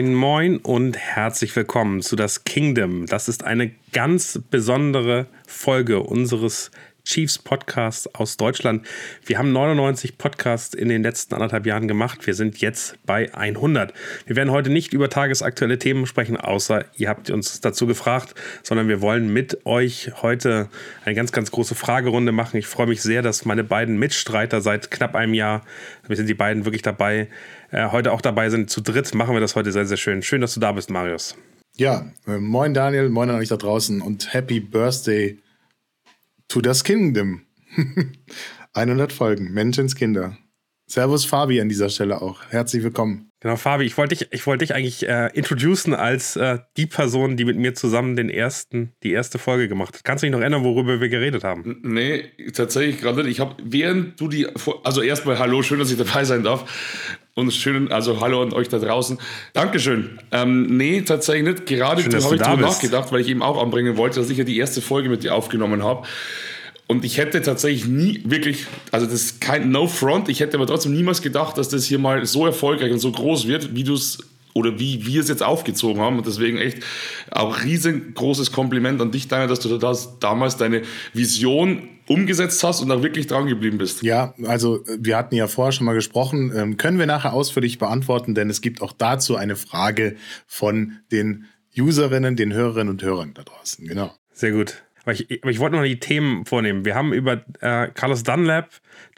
Moin, moin und herzlich willkommen zu das Kingdom. Das ist eine ganz besondere Folge unseres Chiefs Podcast aus Deutschland. Wir haben 99 Podcasts in den letzten anderthalb Jahren gemacht. Wir sind jetzt bei 100. Wir werden heute nicht über tagesaktuelle Themen sprechen, außer ihr habt uns dazu gefragt, sondern wir wollen mit euch heute eine ganz, ganz große Fragerunde machen. Ich freue mich sehr, dass meine beiden Mitstreiter seit knapp einem Jahr, wir sind die beiden wirklich dabei, äh, heute auch dabei sind. Zu dritt machen wir das heute sehr, sehr schön. Schön, dass du da bist, Marius. Ja, äh, moin Daniel, moin an euch da draußen und Happy Birthday to das Kingdom. 100 Folgen, Menschenskinder. Servus Fabi an dieser Stelle auch. Herzlich willkommen. Genau, Fabi, ich wollte dich, ich wollte dich eigentlich äh, introducen als äh, die Person, die mit mir zusammen den ersten, die erste Folge gemacht hat. Kannst du dich noch erinnern, worüber wir geredet haben? Nee, tatsächlich gerade nicht. Ich habe, während du die, also erstmal hallo, schön, dass ich dabei sein darf. Und schön, also hallo an euch da draußen. Dankeschön. Ähm, nee, tatsächlich nicht. Gerade habe ich darüber nachgedacht, weil ich eben auch anbringen wollte, dass ich ja die erste Folge mit dir aufgenommen habe. Und ich hätte tatsächlich nie wirklich, also das ist kein No Front, ich hätte aber trotzdem niemals gedacht, dass das hier mal so erfolgreich und so groß wird, wie du es oder wie wir es jetzt aufgezogen haben. Und deswegen echt auch riesengroßes Kompliment an dich, Daniel, dass du das damals deine Vision umgesetzt hast und auch wirklich dran geblieben bist. Ja, also wir hatten ja vorher schon mal gesprochen, ähm, können wir nachher ausführlich beantworten, denn es gibt auch dazu eine Frage von den Userinnen, den Hörerinnen und Hörern da draußen. Genau. Sehr gut. Aber ich, aber ich wollte noch die Themen vornehmen. Wir haben über äh, Carlos Dunlap,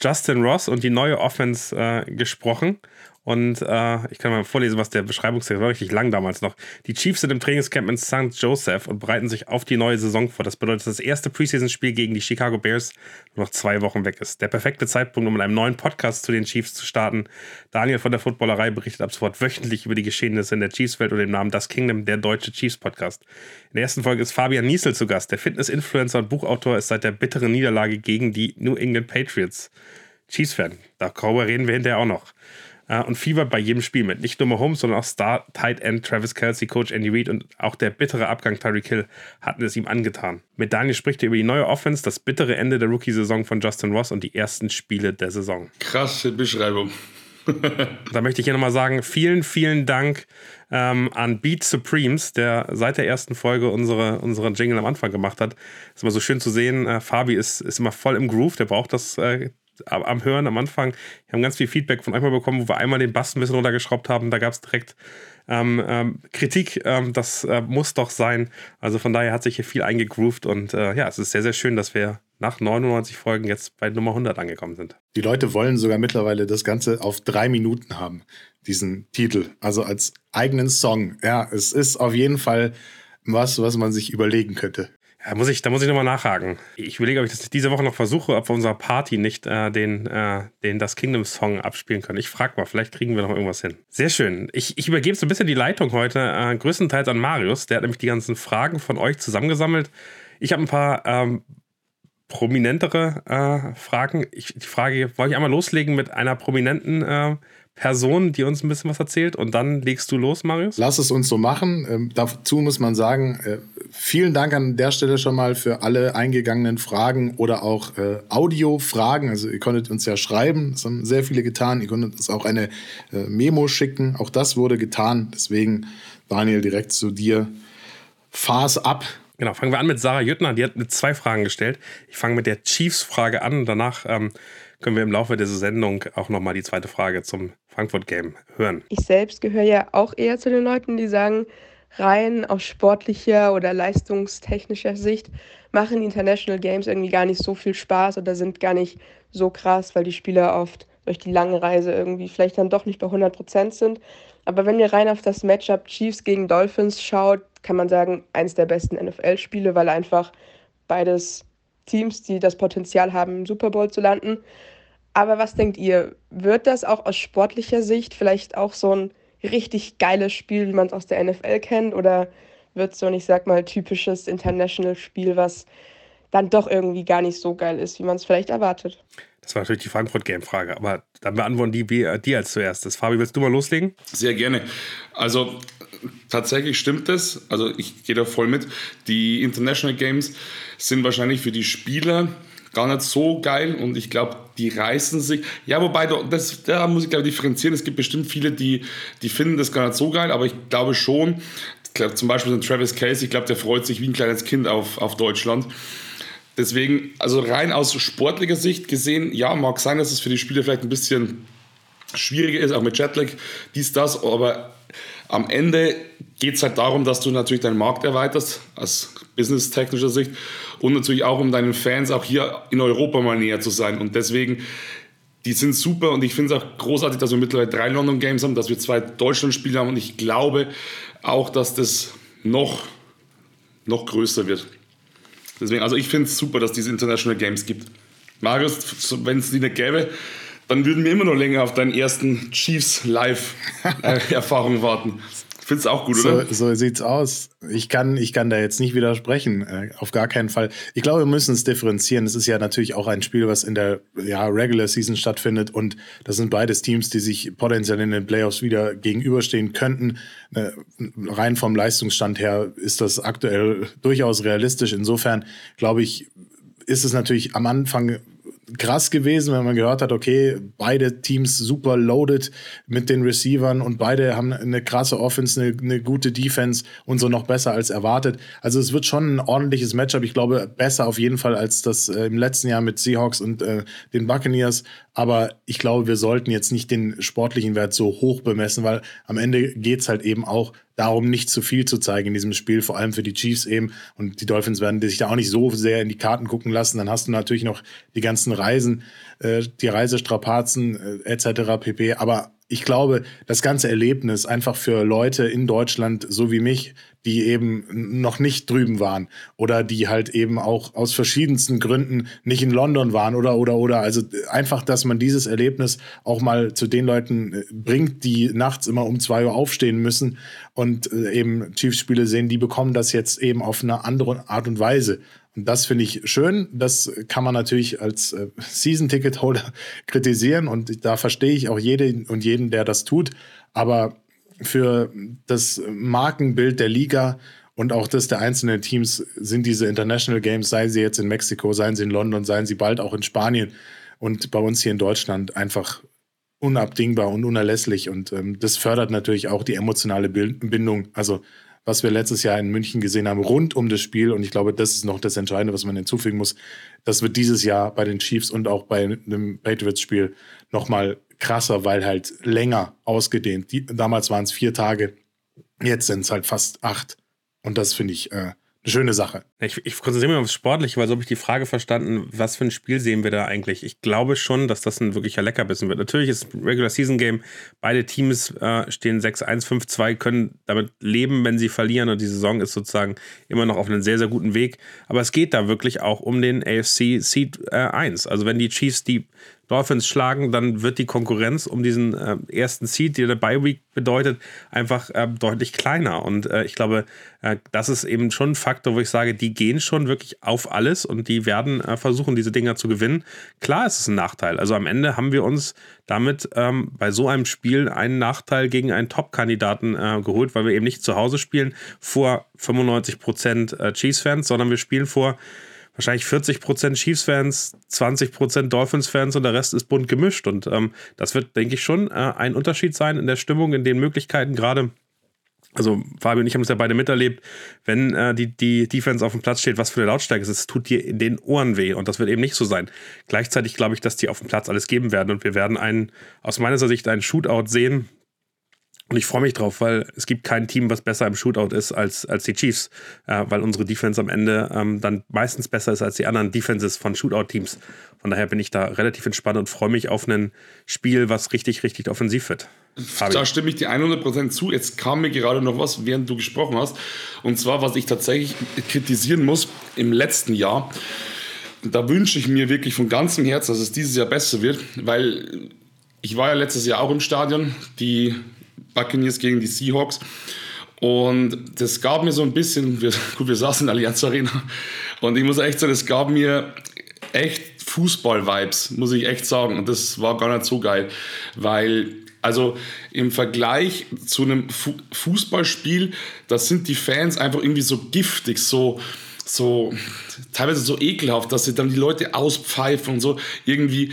Justin Ross und die neue Offense äh, gesprochen. Und äh, ich kann mal vorlesen, was der Beschreibungstext war, richtig lang damals noch. Die Chiefs sind im Trainingscamp in St. Joseph und bereiten sich auf die neue Saison vor. Das bedeutet, dass das erste Preseason-Spiel gegen die Chicago Bears nur noch zwei Wochen weg ist. Der perfekte Zeitpunkt, um mit einem neuen Podcast zu den Chiefs zu starten. Daniel von der Footballerei berichtet ab sofort wöchentlich über die Geschehnisse in der Chiefs-Welt unter dem Namen Das Kingdom, der deutsche Chiefs-Podcast. In der ersten Folge ist Fabian Niesel zu Gast. Der Fitness-Influencer und Buchautor ist seit der bitteren Niederlage gegen die New England Patriots. Chiefs-Fan. Darüber reden wir hinterher auch noch und fiebert bei jedem Spiel mit. Nicht nur Mahomes, sondern auch Star Tight End Travis Kelsey, Coach Andy Reid und auch der bittere Abgang Tyreek Hill hatten es ihm angetan. Mit Daniel spricht er über die neue Offense, das bittere Ende der Rookie-Saison von Justin Ross und die ersten Spiele der Saison. Krasse Beschreibung. da möchte ich hier nochmal sagen, vielen, vielen Dank ähm, an Beat Supremes, der seit der ersten Folge unsere, unseren Jingle am Anfang gemacht hat. Ist immer so schön zu sehen. Äh, Fabi ist, ist immer voll im Groove, der braucht das äh, am Hören am Anfang. Wir haben ganz viel Feedback von euch mal bekommen, wo wir einmal den Bass ein bisschen runtergeschraubt haben. Da gab es direkt ähm, ähm, Kritik. Ähm, das äh, muss doch sein. Also von daher hat sich hier viel eingegroovt und äh, ja, es ist sehr, sehr schön, dass wir nach 99 Folgen jetzt bei Nummer 100 angekommen sind. Die Leute wollen sogar mittlerweile das Ganze auf drei Minuten haben, diesen Titel. Also als eigenen Song. Ja, es ist auf jeden Fall was, was man sich überlegen könnte. Da muss ich, ich nochmal nachhaken. Ich überlege, ob ich das diese Woche noch versuche, ob wir unserer Party nicht äh, den, äh, den Das Kingdom Song abspielen können. Ich frage mal, vielleicht kriegen wir noch irgendwas hin. Sehr schön. Ich, ich übergebe so ein bisschen die Leitung heute äh, größtenteils an Marius. Der hat nämlich die ganzen Fragen von euch zusammengesammelt. Ich habe ein paar ähm, prominentere äh, Fragen. Ich, die Frage wollte ich einmal loslegen mit einer prominenten äh, Person, die uns ein bisschen was erzählt und dann legst du los, Marius? Lass es uns so machen. Ähm, dazu muss man sagen, äh, vielen Dank an der Stelle schon mal für alle eingegangenen Fragen oder auch äh, Audio-Fragen. Also ihr konntet uns ja schreiben, das haben sehr viele getan. Ihr konntet uns auch eine äh, Memo schicken, auch das wurde getan. Deswegen, Daniel, direkt zu dir. Fahr's ab. Genau, fangen wir an mit Sarah Jüttner. Die hat mit zwei Fragen gestellt. Ich fange mit der Chiefs-Frage an und danach ähm, können wir im Laufe dieser Sendung auch nochmal die zweite Frage zum Frankfurt-Game hören. Ich selbst gehöre ja auch eher zu den Leuten, die sagen, rein aus sportlicher oder leistungstechnischer Sicht machen International Games irgendwie gar nicht so viel Spaß oder sind gar nicht so krass, weil die Spieler oft durch die lange Reise irgendwie vielleicht dann doch nicht bei 100 Prozent sind. Aber wenn ihr rein auf das Matchup Chiefs gegen Dolphins schaut, kann man sagen, eins der besten NFL-Spiele, weil einfach beides Teams, die das Potenzial haben, im Super Bowl zu landen, aber was denkt ihr? Wird das auch aus sportlicher Sicht vielleicht auch so ein richtig geiles Spiel, wie man es aus der NFL kennt? Oder wird es so ein, ich sag mal, typisches International-Spiel, was dann doch irgendwie gar nicht so geil ist, wie man es vielleicht erwartet? Das war natürlich die Frankfurt-Game-Frage, aber dann beantworten die die als zuerstes. Fabi, willst du mal loslegen? Sehr gerne. Also tatsächlich stimmt es. Also ich gehe da voll mit. Die International Games sind wahrscheinlich für die Spieler gar nicht so geil und ich glaube, die reißen sich. Ja, wobei, das, da muss ich glaube differenzieren. Es gibt bestimmt viele, die, die finden das gar nicht so geil, aber ich glaube schon, ich glaube zum Beispiel Travis Case, ich glaube, der freut sich wie ein kleines Kind auf, auf Deutschland. Deswegen, also rein aus sportlicher Sicht gesehen, ja, mag sein, dass es für die Spieler vielleicht ein bisschen schwieriger ist, auch mit Jetlag, dies, das, aber am Ende geht es halt darum, dass du natürlich deinen Markt erweiterst, aus business-technischer Sicht, und natürlich auch um deinen Fans auch hier in Europa mal näher zu sein. Und deswegen, die sind super und ich finde es auch großartig, dass wir mittlerweile drei London Games haben, dass wir zwei Deutschland-Spiele haben und ich glaube auch, dass das noch, noch größer wird. Deswegen, also ich finde es super, dass es diese International Games gibt. Marius, wenn es die nicht gäbe, dann würden wir immer noch länger auf deinen ersten Chiefs Live-Erfahrung äh, warten. Findest du auch gut, oder? So, so sieht's aus. Ich kann, ich kann da jetzt nicht widersprechen. Äh, auf gar keinen Fall. Ich glaube, wir müssen es differenzieren. Es ist ja natürlich auch ein Spiel, was in der ja, Regular Season stattfindet. Und das sind beides Teams, die sich potenziell in den Playoffs wieder gegenüberstehen könnten. Äh, rein vom Leistungsstand her ist das aktuell durchaus realistisch. Insofern glaube ich, ist es natürlich am Anfang krass gewesen, wenn man gehört hat, okay, beide Teams super loaded mit den Receivern und beide haben eine krasse Offense, eine, eine, gute Defense und so noch besser als erwartet. Also es wird schon ein ordentliches Matchup. Ich glaube, besser auf jeden Fall als das äh, im letzten Jahr mit Seahawks und äh, den Buccaneers. Aber ich glaube, wir sollten jetzt nicht den sportlichen Wert so hoch bemessen, weil am Ende geht's halt eben auch darum, nicht zu viel zu zeigen in diesem Spiel, vor allem für die Chiefs eben. Und die Dolphins werden sich da auch nicht so sehr in die Karten gucken lassen. Dann hast du natürlich noch die ganzen Reisen, äh, die Reisestrapazen äh, etc. pp. Aber ich glaube, das ganze Erlebnis einfach für Leute in Deutschland, so wie mich, die eben noch nicht drüben waren oder die halt eben auch aus verschiedensten Gründen nicht in London waren oder oder oder also einfach, dass man dieses Erlebnis auch mal zu den Leuten äh, bringt, die nachts immer um zwei Uhr aufstehen müssen und äh, eben Chiefs-Spiele sehen, die bekommen das jetzt eben auf eine andere Art und Weise. Und das finde ich schön. Das kann man natürlich als äh, Season-Ticket-Holder kritisieren und da verstehe ich auch jede und jeden, der das tut. Aber für das Markenbild der Liga und auch das der einzelnen Teams sind diese International Games, seien sie jetzt in Mexiko, seien sie in London, seien sie bald auch in Spanien und bei uns hier in Deutschland einfach unabdingbar und unerlässlich. Und ähm, das fördert natürlich auch die emotionale Bindung. Also was wir letztes Jahr in München gesehen haben, rund um das Spiel. Und ich glaube, das ist noch das Entscheidende, was man hinzufügen muss. Das wird dieses Jahr bei den Chiefs und auch bei einem Patriots-Spiel nochmal krasser, weil halt länger ausgedehnt. Die, damals waren es vier Tage, jetzt sind es halt fast acht. Und das finde ich äh, eine schöne Sache. Ich, ich konzentriere mich aufs Sportliche, weil so habe ich die Frage verstanden, was für ein Spiel sehen wir da eigentlich? Ich glaube schon, dass das ein wirklicher Leckerbissen wird. Natürlich ist Regular Season Game, beide Teams äh, stehen 6-1, 5-2, können damit leben, wenn sie verlieren und die Saison ist sozusagen immer noch auf einem sehr, sehr guten Weg. Aber es geht da wirklich auch um den AFC Seed äh, 1. Also wenn die Chiefs die Dolphins schlagen, dann wird die Konkurrenz um diesen äh, ersten Seed, der Bye Week bedeutet, einfach äh, deutlich kleiner. Und äh, ich glaube, äh, das ist eben schon ein Faktor, wo ich sage, die gehen schon wirklich auf alles und die werden äh, versuchen, diese Dinger zu gewinnen. Klar ist es ein Nachteil. Also am Ende haben wir uns damit ähm, bei so einem Spiel einen Nachteil gegen einen Top-Kandidaten äh, geholt, weil wir eben nicht zu Hause spielen vor 95% Chiefs-Fans, sondern wir spielen vor wahrscheinlich 40% Chiefs-Fans, 20% Dolphins-Fans und der Rest ist bunt gemischt. Und ähm, das wird, denke ich, schon äh, ein Unterschied sein in der Stimmung, in den Möglichkeiten, gerade. Also Fabio und ich haben es ja beide miterlebt, wenn äh, die, die Defense auf dem Platz steht, was für eine Lautstärke ist, es tut dir in den Ohren weh und das wird eben nicht so sein. Gleichzeitig glaube ich, dass die auf dem Platz alles geben werden und wir werden einen, aus meiner Sicht einen Shootout sehen, und ich freue mich drauf, weil es gibt kein Team, was besser im Shootout ist als, als die Chiefs, äh, weil unsere Defense am Ende ähm, dann meistens besser ist als die anderen Defenses von Shootout-Teams. Von daher bin ich da relativ entspannt und freue mich auf ein Spiel, was richtig, richtig offensiv wird. Fabi. Da stimme ich dir 100% zu. Jetzt kam mir gerade noch was, während du gesprochen hast. Und zwar, was ich tatsächlich kritisieren muss im letzten Jahr. Da wünsche ich mir wirklich von ganzem Herzen, dass es dieses Jahr besser wird, weil ich war ja letztes Jahr auch im Stadion. Die Buccaneers gegen die Seahawks. Und das gab mir so ein bisschen, wir, gut, wir saßen in der Allianz Arena und ich muss echt sagen, es gab mir echt Fußball-Vibes, muss ich echt sagen. Und das war gar nicht so geil, weil, also im Vergleich zu einem Fu Fußballspiel, da sind die Fans einfach irgendwie so giftig, so, so teilweise so ekelhaft, dass sie dann die Leute auspfeifen und so irgendwie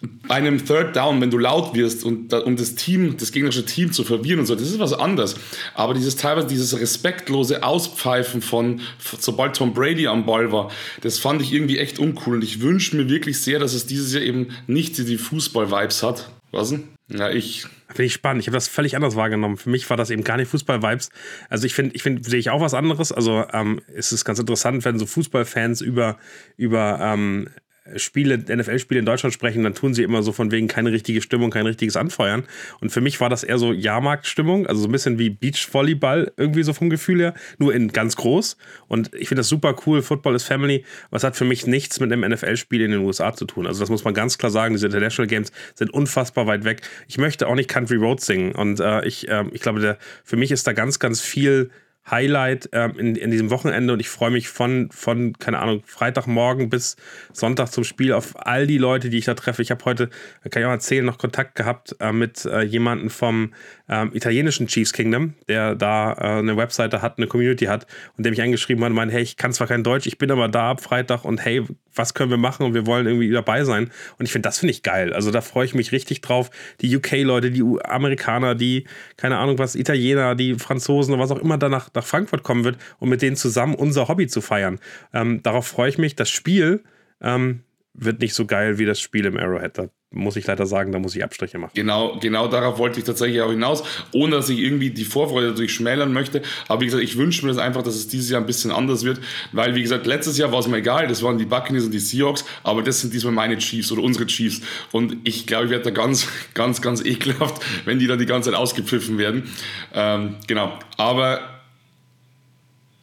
bei einem Third Down, wenn du laut wirst und um das Team, das gegnerische Team zu verwirren und so, das ist was anderes. Aber dieses teilweise dieses respektlose Auspfeifen von, sobald Tom Brady am Ball war, das fand ich irgendwie echt uncool. Und ich wünsche mir wirklich sehr, dass es dieses Jahr eben nicht die Fußball-Vibes hat. Was denn? Ja, ich. Finde ich spannend. Ich habe das völlig anders wahrgenommen. Für mich war das eben gar nicht Fußball-Vibes. Also ich finde, ich finde, sehe ich auch was anderes. Also ähm, es ist ganz interessant, wenn so Fußballfans über, über ähm, Spiele, NFL-Spiele in Deutschland sprechen, dann tun sie immer so von wegen keine richtige Stimmung, kein richtiges Anfeuern. Und für mich war das eher so Jahrmarktstimmung, also so ein bisschen wie Beachvolleyball irgendwie so vom Gefühl her, nur in ganz groß. Und ich finde das super cool. Football is Family. Was hat für mich nichts mit einem NFL-Spiel in den USA zu tun. Also das muss man ganz klar sagen. Diese International Games sind unfassbar weit weg. Ich möchte auch nicht Country Road singen. Und äh, ich, äh, ich glaube, der, für mich ist da ganz, ganz viel Highlight ähm, in, in diesem Wochenende und ich freue mich von, von, keine Ahnung, Freitagmorgen bis Sonntag zum Spiel auf all die Leute, die ich da treffe. Ich habe heute, kann ich auch erzählen, noch Kontakt gehabt äh, mit äh, jemandem vom ähm, italienischen Chiefs Kingdom, der da äh, eine Webseite hat, eine Community hat und der mich angeschrieben hat und meinte, hey, ich kann zwar kein Deutsch, ich bin aber da ab Freitag und hey, was können wir machen und wir wollen irgendwie dabei sein. Und ich finde, das finde ich geil. Also da freue ich mich richtig drauf. Die UK-Leute, die Amerikaner, die, keine Ahnung was, Italiener, die Franzosen oder was auch immer danach nach Frankfurt kommen wird, um mit denen zusammen unser Hobby zu feiern. Ähm, darauf freue ich mich. Das Spiel ähm, wird nicht so geil wie das Spiel im Arrowhead. Da muss ich leider sagen, da muss ich Abstriche machen. Genau, genau darauf wollte ich tatsächlich auch hinaus, ohne dass ich irgendwie die Vorfreude natürlich schmälern möchte. Aber wie gesagt, ich wünsche mir das einfach, dass es dieses Jahr ein bisschen anders wird, weil wie gesagt, letztes Jahr war es mir egal, das waren die Buccaneers und die Seahawks, aber das sind diesmal meine Chiefs oder unsere Chiefs. Und ich glaube, ich werde da ganz, ganz, ganz ekelhaft, wenn die da die ganze Zeit ausgepfiffen werden. Ähm, genau, aber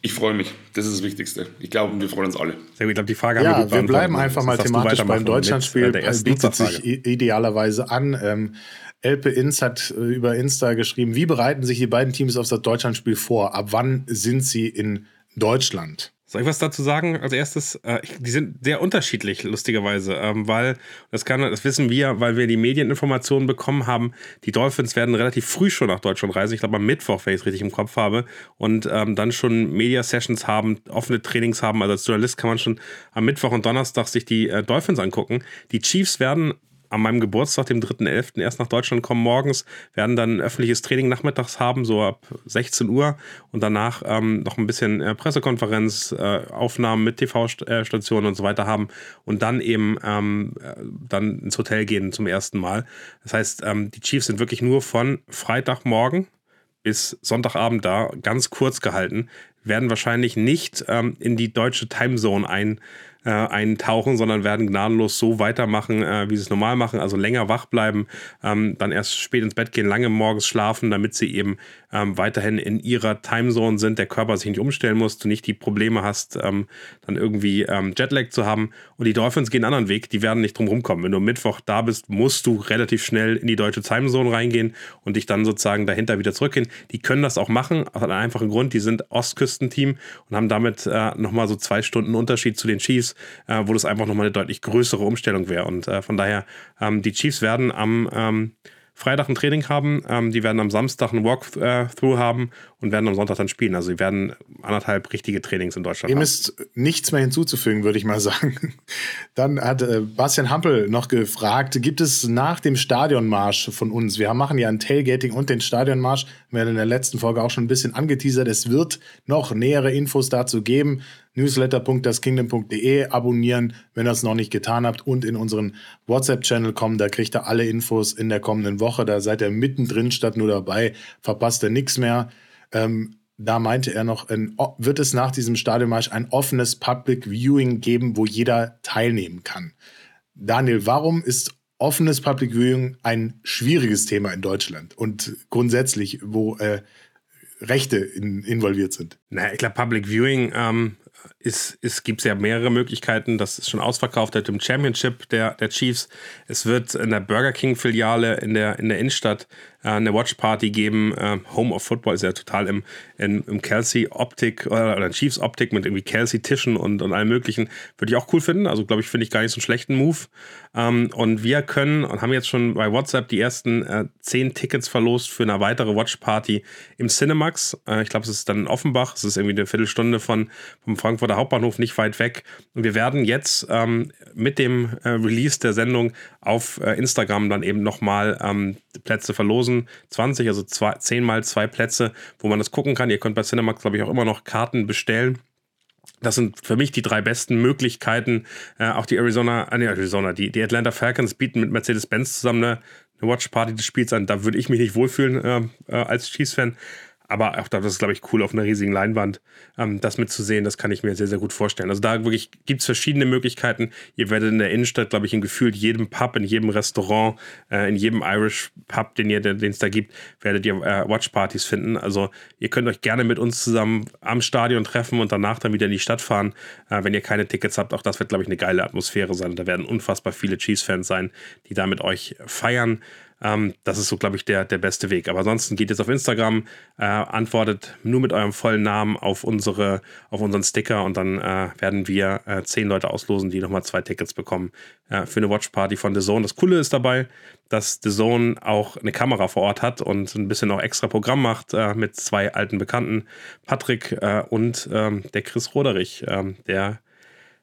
ich freue mich. Das ist das Wichtigste. Ich glaube, wir freuen uns alle. Sehr gut. Ich glaube, die Frage ja, haben wir gut wir bleiben einfach mal thematisch beim Deutschlandspiel. Äh, bietet sich idealerweise an. Ähm, Elpe Inz hat äh, über Insta geschrieben, wie bereiten sich die beiden Teams auf das Deutschlandspiel vor? Ab wann sind sie in Deutschland? Soll ich was dazu sagen als erstes? Äh, die sind sehr unterschiedlich, lustigerweise, ähm, weil das kann, das wissen wir, weil wir die Medieninformationen bekommen haben. Die Dolphins werden relativ früh schon nach Deutschland reisen. Ich glaube am Mittwoch, wenn ich es richtig im Kopf habe, und ähm, dann schon Media-Sessions haben, offene Trainings haben. Also als Journalist kann man schon am Mittwoch und Donnerstag sich die äh, Dolphins angucken. Die Chiefs werden an meinem Geburtstag, dem 3.11., erst nach Deutschland kommen morgens, werden dann ein öffentliches Training nachmittags haben, so ab 16 Uhr und danach ähm, noch ein bisschen äh, Pressekonferenz, äh, Aufnahmen mit TV-Stationen und so weiter haben und dann eben ähm, äh, dann ins Hotel gehen zum ersten Mal. Das heißt, ähm, die Chiefs sind wirklich nur von Freitagmorgen bis Sonntagabend da, ganz kurz gehalten, werden wahrscheinlich nicht ähm, in die deutsche Timezone ein äh, eintauchen, sondern werden gnadenlos so weitermachen, äh, wie sie es normal machen, also länger wach bleiben, ähm, dann erst spät ins Bett gehen, lange morgens schlafen, damit sie eben ähm, weiterhin in ihrer Timezone sind, der Körper sich nicht umstellen muss, du nicht die Probleme hast, ähm, dann irgendwie ähm, Jetlag zu haben. Und die Dolphins gehen einen anderen Weg, die werden nicht drum rumkommen. Wenn du Mittwoch da bist, musst du relativ schnell in die deutsche Timezone reingehen und dich dann sozusagen dahinter wieder zurückgehen. Die können das auch machen, aus einem einfachen Grund, die sind Ostküstenteam und haben damit äh, nochmal so zwei Stunden Unterschied zu den Chiefs, äh, wo das einfach nochmal eine deutlich größere Umstellung wäre. Und äh, von daher, ähm, die Chiefs werden am ähm, Freitag ein Training haben. Ähm, die werden am Samstag ein Walkthrough haben und werden am Sonntag dann spielen. Also sie werden anderthalb richtige Trainings in Deutschland Dem haben. ist nichts mehr hinzuzufügen, würde ich mal sagen. Dann hat äh, Bastian Hampel noch gefragt, gibt es nach dem Stadionmarsch von uns, wir machen ja ein Tailgating und den Stadionmarsch, wir haben in der letzten Folge auch schon ein bisschen angeteasert, es wird noch nähere Infos dazu geben newsletter.daskingdom.de abonnieren, wenn ihr es noch nicht getan habt und in unseren WhatsApp-Channel kommen. Da kriegt ihr alle Infos in der kommenden Woche. Da seid ihr mittendrin statt nur dabei. Verpasst ihr nichts mehr. Ähm, da meinte er noch, ein, wird es nach diesem Stadionmarsch ein offenes Public Viewing geben, wo jeder teilnehmen kann. Daniel, warum ist offenes Public Viewing ein schwieriges Thema in Deutschland und grundsätzlich, wo äh, Rechte in, involviert sind? Naja, ich glaube, Public Viewing ähm, ist, ist, gibt es ja mehrere Möglichkeiten. Das ist schon ausverkauft seit dem Championship der, der Chiefs. Es wird in der Burger King-Filiale in der, in der Innenstadt eine Watch Party geben. Äh, Home of Football ist ja total im, in, im Kelsey-Optik oder, oder Chiefs-Optik mit irgendwie Kelsey-Tischen und, und allem Möglichen. Würde ich auch cool finden. Also, glaube ich, finde ich gar nicht so einen schlechten Move. Ähm, und wir können und haben jetzt schon bei WhatsApp die ersten äh, zehn Tickets verlost für eine weitere Watch Party im Cinemax. Äh, ich glaube, es ist dann in Offenbach. Es ist irgendwie eine Viertelstunde von, vom Frankfurter Hauptbahnhof, nicht weit weg. Und wir werden jetzt ähm, mit dem äh, Release der Sendung auf äh, Instagram dann eben nochmal ähm, Plätze verlosen. 20, also zwei, 10 mal zwei Plätze, wo man das gucken kann. Ihr könnt bei Cinemax, glaube ich, auch immer noch Karten bestellen. Das sind für mich die drei besten Möglichkeiten. Äh, auch die Arizona, äh, nee, Arizona, die, die Atlanta Falcons bieten mit Mercedes-Benz zusammen eine, eine Watch Party des Spiels an. Da würde ich mich nicht wohlfühlen äh, äh als Chiefs-Fan. Aber auch das ist, glaube ich, cool auf einer riesigen Leinwand, ähm, das mitzusehen. Das kann ich mir sehr, sehr gut vorstellen. Also da wirklich gibt es verschiedene Möglichkeiten. Ihr werdet in der Innenstadt, glaube ich, in gefühlt jedem Pub, in jedem Restaurant, äh, in jedem Irish Pub, den es da gibt, werdet ihr äh, Watchpartys finden. Also ihr könnt euch gerne mit uns zusammen am Stadion treffen und danach dann wieder in die Stadt fahren, äh, wenn ihr keine Tickets habt. Auch das wird, glaube ich, eine geile Atmosphäre sein. Da werden unfassbar viele Chiefs-Fans sein, die da mit euch feiern. Ähm, das ist so, glaube ich, der, der beste Weg. Aber ansonsten geht jetzt auf Instagram, äh, antwortet nur mit eurem vollen Namen auf, unsere, auf unseren Sticker und dann äh, werden wir äh, zehn Leute auslosen, die nochmal zwei Tickets bekommen äh, für eine Watchparty von The Zone. Das Coole ist dabei, dass The Zone auch eine Kamera vor Ort hat und ein bisschen auch extra Programm macht äh, mit zwei alten Bekannten, Patrick äh, und ähm, der Chris Roderich, ähm, der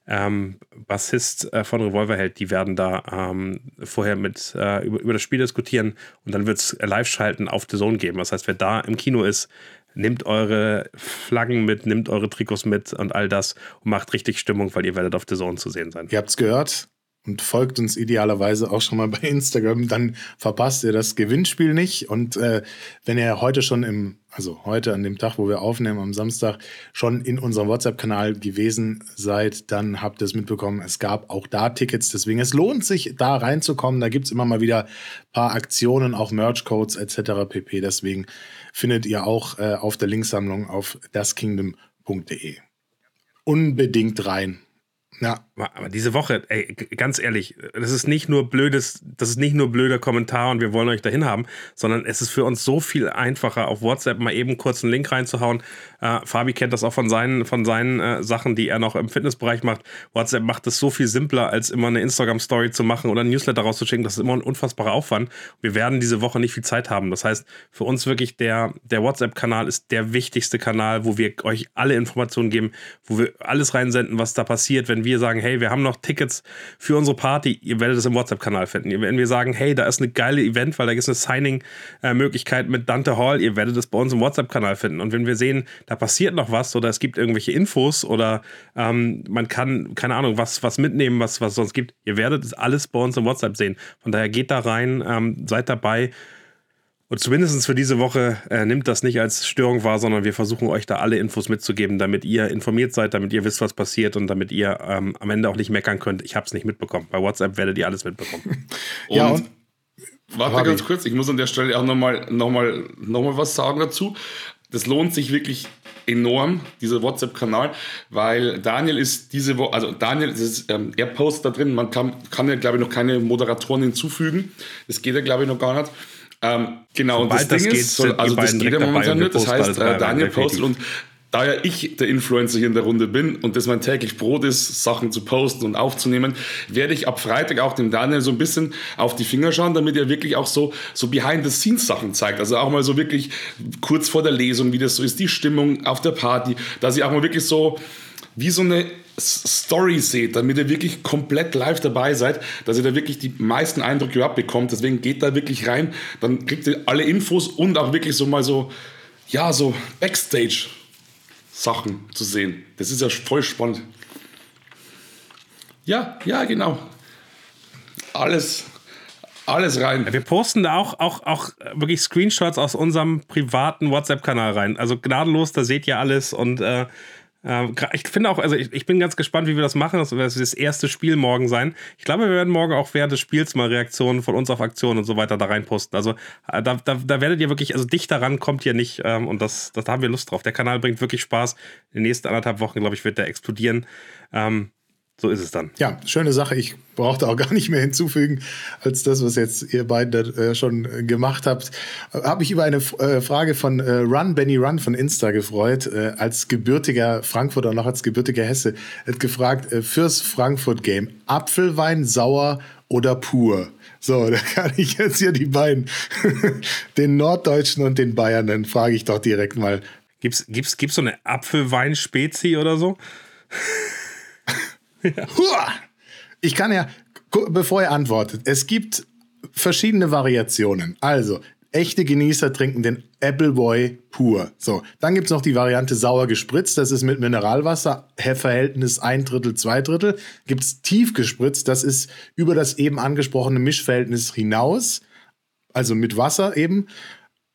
ähm, Bassist äh, von Revolverheld, die werden da ähm, vorher mit äh, über, über das Spiel diskutieren und dann wird es live schalten auf The Zone geben. Das heißt, wer da im Kino ist, nehmt eure Flaggen mit, nehmt eure Trikots mit und all das und macht richtig Stimmung, weil ihr werdet auf The Zone zu sehen sein. Ihr habt es gehört und folgt uns idealerweise auch schon mal bei Instagram, dann verpasst ihr das Gewinnspiel nicht. Und äh, wenn ihr heute schon im, also heute an dem Tag, wo wir aufnehmen, am Samstag, schon in unserem WhatsApp-Kanal gewesen seid, dann habt ihr es mitbekommen, es gab auch da Tickets. Deswegen, es lohnt sich, da reinzukommen. Da gibt es immer mal wieder ein paar Aktionen, auch Merch-Codes etc. pp. Deswegen findet ihr auch äh, auf der Linksammlung auf daskingdom.de. Unbedingt rein. Ja. Aber diese Woche, ey, ganz ehrlich, das ist nicht nur blödes, das ist nicht nur blöder Kommentar und wir wollen euch dahin haben, sondern es ist für uns so viel einfacher, auf WhatsApp mal eben kurz einen Link reinzuhauen. Äh, Fabi kennt das auch von seinen, von seinen äh, Sachen, die er noch im Fitnessbereich macht. WhatsApp macht es so viel simpler, als immer eine Instagram-Story zu machen oder ein Newsletter rauszuschicken. Das ist immer ein unfassbarer Aufwand. Wir werden diese Woche nicht viel Zeit haben. Das heißt, für uns wirklich der, der WhatsApp-Kanal ist der wichtigste Kanal, wo wir euch alle Informationen geben, wo wir alles reinsenden, was da passiert, wenn wir sagen, hey, wir haben noch Tickets für unsere Party, ihr werdet es im WhatsApp-Kanal finden. Wenn wir sagen, hey, da ist eine geile Event, weil da gibt es eine Signing-Möglichkeit mit Dante Hall, ihr werdet es bei uns im WhatsApp-Kanal finden. Und wenn wir sehen, da passiert noch was oder es gibt irgendwelche Infos oder ähm, man kann, keine Ahnung, was, was mitnehmen, was, was es sonst gibt, ihr werdet es alles bei uns im WhatsApp sehen. Von daher geht da rein, ähm, seid dabei. Und zumindest für diese Woche äh, nimmt das nicht als Störung wahr, sondern wir versuchen euch da alle Infos mitzugeben, damit ihr informiert seid, damit ihr wisst, was passiert und damit ihr ähm, am Ende auch nicht meckern könnt. Ich habe es nicht mitbekommen. Bei WhatsApp werdet ihr alles mitbekommen. und, ja, und warte Harvey. ganz kurz, ich muss an der Stelle auch nochmal noch mal, noch mal was sagen dazu. Das lohnt sich wirklich enorm, dieser WhatsApp-Kanal, weil Daniel ist diese Woche, also Daniel, ist, ähm, er postet da drin, man kann, kann ja, glaube ich, noch keine Moderatoren hinzufügen. Das geht ja, glaube ich, noch gar nicht. Ähm, genau, Sobald und das, das Ding geht, ist, soll, also das geht ja momentan nicht. Das heißt, äh, Daniel postet und da ja ich der Influencer hier in der Runde bin und das mein täglich Brot ist, Sachen zu posten und aufzunehmen, werde ich ab Freitag auch dem Daniel so ein bisschen auf die Finger schauen, damit er wirklich auch so, so Behind-the-Scenes-Sachen zeigt. Also auch mal so wirklich kurz vor der Lesung, wie das so ist, die Stimmung auf der Party, dass ich auch mal wirklich so wie so eine Story seht, damit ihr wirklich komplett live dabei seid, dass ihr da wirklich die meisten Eindrücke überhaupt bekommt. Deswegen geht da wirklich rein, dann kriegt ihr alle Infos und auch wirklich so mal so, ja, so Backstage-Sachen zu sehen. Das ist ja voll spannend. Ja, ja, genau. Alles, alles rein. Wir posten da auch, auch, auch wirklich Screenshots aus unserem privaten WhatsApp-Kanal rein. Also gnadenlos, da seht ihr alles und äh, ich finde auch, also ich, ich, bin ganz gespannt, wie wir das machen. Das wird das erste Spiel morgen sein. Ich glaube, wir werden morgen auch während des Spiels mal Reaktionen von uns auf Aktionen und so weiter da reinposten. Also äh, da, da, da werdet ihr wirklich, also dicht daran kommt ihr nicht ähm, und das, das, da haben wir Lust drauf. Der Kanal bringt wirklich Spaß. In den nächsten anderthalb Wochen, glaube ich, wird der explodieren. Ähm, So ist es dann. Ja, schöne Sache. Ich brauchte auch gar nicht mehr hinzufügen, als das, was jetzt ihr beiden äh, schon gemacht habt. Habe ich über eine äh, Frage von äh, Run, Benny Run von Insta gefreut. Äh, als gebürtiger Frankfurter und auch als gebürtiger Hesse hat gefragt, äh, fürs Frankfurt-Game, Apfelwein sauer oder pur? So, da kann ich jetzt hier die beiden, den Norddeutschen und den Bayern, dann frage ich doch direkt mal. Gibt's, gibt's, gibt's so eine Apfelwein-Spezi oder so? ja. Ich kann ja, bevor ihr antwortet, es gibt verschiedene Variationen. Also, echte Genießer trinken den Appleboy pur. So, dann gibt es noch die Variante sauer gespritzt, das ist mit Mineralwasser, Verhältnis ein Drittel, zwei Drittel. Gibt es tief gespritzt, das ist über das eben angesprochene Mischverhältnis hinaus, also mit Wasser eben.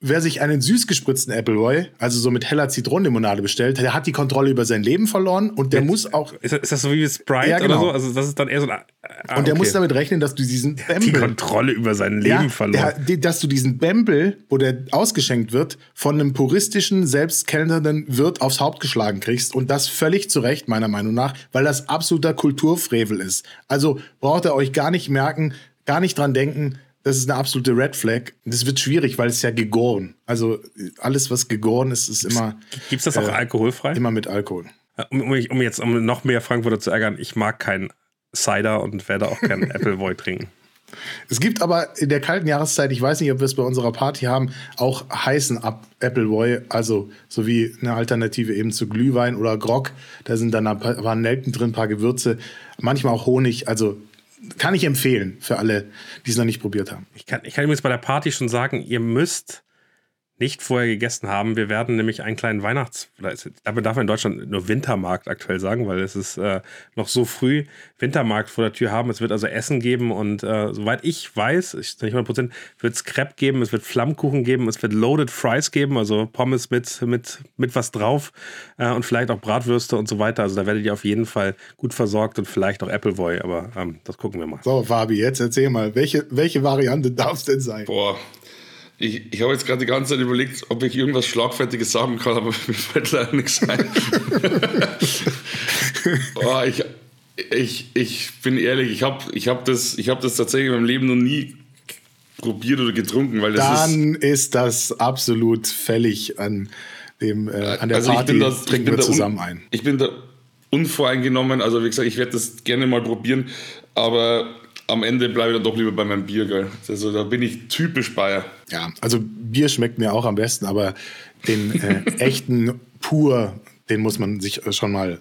Wer sich einen süß gespritzten Appleboy, also so mit heller Zitronenlimonade bestellt, der hat die Kontrolle über sein Leben verloren und der Jetzt, muss auch. Ist das, ist das, so wie Sprite ja, genau. oder so? Also das ist dann eher so ein. Ah, und der okay. muss damit rechnen, dass du diesen Bämbel. Die Kontrolle über sein Leben ja, verloren. Der, dass du diesen Bämbel, wo der ausgeschenkt wird, von einem puristischen, selbstkellnernden Wirt aufs Haupt geschlagen kriegst. Und das völlig zu Recht, meiner Meinung nach, weil das absoluter Kulturfrevel ist. Also braucht ihr euch gar nicht merken, gar nicht dran denken, das ist eine absolute Red Flag. Das wird schwierig, weil es ja gegoren. Also alles, was gegoren ist, ist immer. Gibt es das auch äh, alkoholfrei? Immer mit Alkohol. Um, um, um, jetzt um noch mehr Frankfurter zu ärgern, ich mag keinen Cider und werde auch keinen Appleboy trinken. Es gibt aber in der kalten Jahreszeit, ich weiß nicht, ob wir es bei unserer Party haben, auch heißen Appleboy, also so wie eine Alternative eben zu Glühwein oder Grog. Da sind dann ein paar Nelken drin, ein paar Gewürze, manchmal auch Honig. Also kann ich empfehlen für alle, die es noch nicht probiert haben. Ich kann, ich kann übrigens bei der Party schon sagen, ihr müsst nicht vorher gegessen haben. Wir werden nämlich einen kleinen Weihnachts-, damit darf man in Deutschland nur Wintermarkt aktuell sagen, weil es ist äh, noch so früh Wintermarkt vor der Tür haben. Es wird also Essen geben und äh, soweit ich weiß, ich nicht 100 Prozent, wird es Crepe geben, es wird Flammkuchen geben, es wird Loaded Fries geben, also Pommes mit, mit, mit was drauf äh, und vielleicht auch Bratwürste und so weiter. Also da werdet ihr auf jeden Fall gut versorgt und vielleicht auch Appleboy, aber ähm, das gucken wir mal. So, Fabi, jetzt erzähl mal, welche, welche Variante darf es denn sein? Boah, ich, ich habe jetzt gerade die ganze Zeit überlegt, ob ich irgendwas Schlagfertiges sagen kann, aber mir fällt leider nichts ein. oh, ich, ich, ich bin ehrlich, ich habe ich hab das, hab das tatsächlich in meinem Leben noch nie probiert oder getrunken, weil das Dann ist, ist das absolut fällig an dem äh, an der also Party. Das, trinken wir zusammen ein. Ich bin da unvoreingenommen, also wie gesagt, ich werde das gerne mal probieren, aber am Ende bleibe ich dann doch lieber bei meinem Bier, gell? Also da bin ich typisch Bayer. Ja, also Bier schmeckt mir auch am besten, aber den äh, echten pur, den muss man sich schon mal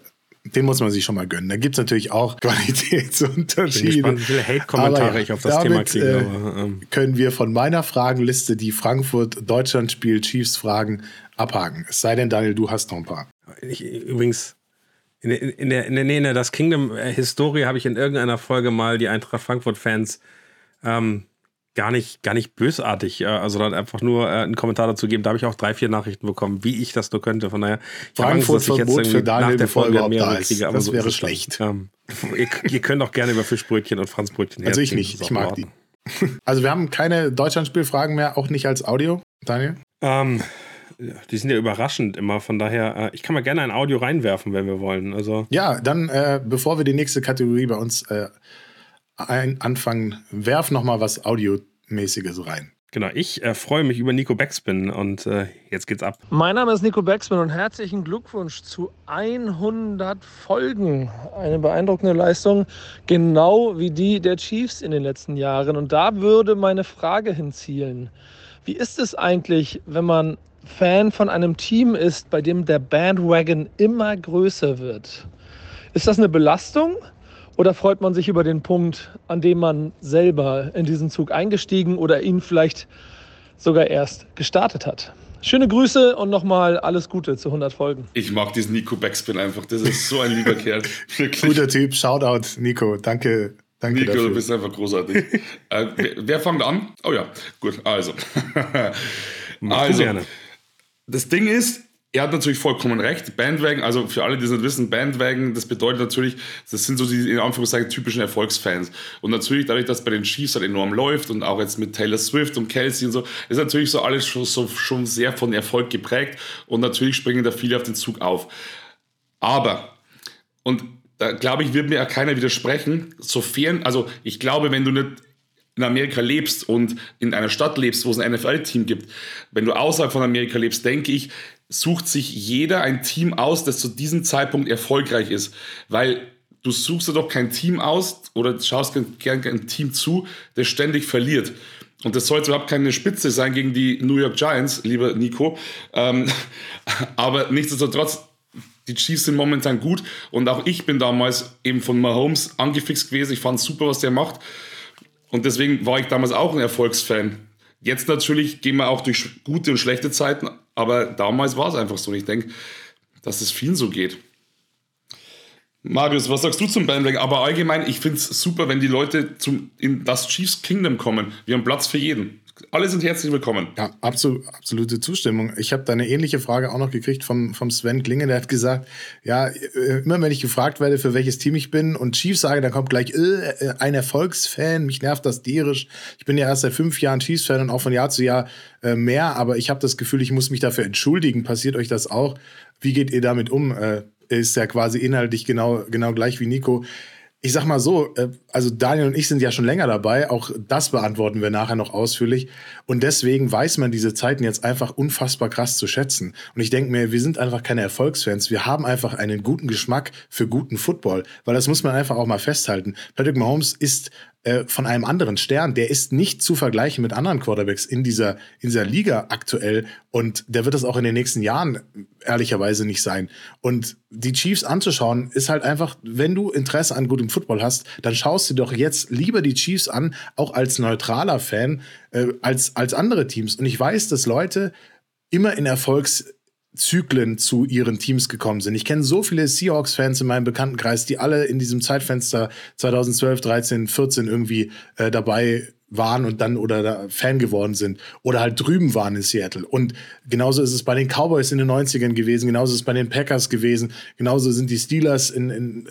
den muss man sich schon mal gönnen. Da gibt es natürlich auch Qualitätsunterschiede. Ich bin gespannt, wie viele Hate-Kommentare ich auf das Thema kriege. Äh, aber, ähm. können wir von meiner Fragenliste die Frankfurt-Deutschland-Spiel Chiefs-Fragen abhaken. Es sei denn, Daniel, du hast noch ein paar. Ich, übrigens, in, in, in, der, in der Nähe der Das Kingdom-Historie habe ich in irgendeiner Folge mal die Eintracht Frankfurt-Fans ähm, gar nicht, gar nicht bösartig, äh, also dann einfach nur äh, einen Kommentar dazu geben. Da habe ich auch drei, vier Nachrichten bekommen, wie ich das nur könnte. Von daher, ich habe Angst, dass ich jetzt für Daniel, nach der Folge mehrere kriege. Aber das so wäre schlecht. Ähm, ihr, ihr, könnt auch gerne über Fischbrötchen und Franzbrötchen Also ich nicht, ich mag die. Also wir haben keine Deutschlandspielfragen mehr, auch nicht als Audio, Daniel? Ähm, die sind ja überraschend immer. Von daher, äh, ich kann mal gerne ein Audio reinwerfen, wenn wir wollen. Also ja, dann, äh, bevor wir die nächste Kategorie bei uns äh, ein, anfangen, werf noch mal was Audiomäßiges rein. Genau, ich äh, freue mich über Nico Backspin und äh, jetzt geht's ab. Mein Name ist Nico Backspin und herzlichen Glückwunsch zu 100 Folgen. Eine beeindruckende Leistung, genau wie die der Chiefs in den letzten Jahren. Und da würde meine Frage hinzielen. Wie ist es eigentlich, wenn man Fan von einem Team ist, bei dem der Bandwagon immer größer wird. Ist das eine Belastung oder freut man sich über den Punkt, an dem man selber in diesen Zug eingestiegen oder ihn vielleicht sogar erst gestartet hat? Schöne Grüße und nochmal alles Gute zu 100 Folgen. Ich mag diesen Nico Backspin einfach. Das ist so ein lieber Kerl. Wirklich. Guter Typ. Shoutout, Nico. Danke. Danke Nico, dafür. du bist einfach großartig. äh, wer, wer fängt an? Oh ja, gut. Also. also. Gerne das Ding ist, er hat natürlich vollkommen recht. Bandwagon, also für alle, die es nicht wissen, Bandwagon, das bedeutet natürlich, das sind so die in Anführungszeichen typischen Erfolgsfans. Und natürlich dadurch, dass bei den Chiefs halt enorm läuft und auch jetzt mit Taylor Swift und Kelsey und so, ist natürlich so alles schon, so, schon sehr von Erfolg geprägt und natürlich springen da viele auf den Zug auf. Aber, und da glaube ich, wird mir auch keiner widersprechen, sofern, also ich glaube, wenn du nicht in Amerika lebst und in einer Stadt lebst, wo es ein NFL-Team gibt, wenn du außerhalb von Amerika lebst, denke ich, sucht sich jeder ein Team aus, das zu diesem Zeitpunkt erfolgreich ist. Weil du suchst dir doch kein Team aus oder schaust gerne ein Team zu, das ständig verliert. Und das soll jetzt überhaupt keine Spitze sein gegen die New York Giants, lieber Nico. Ähm, aber nichtsdestotrotz, die Chiefs sind momentan gut und auch ich bin damals eben von Mahomes angefixt gewesen. Ich fand super, was der macht. Und deswegen war ich damals auch ein Erfolgsfan. Jetzt natürlich gehen wir auch durch gute und schlechte Zeiten, aber damals war es einfach so. Und ich denke, dass es vielen so geht. Marius, was sagst du zum Bandwagon? Aber allgemein, ich finde es super, wenn die Leute zum, in das Chiefs Kingdom kommen. Wir haben Platz für jeden. Alle sind herzlich willkommen. Ja, absolut, absolute Zustimmung. Ich habe da eine ähnliche Frage auch noch gekriegt vom, vom Sven Klinge. Der hat gesagt, ja, äh, immer wenn ich gefragt werde, für welches Team ich bin und Chiefs sage, dann kommt gleich äh, ein Erfolgsfan. Mich nervt das tierisch. Ich bin ja erst seit fünf Jahren Chiefs-Fan und auch von Jahr zu Jahr äh, mehr. Aber ich habe das Gefühl, ich muss mich dafür entschuldigen. Passiert euch das auch? Wie geht ihr damit um? Äh, ist ja quasi inhaltlich genau, genau gleich wie Nico ich sag mal so, äh, also Daniel und ich sind ja schon länger dabei, auch das beantworten wir nachher noch ausführlich. Und deswegen weiß man diese Zeiten jetzt einfach unfassbar krass zu schätzen. Und ich denke mir, wir sind einfach keine Erfolgsfans. Wir haben einfach einen guten Geschmack für guten Football, weil das muss man einfach auch mal festhalten. Patrick Mahomes ist äh, von einem anderen Stern. Der ist nicht zu vergleichen mit anderen Quarterbacks in dieser, in dieser Liga aktuell. Und der wird das auch in den nächsten Jahren ehrlicherweise nicht sein. Und die Chiefs anzuschauen, ist halt einfach, wenn du Interesse an gutem Football hast, dann schaust du doch jetzt lieber die Chiefs an, auch als neutraler Fan, äh, als, als andere Teams. Und ich weiß, dass Leute immer in Erfolgs Zyklen zu ihren Teams gekommen sind. Ich kenne so viele Seahawks-Fans in meinem Bekanntenkreis, die alle in diesem Zeitfenster 2012, 13, 14 irgendwie äh, dabei waren und dann oder Fan geworden sind oder halt drüben waren in Seattle. Und genauso ist es bei den Cowboys in den 90ern gewesen, genauso ist es bei den Packers gewesen, genauso sind die Steelers in, in,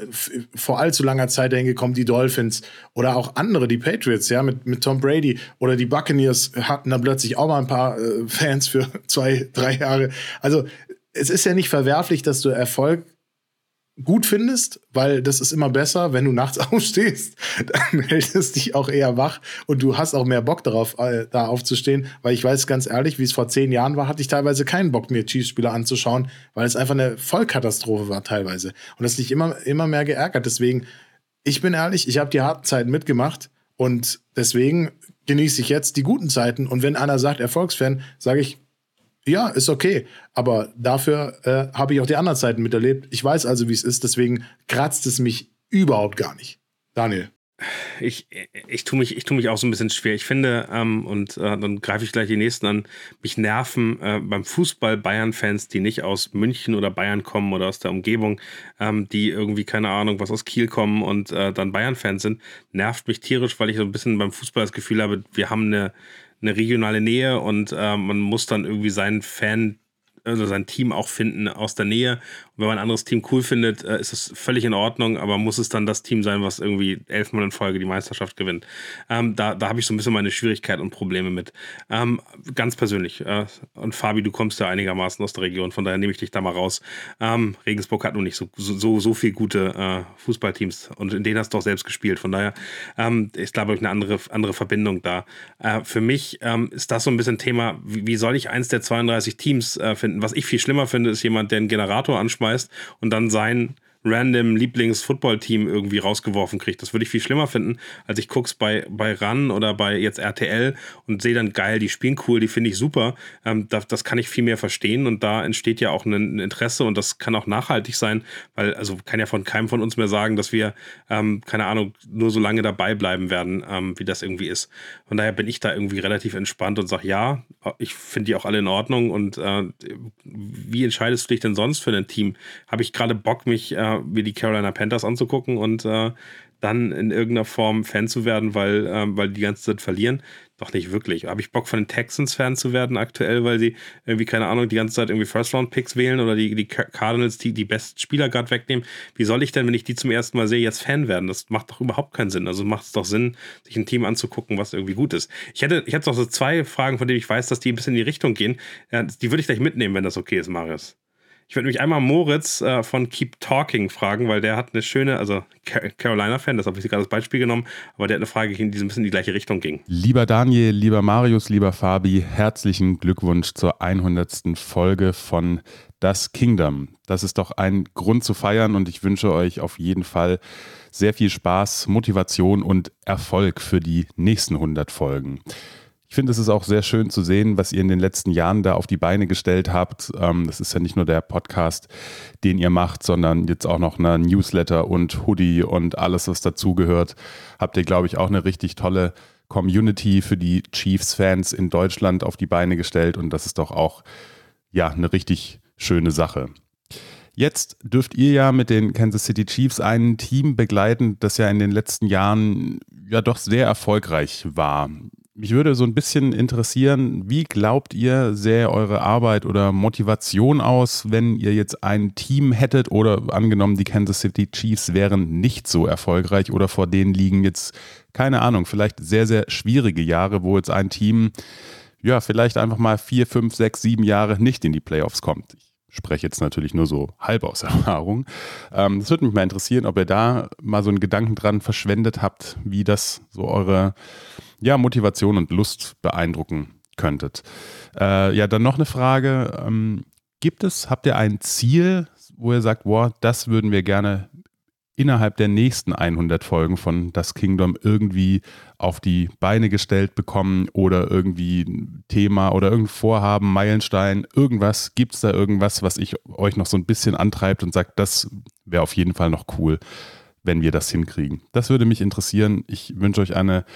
vor allzu langer Zeit dahin gekommen, die Dolphins oder auch andere, die Patriots, ja, mit, mit Tom Brady oder die Buccaneers hatten dann plötzlich auch mal ein paar äh, Fans für zwei, drei Jahre. Also es ist ja nicht verwerflich, dass du Erfolg gut findest, weil das ist immer besser, wenn du nachts aufstehst, dann hält es dich auch eher wach und du hast auch mehr Bock darauf, äh, da aufzustehen, weil ich weiß ganz ehrlich, wie es vor zehn Jahren war, hatte ich teilweise keinen Bock, mir Chiefs-Spieler anzuschauen, weil es einfach eine Vollkatastrophe war teilweise und das dich immer, immer mehr geärgert. Deswegen, ich bin ehrlich, ich habe die harten Zeiten mitgemacht und deswegen genieße ich jetzt die guten Zeiten und wenn einer sagt Erfolgsfan, sage ich, ja, ist okay. Aber dafür äh, habe ich auch die anderen Zeiten miterlebt. Ich weiß also, wie es ist. Deswegen kratzt es mich überhaupt gar nicht. Daniel. Ich, ich tue mich, tu mich auch so ein bisschen schwer. Ich finde, ähm, und äh, dann greife ich gleich die nächsten an, mich nerven äh, beim Fußball Bayern-Fans, die nicht aus München oder Bayern kommen oder aus der Umgebung, ähm, die irgendwie, keine Ahnung, was aus Kiel kommen und äh, dann Bayern-Fans sind, nervt mich tierisch, weil ich so ein bisschen beim Fußball das Gefühl habe, wir haben eine, eine regionale Nähe und äh, man muss dann irgendwie seinen Fan also sein Team auch finden aus der Nähe. Und wenn man ein anderes Team cool findet, äh, ist es völlig in Ordnung, aber muss es dann das Team sein, was irgendwie elfmal in Folge die Meisterschaft gewinnt. Ähm, da da habe ich so ein bisschen meine Schwierigkeit und Probleme mit. Ähm, ganz persönlich. Äh, und Fabi, du kommst ja einigermaßen aus der Region, von daher nehme ich dich da mal raus. Ähm, Regensburg hat nun nicht so, so, so viel gute äh, Fußballteams und in denen hast du auch selbst gespielt. Von daher ähm, ist, glaube ich, eine andere, andere Verbindung da. Äh, für mich ähm, ist das so ein bisschen Thema, wie, wie soll ich eins der 32 Teams äh, finden? Was ich viel schlimmer finde, ist jemand, der einen Generator anschmeißt und dann sein random Lieblings-Football-Team irgendwie rausgeworfen kriegt. Das würde ich viel schlimmer finden, als ich guck's bei, bei RAN oder bei jetzt RTL und sehe dann geil, die spielen cool, die finde ich super. Ähm, das, das kann ich viel mehr verstehen und da entsteht ja auch ein Interesse und das kann auch nachhaltig sein, weil, also kann ja von keinem von uns mehr sagen, dass wir, ähm, keine Ahnung, nur so lange dabei bleiben werden, ähm, wie das irgendwie ist. Von daher bin ich da irgendwie relativ entspannt und sage, ja, ich finde die auch alle in Ordnung und äh, wie entscheidest du dich denn sonst für ein Team? Habe ich gerade Bock, mich äh, mir die Carolina Panthers anzugucken und äh, dann in irgendeiner Form Fan zu werden, weil, äh, weil die ganze Zeit verlieren. Doch nicht wirklich. Habe ich Bock von den Texans Fan zu werden aktuell, weil sie irgendwie, keine Ahnung, die ganze Zeit irgendwie First-Round-Picks wählen oder die, die Cardinals die, die besten Spieler gerade wegnehmen. Wie soll ich denn, wenn ich die zum ersten Mal sehe, jetzt Fan werden? Das macht doch überhaupt keinen Sinn. Also macht es doch Sinn, sich ein Team anzugucken, was irgendwie gut ist. Ich hätte, ich hätte noch so zwei Fragen, von denen ich weiß, dass die ein bisschen in die Richtung gehen. Die würde ich gleich mitnehmen, wenn das okay ist, Marius. Ich würde mich einmal Moritz äh, von Keep Talking fragen, weil der hat eine schöne, also Carolina-Fan, das habe ich gerade als Beispiel genommen, aber der hat eine Frage, die ein bisschen in die gleiche Richtung ging. Lieber Daniel, lieber Marius, lieber Fabi, herzlichen Glückwunsch zur 100. Folge von Das Kingdom. Das ist doch ein Grund zu feiern und ich wünsche euch auf jeden Fall sehr viel Spaß, Motivation und Erfolg für die nächsten 100 Folgen. Ich finde, es ist auch sehr schön zu sehen, was ihr in den letzten Jahren da auf die Beine gestellt habt. Ähm, das ist ja nicht nur der Podcast, den ihr macht, sondern jetzt auch noch eine Newsletter und Hoodie und alles, was dazugehört. Habt ihr, glaube ich, auch eine richtig tolle Community für die Chiefs-Fans in Deutschland auf die Beine gestellt. Und das ist doch auch ja eine richtig schöne Sache. Jetzt dürft ihr ja mit den Kansas City Chiefs ein Team begleiten, das ja in den letzten Jahren ja doch sehr erfolgreich war. Mich würde so ein bisschen interessieren, wie glaubt ihr, sähe eure Arbeit oder Motivation aus, wenn ihr jetzt ein Team hättet oder angenommen, die Kansas City Chiefs wären nicht so erfolgreich oder vor denen liegen jetzt, keine Ahnung, vielleicht sehr, sehr schwierige Jahre, wo jetzt ein Team, ja, vielleicht einfach mal vier, fünf, sechs, sieben Jahre nicht in die Playoffs kommt. Ich spreche jetzt natürlich nur so halb aus Erfahrung. Ähm, das würde mich mal interessieren, ob ihr da mal so einen Gedanken dran verschwendet habt, wie das so eure ja, Motivation und Lust beeindrucken könntet. Äh, ja, dann noch eine Frage. Ähm, gibt es, habt ihr ein Ziel, wo ihr sagt, wow, das würden wir gerne innerhalb der nächsten 100 Folgen von Das Kingdom irgendwie auf die Beine gestellt bekommen oder irgendwie ein Thema oder irgendein Vorhaben, Meilenstein, irgendwas, gibt es da irgendwas, was ich euch noch so ein bisschen antreibt und sagt, das wäre auf jeden Fall noch cool, wenn wir das hinkriegen. Das würde mich interessieren. Ich wünsche euch eine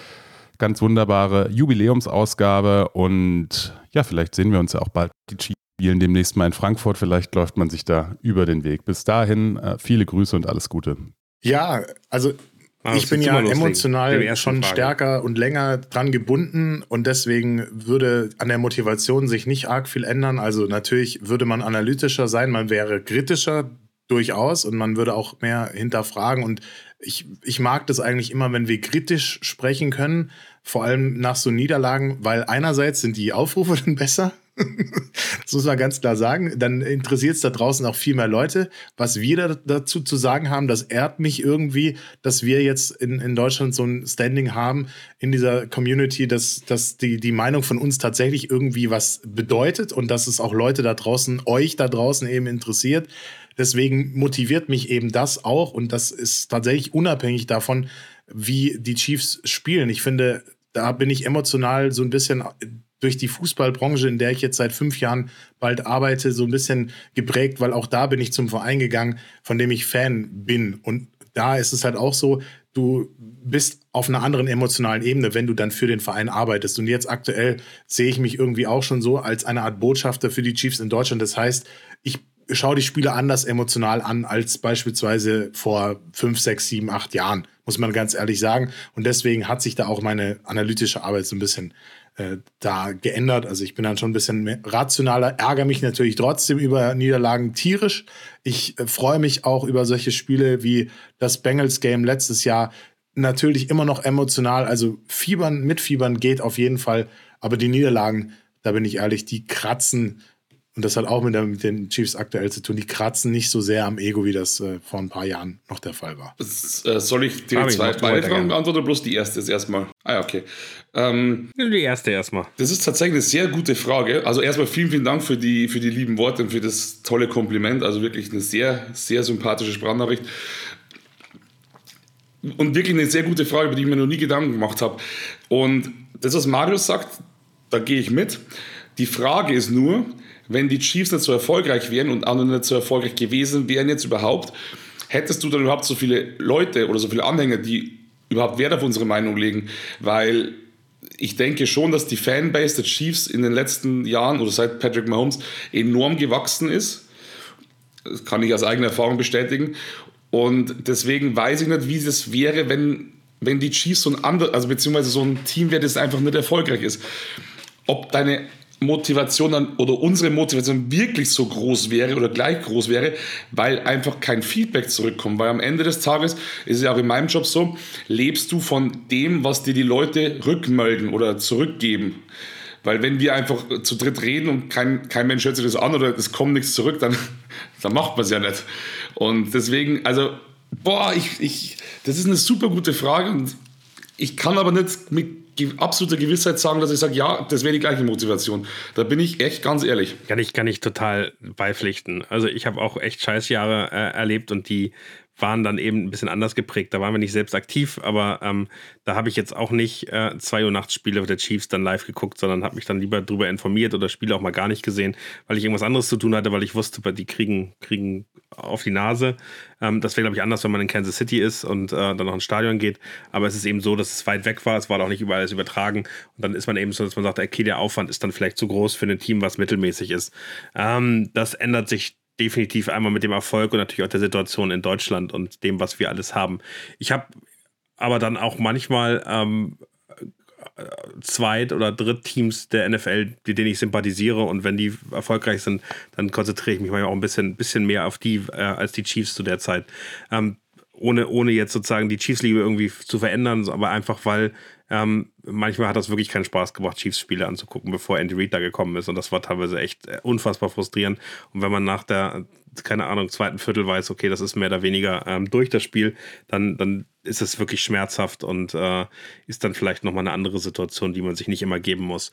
ganz wunderbare Jubiläumsausgabe und ja, vielleicht sehen wir uns ja auch bald. Die Chiefs spielen demnächst mal in Frankfurt. Vielleicht läuft man sich da über den Weg. Bis dahin äh, viele Grüße und alles Gute. Ja, also Ah, ich bin ja emotional schon Frage. stärker und länger dran gebunden und deswegen würde an der Motivation sich nicht arg viel ändern. Also natürlich würde man analytischer sein, man wäre kritischer durchaus und man würde auch mehr hinterfragen und ich, ich mag das eigentlich immer, wenn wir kritisch sprechen können, vor allem nach so Niederlagen, weil einerseits sind die Aufrufe dann besser, das muss man ganz klar sagen, dann interessiert es da draußen auch viel mehr Leute. Was wir da, dazu zu sagen haben, das ehrt mich irgendwie, dass wir jetzt in, in Deutschland so ein Standing haben in dieser Community, dass, dass die, die Meinung von uns tatsächlich irgendwie was bedeutet und dass es auch Leute da draußen, euch da draußen eben interessiert. Deswegen motiviert mich eben das auch und das ist tatsächlich unabhängig davon, wie die Chiefs spielen. Ich finde, da bin ich emotional so ein bisschen durch die Fußballbranche, in der ich jetzt seit fünf Jahren bald arbeite, so ein bisschen geprägt, weil auch da bin ich zum Verein gegangen, von dem ich Fan bin. Und da ist es halt auch so, du bist auf einer anderen emotionalen Ebene, wenn du dann für den Verein arbeitest. Und jetzt aktuell sehe ich mich irgendwie auch schon so als eine Art Botschafter für die Chiefs in Deutschland. Das heißt, ich schaue die Spiele anders emotional an als beispielsweise vor fünf, sechs, sieben, acht Jahren, muss man ganz ehrlich sagen. Und deswegen hat sich da auch meine analytische Arbeit so ein bisschen äh, da geändert. Also ich bin dann schon ein bisschen rationaler, ärgere mich natürlich trotzdem über Niederlagen tierisch. Ich äh, freue mich auch über solche Spiele wie das Bengals Game letztes Jahr. Natürlich immer noch emotional, also fiebern, mitfiebern geht auf jeden Fall, aber die Niederlagen, da bin ich ehrlich, die kratzen und das hat auch mit, der, mit, den Chiefs aktuell zu tun. Die kratzen nicht so sehr am Ego, wie das äh, vor ein paar Jahren noch der Fall war. Das, äh, soll ich die zwei beide Fragen beantworten oder bloß die erste jetzt erstmal? Ah ja, okay. Ähm, die erste erstmal. Das ist tatsächlich eine sehr gute Frage. Also erstmal vielen, vielen Dank für die, für die lieben Worte und für das tolle Kompliment. Also wirklich eine sehr, sehr sympathische Sprachnachricht. Und wirklich eine sehr gute Frage, über die ich mir noch nie Gedanken gemacht habe. Und das, was Marius sagt, da gehe ich mit. Die Frage ist nur, wenn die Chiefs nicht so erfolgreich wären und noch nicht so erfolgreich gewesen wären jetzt überhaupt, hättest du dann überhaupt so viele Leute oder so viele Anhänger, die überhaupt Wert auf unsere Meinung legen? Weil ich denke schon, dass die Fanbase der Chiefs in den letzten Jahren oder seit Patrick Mahomes enorm gewachsen ist. Das kann ich aus eigener Erfahrung bestätigen. Und deswegen weiß ich nicht, wie es wäre, wenn, wenn die Chiefs so ein anderes, also beziehungsweise so ein Team wäre, das einfach nicht erfolgreich ist. Ob deine Motivation dann, oder unsere Motivation wirklich so groß wäre oder gleich groß wäre, weil einfach kein Feedback zurückkommt. Weil am Ende des Tages ist es ja auch in meinem Job so, lebst du von dem, was dir die Leute rückmelden oder zurückgeben. Weil wenn wir einfach zu dritt reden und kein, kein Mensch hört sich das an oder es kommt nichts zurück, dann, dann macht man es ja nicht. Und deswegen, also, boah, ich, ich, das ist eine super gute Frage und ich kann aber nicht mit absoluter Gewissheit sagen, dass ich sage, ja, das wäre die gleiche Motivation. Da bin ich echt ganz ehrlich. Kann ich, kann ich total beipflichten. Also ich habe auch echt Scheißjahre äh, erlebt und die waren dann eben ein bisschen anders geprägt. Da waren wir nicht selbst aktiv, aber ähm, da habe ich jetzt auch nicht äh, zwei Uhr nachts Spiele der Chiefs dann live geguckt, sondern habe mich dann lieber darüber informiert oder Spiele auch mal gar nicht gesehen, weil ich irgendwas anderes zu tun hatte, weil ich wusste, die kriegen, kriegen auf die Nase. Ähm, das wäre, glaube ich, anders, wenn man in Kansas City ist und äh, dann noch ins Stadion geht. Aber es ist eben so, dass es weit weg war. Es war auch nicht überall alles übertragen. Und dann ist man eben so, dass man sagt, okay, der Aufwand ist dann vielleicht zu groß für ein Team, was mittelmäßig ist. Ähm, das ändert sich definitiv einmal mit dem Erfolg und natürlich auch der Situation in Deutschland und dem, was wir alles haben. Ich habe aber dann auch manchmal ähm, Zweit- oder Drittteams der NFL, die denen ich sympathisiere. Und wenn die erfolgreich sind, dann konzentriere ich mich manchmal auch ein bisschen, bisschen mehr auf die äh, als die Chiefs zu der Zeit. Ähm, ohne, ohne jetzt sozusagen die Chiefs-Liebe irgendwie zu verändern, aber einfach weil ähm, manchmal hat das wirklich keinen Spaß gemacht, Chiefs-Spiele anzugucken, bevor Andy Reid da gekommen ist. Und das war teilweise echt äh, unfassbar frustrierend. Und wenn man nach der, keine Ahnung, zweiten Viertel weiß, okay, das ist mehr oder weniger ähm, durch das Spiel, dann, dann ist es wirklich schmerzhaft und äh, ist dann vielleicht nochmal eine andere Situation, die man sich nicht immer geben muss.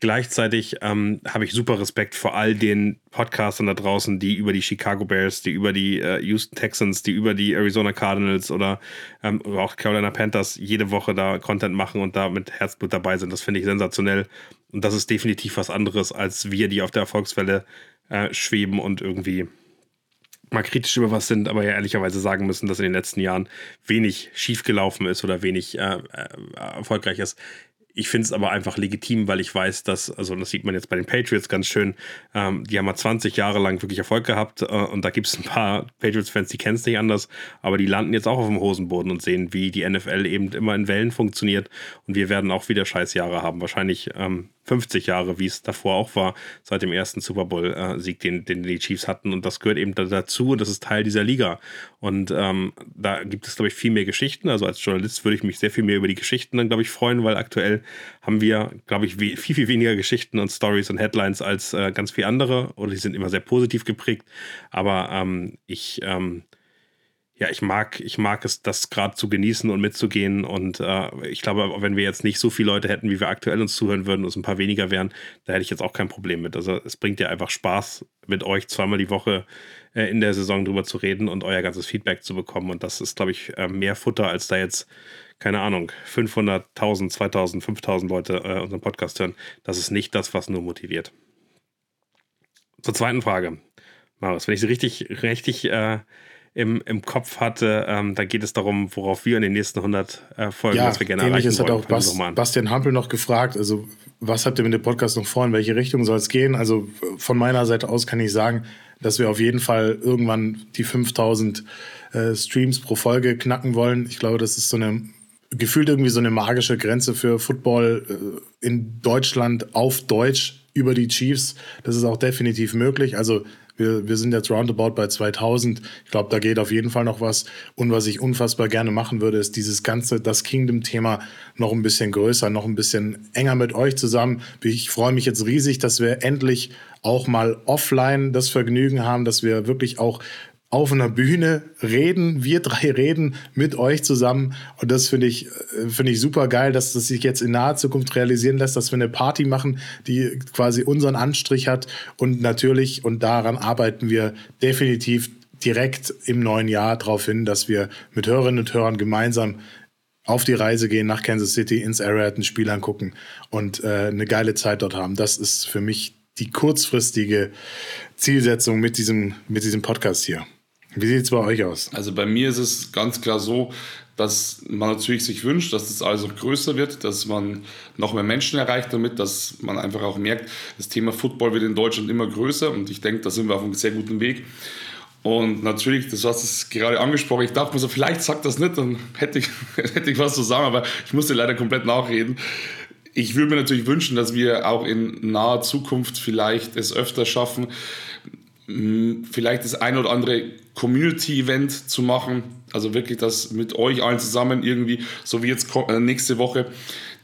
Gleichzeitig ähm, habe ich super Respekt vor all den Podcastern da draußen, die über die Chicago Bears, die über die äh, Houston Texans, die über die Arizona Cardinals oder, ähm, auch Carolina Panthers jede Woche da Content machen und da mit Herzblut dabei sind. Das finde ich sensationell. Und das ist definitiv was anderes als wir, die auf der Erfolgswelle äh, schweben und irgendwie mal kritisch über was sind, aber ja ehrlicherweise sagen müssen, dass in den letzten Jahren wenig schiefgelaufen ist oder wenig äh, äh, erfolgreich ist. Ich finde es aber einfach legitim, weil ich weiß, dass, also das sieht man jetzt bei den Patriots ganz schön, ähm, die haben mal 20 Jahre lang wirklich Erfolg gehabt äh, und da gibt es ein paar Patriots-Fans, die kennen es nicht anders, aber die landen jetzt auch auf dem Hosenboden und sehen, wie die NFL eben immer in Wellen funktioniert und wir werden auch wieder Scheißjahre haben. Wahrscheinlich ähm, 50 Jahre, wie es davor auch war, seit dem ersten Super Bowl-Sieg, den, den die Chiefs hatten. Und das gehört eben dazu und das ist Teil dieser Liga. Und ähm, da gibt es, glaube ich, viel mehr Geschichten. Also als Journalist würde ich mich sehr viel mehr über die Geschichten dann, glaube ich, freuen, weil aktuell haben wir, glaube ich, viel, viel weniger Geschichten und Stories und Headlines als äh, ganz viele andere. Oder die sind immer sehr positiv geprägt. Aber ähm, ich ähm, ja, ich mag, ich mag es, das gerade zu genießen und mitzugehen. Und äh, ich glaube, wenn wir jetzt nicht so viele Leute hätten, wie wir aktuell uns zuhören würden, und es ein paar weniger wären, da hätte ich jetzt auch kein Problem mit. Also es bringt ja einfach Spaß, mit euch zweimal die Woche äh, in der Saison drüber zu reden und euer ganzes Feedback zu bekommen. Und das ist, glaube ich, äh, mehr Futter, als da jetzt, keine Ahnung, 500.000, 2000, 5000 Leute äh, unseren Podcast hören. Das ist nicht das, was nur motiviert. Zur zweiten Frage. Marius, wenn ich sie richtig, richtig äh, im, im Kopf hatte. Ähm, da geht es darum, worauf wir in den nächsten 100 äh, Folgen, ja, was wir gerne erreichen wollen. hat auch Bas, Bastian Hampel noch gefragt, also was habt ihr mit dem Podcast noch vor, in welche Richtung soll es gehen? Also von meiner Seite aus kann ich sagen, dass wir auf jeden Fall irgendwann die 5000 äh, Streams pro Folge knacken wollen. Ich glaube, das ist so eine gefühlt irgendwie so eine magische Grenze für Football äh, in Deutschland auf Deutsch über die Chiefs. Das ist auch definitiv möglich. Also wir, wir sind jetzt roundabout bei 2000. Ich glaube, da geht auf jeden Fall noch was. Und was ich unfassbar gerne machen würde, ist dieses ganze, das Kingdom-Thema noch ein bisschen größer, noch ein bisschen enger mit euch zusammen. Ich freue mich jetzt riesig, dass wir endlich auch mal offline das Vergnügen haben, dass wir wirklich auch auf einer Bühne reden, wir drei reden mit euch zusammen. Und das finde ich, äh, finde ich super geil, dass das sich jetzt in naher Zukunft realisieren lässt, dass wir eine Party machen, die quasi unseren Anstrich hat. Und natürlich, und daran arbeiten wir definitiv direkt im neuen Jahr darauf hin, dass wir mit Hörerinnen und Hörern gemeinsam auf die Reise gehen nach Kansas City, ins Arrowhead ein Spiel angucken und äh, eine geile Zeit dort haben. Das ist für mich die kurzfristige Zielsetzung mit diesem, mit diesem Podcast hier. Wie sieht es bei euch aus? Also bei mir ist es ganz klar so, dass man natürlich sich wünscht, dass das alles noch größer wird, dass man noch mehr Menschen erreicht damit, dass man einfach auch merkt, das Thema Football wird in Deutschland immer größer und ich denke, da sind wir auf einem sehr guten Weg. Und natürlich, das hast du gerade angesprochen, ich dachte mir so, vielleicht sagt das nicht, dann hätte ich, hätte ich was zu sagen, aber ich musste leider komplett nachreden. Ich würde mir natürlich wünschen, dass wir auch in naher Zukunft vielleicht es öfter schaffen, vielleicht das ein oder andere Community-Event zu machen. Also wirklich das mit euch allen zusammen irgendwie, so wie jetzt äh, nächste Woche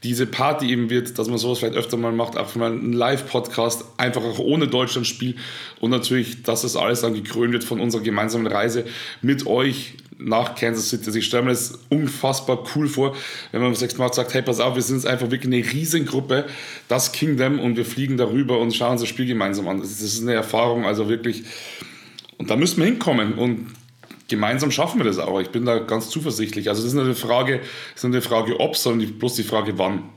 diese Party eben wird, dass man sowas vielleicht öfter mal macht, auch mal einen Live-Podcast, einfach auch ohne Deutschlandspiel und natürlich, dass das alles dann gekrönt wird von unserer gemeinsamen Reise mit euch nach Kansas City. Also ich stelle mir das unfassbar cool vor, wenn man sechs Mal sagt, hey, pass auf, wir sind jetzt einfach wirklich eine Riesengruppe, das Kingdom und wir fliegen darüber und schauen uns das Spiel gemeinsam an. Das ist eine Erfahrung, also wirklich, und da müssen wir hinkommen und gemeinsam schaffen wir das auch. Ich bin da ganz zuversichtlich. Also das ist nicht eine Frage, ist nicht eine Frage ob, sondern bloß die Frage wann.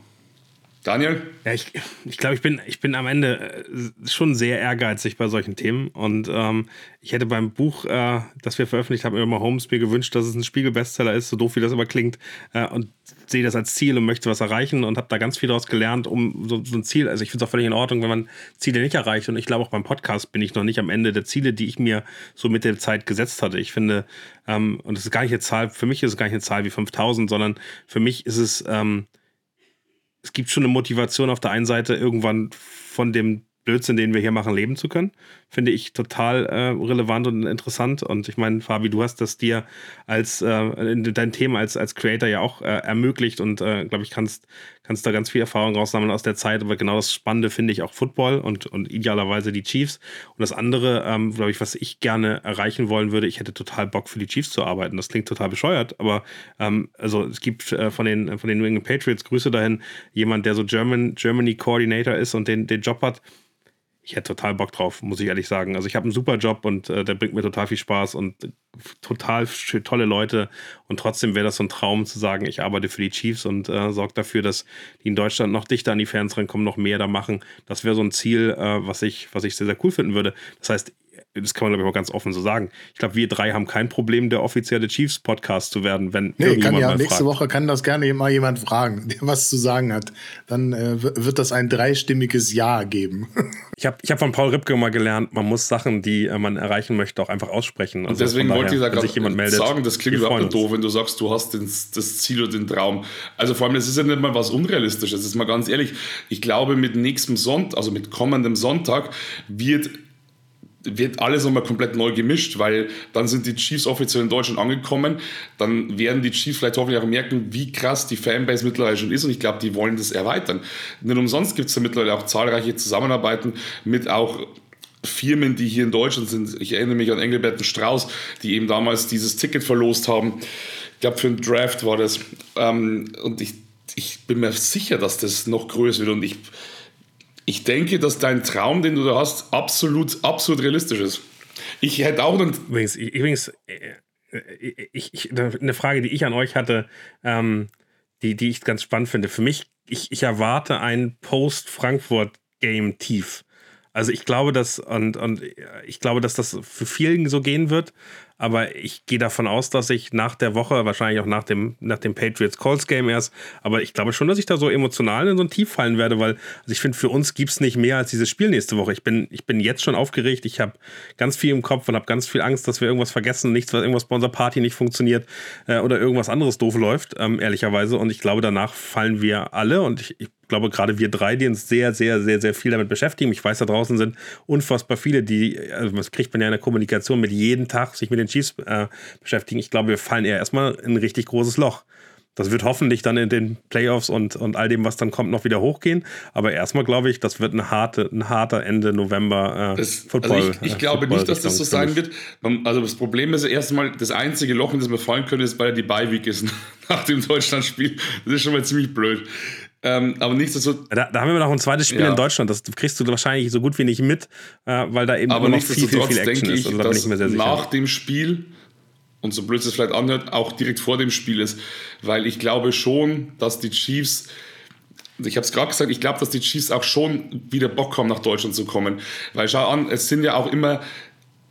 Daniel? Ja, ich, ich glaube, ich bin, ich bin am Ende äh, schon sehr ehrgeizig bei solchen Themen. Und ähm, ich hätte beim Buch, äh, das wir veröffentlicht haben, immer Holmes mir gewünscht, dass es ein Spiegel-Bestseller ist, so doof wie das immer klingt. Äh, und sehe das als Ziel und möchte was erreichen und habe da ganz viel daraus gelernt, um so, so ein Ziel. Also ich finde es auch völlig in Ordnung, wenn man Ziele nicht erreicht. Und ich glaube, auch beim Podcast bin ich noch nicht am Ende der Ziele, die ich mir so mit der Zeit gesetzt hatte. Ich finde, ähm, und das ist gar nicht eine Zahl, für mich ist es gar nicht eine Zahl wie 5000, sondern für mich ist es. Ähm, es gibt schon eine Motivation auf der einen Seite, irgendwann von dem Blödsinn, den wir hier machen, leben zu können finde ich total äh, relevant und interessant. Und ich meine, Fabi, du hast das dir als äh, dein Thema als, als Creator ja auch äh, ermöglicht und äh, glaube ich, kannst, kannst da ganz viel Erfahrung raussammeln aus der Zeit. Aber genau das Spannende finde ich auch Football und, und idealerweise die Chiefs. Und das andere, ähm, glaube ich, was ich gerne erreichen wollen würde, ich hätte total Bock für die Chiefs zu arbeiten. Das klingt total bescheuert, aber ähm, also es gibt äh, von, den, von den New England Patriots Grüße dahin, jemand, der so German, Germany Coordinator ist und den, den Job hat ich hätte total Bock drauf, muss ich ehrlich sagen. Also ich habe einen super Job und äh, der bringt mir total viel Spaß und äh, total tolle Leute. Und trotzdem wäre das so ein Traum zu sagen, ich arbeite für die Chiefs und äh, sorge dafür, dass die in Deutschland noch dichter an die Fans rankommen, noch mehr da machen. Das wäre so ein Ziel, äh, was, ich, was ich sehr, sehr cool finden würde. Das heißt, das kann man glaube ich mal ganz offen so sagen. Ich glaube, wir drei haben kein Problem, der offizielle Chiefs-Podcast zu werden, wenn nee, kann ja, nächste fragt. Woche kann das gerne mal jemand fragen, der was zu sagen hat. Dann äh, wird das ein dreistimmiges Ja geben. ich habe ich hab von Paul Ripke mal gelernt, man muss Sachen, die äh, man erreichen möchte, auch einfach aussprechen. Also Und deswegen wollte ich da gerade sagen, das klingt überhaupt nicht doof, wenn du sagst, du hast den, das Ziel oder den Traum. Also vor allem, das ist ja nicht mal was Unrealistisches. Das ist mal ganz ehrlich. Ich glaube, mit nächstem Sonntag, also mit kommendem Sonntag, wird wird alles nochmal komplett neu gemischt, weil dann sind die Chiefs offiziell in Deutschland angekommen. Dann werden die Chiefs vielleicht hoffentlich auch merken, wie krass die Fanbase mittlerweile schon ist. Und ich glaube, die wollen das erweitern. Nicht umsonst gibt es da mittlerweile auch zahlreiche Zusammenarbeiten mit auch Firmen, die hier in Deutschland sind. Ich erinnere mich an Engelbert und Strauß, die eben damals dieses Ticket verlost haben. Ich glaube, für einen Draft war das. Ähm, und ich, ich bin mir sicher, dass das noch größer wird. Und ich ich denke, dass dein Traum, den du da hast, absolut, absolut realistisch ist. Ich hätte auch einen. Übrigens, übrigens äh, äh, ich, ich, eine Frage, die ich an euch hatte, ähm, die, die ich ganz spannend finde. Für mich, ich, ich erwarte ein Post-Frankfurt-Game tief. Also ich glaube, dass und, und ich glaube, dass das für vielen so gehen wird. Aber ich gehe davon aus, dass ich nach der Woche, wahrscheinlich auch nach dem, nach dem Patriots Calls Game erst, aber ich glaube schon, dass ich da so emotional in so ein Tief fallen werde, weil also ich finde, für uns gibt es nicht mehr als dieses Spiel nächste Woche. Ich bin, ich bin jetzt schon aufgeregt. Ich habe ganz viel im Kopf und habe ganz viel Angst, dass wir irgendwas vergessen, nichts, was irgendwas bei unserer Party nicht funktioniert äh, oder irgendwas anderes doof läuft, ähm, ehrlicherweise. Und ich glaube, danach fallen wir alle und ich, ich glaube, gerade wir drei, die uns sehr, sehr, sehr, sehr viel damit beschäftigen. Ich weiß, da draußen sind unfassbar viele, die, also das kriegt man ja in der Kommunikation mit jedem Tag, sich mit den Chiefs äh, beschäftigen. Ich glaube, wir fallen eher erstmal in ein richtig großes Loch. Das wird hoffentlich dann in den Playoffs und, und all dem, was dann kommt, noch wieder hochgehen. Aber erstmal glaube ich, das wird ein, harte, ein harter Ende November äh, das, Football. Also ich, ich äh, glaube Football nicht, dass das so sein wird. Also das Problem ist erstmal, das einzige Loch, in das wir fallen können, ist, weil die Bye-Week ist nach dem Deutschlandspiel. Das ist schon mal ziemlich blöd. Ähm, aber nichtsdestotrotz. Da, da, haben wir noch ein zweites Spiel ja. in Deutschland. Das kriegst du wahrscheinlich so gut wie nicht mit, äh, weil da eben aber noch viel, viel, viel Action ich, ist. Also da bin ich mir sehr sicher. Nach dem Spiel, und so blöd es vielleicht anhört, auch direkt vor dem Spiel ist. Weil ich glaube schon, dass die Chiefs. Ich habe es gerade gesagt, ich glaube, dass die Chiefs auch schon wieder Bock haben, nach Deutschland zu kommen. Weil schau an, es sind ja auch immer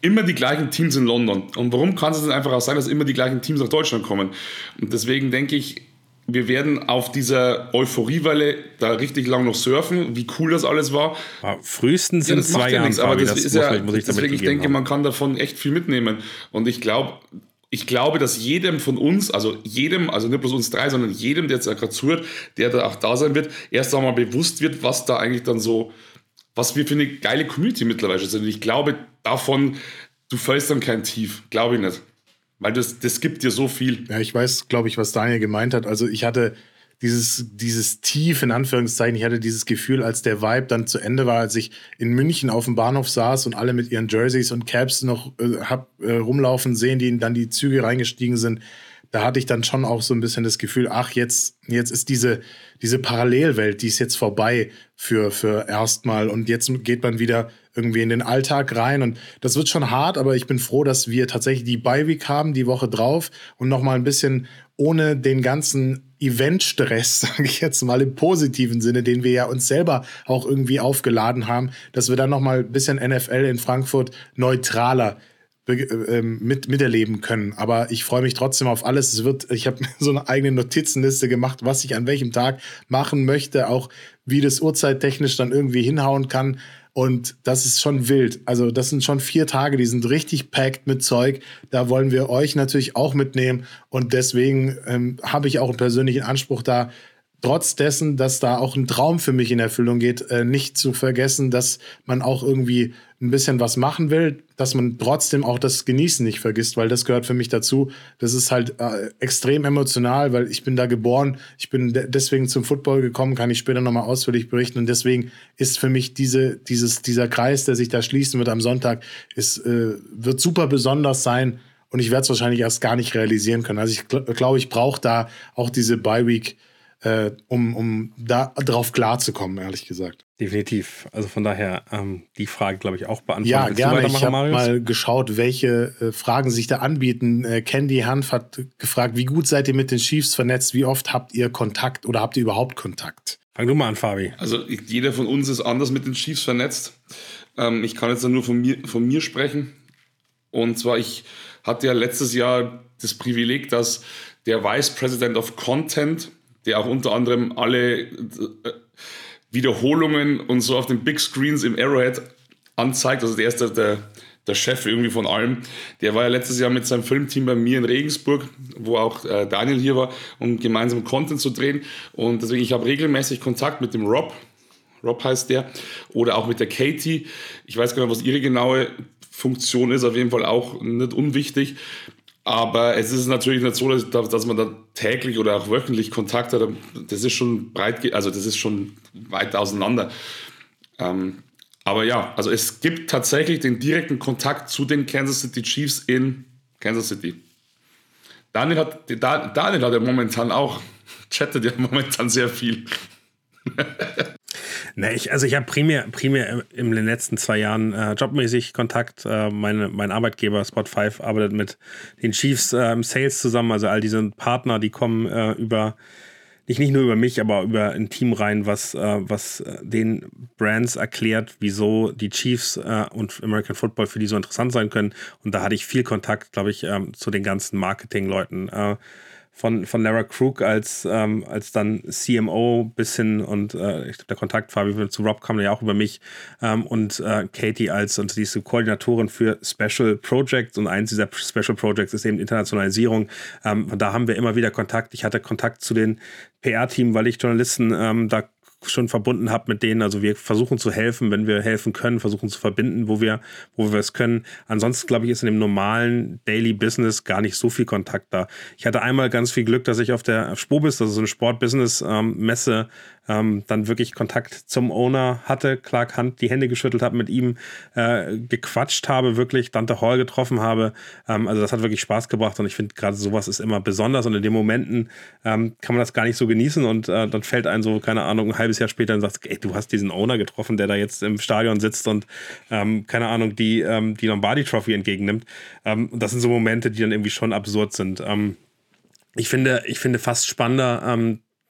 immer die gleichen Teams in London. Und warum kann es denn einfach auch sein, dass immer die gleichen Teams nach Deutschland kommen? Und deswegen denke ich, wir werden auf dieser Euphoriewelle da richtig lang noch surfen, wie cool das alles war. Ja, frühestens ja, in zwei Jahren. Ja aber das, das ist ja, muss ich deswegen, ich denke, haben. man kann davon echt viel mitnehmen. Und ich glaube, ich glaube, dass jedem von uns, also jedem, also nicht bloß uns drei, sondern jedem, der jetzt gerade zuhört, der da auch da sein wird, erst einmal bewusst wird, was da eigentlich dann so was wir für eine geile Community mittlerweile sind. Und ich glaube, davon, du fällst dann kein Tief. Glaube ich nicht. Weil das, das gibt dir so viel. Ja, ich weiß, glaube ich, was Daniel gemeint hat. Also ich hatte dieses, dieses Tief, in Anführungszeichen, ich hatte dieses Gefühl, als der Vibe dann zu Ende war, als ich in München auf dem Bahnhof saß und alle mit ihren Jerseys und Caps noch äh, hab äh, rumlaufen sehen, die dann die Züge reingestiegen sind da hatte ich dann schon auch so ein bisschen das Gefühl, ach, jetzt, jetzt ist diese, diese Parallelwelt, die ist jetzt vorbei für, für erstmal und jetzt geht man wieder irgendwie in den Alltag rein und das wird schon hart, aber ich bin froh, dass wir tatsächlich die Bye-Week haben, die Woche drauf und nochmal ein bisschen ohne den ganzen Eventstress, sage ich jetzt mal im positiven Sinne, den wir ja uns selber auch irgendwie aufgeladen haben, dass wir dann nochmal ein bisschen NFL in Frankfurt neutraler ähm, mit, miterleben können. Aber ich freue mich trotzdem auf alles. Es wird, ich habe so eine eigene Notizenliste gemacht, was ich an welchem Tag machen möchte, auch wie das uhrzeittechnisch dann irgendwie hinhauen kann. Und das ist schon wild. Also, das sind schon vier Tage, die sind richtig packed mit Zeug. Da wollen wir euch natürlich auch mitnehmen. Und deswegen ähm, habe ich auch einen persönlichen Anspruch da, trotz dessen, dass da auch ein Traum für mich in Erfüllung geht, äh, nicht zu vergessen, dass man auch irgendwie ein bisschen was machen will, dass man trotzdem auch das Genießen nicht vergisst, weil das gehört für mich dazu. Das ist halt äh, extrem emotional, weil ich bin da geboren, ich bin de deswegen zum Football gekommen, kann ich später nochmal ausführlich berichten und deswegen ist für mich diese, dieses, dieser Kreis, der sich da schließen wird am Sonntag, ist, äh, wird super besonders sein und ich werde es wahrscheinlich erst gar nicht realisieren können. Also ich gl glaube, ich brauche da auch diese Bye-Week, äh, um, um da drauf klarzukommen, ehrlich gesagt. Definitiv. Also von daher ähm, die Frage, glaube ich, auch beantworten. Ja, Willst gerne. Ich habe mal geschaut, welche äh, Fragen sich da anbieten. Äh, Candy Hanf hat gefragt, wie gut seid ihr mit den Chiefs vernetzt? Wie oft habt ihr Kontakt oder habt ihr überhaupt Kontakt? Fang du mal an, Fabi. Also jeder von uns ist anders mit den Chiefs vernetzt. Ähm, ich kann jetzt nur von mir, von mir sprechen. Und zwar, ich hatte ja letztes Jahr das Privileg, dass der Vice President of Content der auch unter anderem alle äh, Wiederholungen und so auf den Big Screens im Arrowhead anzeigt. Also der der, der, der Chef irgendwie von allem. Der war ja letztes Jahr mit seinem Filmteam bei mir in Regensburg, wo auch äh, Daniel hier war, um gemeinsam Content zu drehen. Und deswegen, ich habe regelmäßig Kontakt mit dem Rob. Rob heißt der. Oder auch mit der Katie. Ich weiß gar nicht, was ihre genaue Funktion ist. Auf jeden Fall auch nicht unwichtig. Aber es ist natürlich nicht so, dass, dass man da täglich oder auch wöchentlich Kontakt hat. Das ist schon breit, also das ist schon weit auseinander. Ähm, aber ja, also es gibt tatsächlich den direkten Kontakt zu den Kansas City Chiefs in Kansas City. Daniel hat, Daniel hat ja momentan auch, chattet ja momentan sehr viel. Ne, ich, also ich habe primär, primär in den letzten zwei Jahren äh, jobmäßig Kontakt. Äh, meine, mein Arbeitgeber Spot5 arbeitet mit den Chiefs äh, im Sales zusammen. Also all diese Partner, die kommen äh, über, nicht, nicht nur über mich, aber über ein Team rein, was, äh, was äh, den Brands erklärt, wieso die Chiefs und American Football für die so interessant sein können. Und da hatte ich viel Kontakt, glaube ich, ähm, zu den ganzen Marketingleuten. Von, von Lara Crook als, ähm, als dann CMO bis hin und äh, ich glaube, der Kontakt Fabi zu Rob kam ja auch über mich ähm, und äh, Katie als und diese Koordinatorin für Special Projects und eins dieser Special Projects ist eben Internationalisierung. Ähm, da haben wir immer wieder Kontakt. Ich hatte Kontakt zu den PR-Team, weil ich Journalisten ähm, da schon verbunden habe mit denen. Also wir versuchen zu helfen, wenn wir helfen können, versuchen zu verbinden, wo wir, wo wir es können. Ansonsten, glaube ich, ist in dem normalen Daily Business gar nicht so viel Kontakt da. Ich hatte einmal ganz viel Glück, dass ich auf der Spobis, also so eine Sport-Business-Messe, ähm, dann wirklich Kontakt zum Owner hatte, Clark Hunt die Hände geschüttelt habe, mit ihm äh, gequatscht habe, wirklich Dante Hall getroffen habe. Ähm, also das hat wirklich Spaß gebracht und ich finde gerade sowas ist immer besonders und in den Momenten ähm, kann man das gar nicht so genießen und äh, dann fällt ein so, keine Ahnung, ein halbes Jahr später und sagt, ey, du hast diesen Owner getroffen, der da jetzt im Stadion sitzt und ähm, keine Ahnung, die, ähm, die Lombardi Trophy entgegennimmt. Ähm, das sind so Momente, die dann irgendwie schon absurd sind. ich finde, ich finde fast spannender,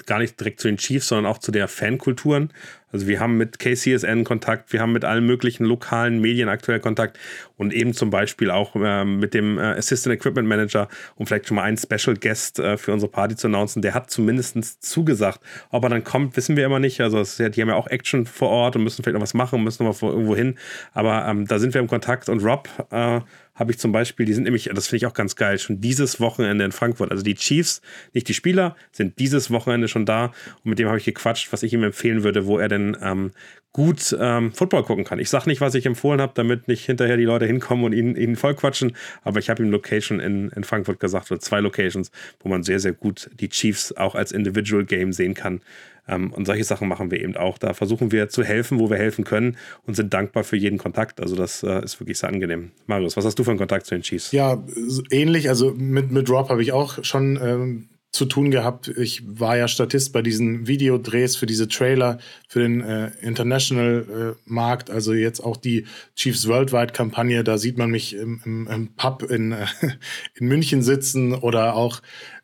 gar nicht direkt zu den Chiefs, sondern auch zu der Fankulturen. Also wir haben mit KCSN Kontakt, wir haben mit allen möglichen lokalen Medien aktuell Kontakt und eben zum Beispiel auch äh, mit dem äh, Assistant Equipment Manager, um vielleicht schon mal einen Special Guest äh, für unsere Party zu announcen. Der hat zumindest zugesagt. Ob er dann kommt, wissen wir immer nicht. Also ja, die haben ja auch Action vor Ort und müssen vielleicht noch was machen, müssen noch mal irgendwo hin. Aber ähm, da sind wir im Kontakt und Rob äh, habe ich zum Beispiel, die sind nämlich, das finde ich auch ganz geil, schon dieses Wochenende in Frankfurt. Also die Chiefs, nicht die Spieler, sind dieses Wochenende schon da. Und mit dem habe ich gequatscht, was ich ihm empfehlen würde, wo er denn ähm, gut ähm, Football gucken kann. Ich sage nicht, was ich empfohlen habe, damit nicht hinterher die Leute hinkommen und ihn, ihn vollquatschen, aber ich habe ihm Location in, in Frankfurt gesagt, oder zwei Locations, wo man sehr, sehr gut die Chiefs auch als Individual Game sehen kann. Ähm, und solche Sachen machen wir eben auch. Da versuchen wir zu helfen, wo wir helfen können und sind dankbar für jeden Kontakt. Also das äh, ist wirklich sehr angenehm. Marius, was hast du für einen Kontakt zu den Chiefs? Ja, ähnlich. Also mit, mit Rob habe ich auch schon ähm, zu tun gehabt. Ich war ja Statist bei diesen Videodrehs für diese Trailer für den äh, International äh, Markt, also jetzt auch die Chiefs Worldwide Kampagne. Da sieht man mich im, im, im Pub in, äh, in München sitzen oder auch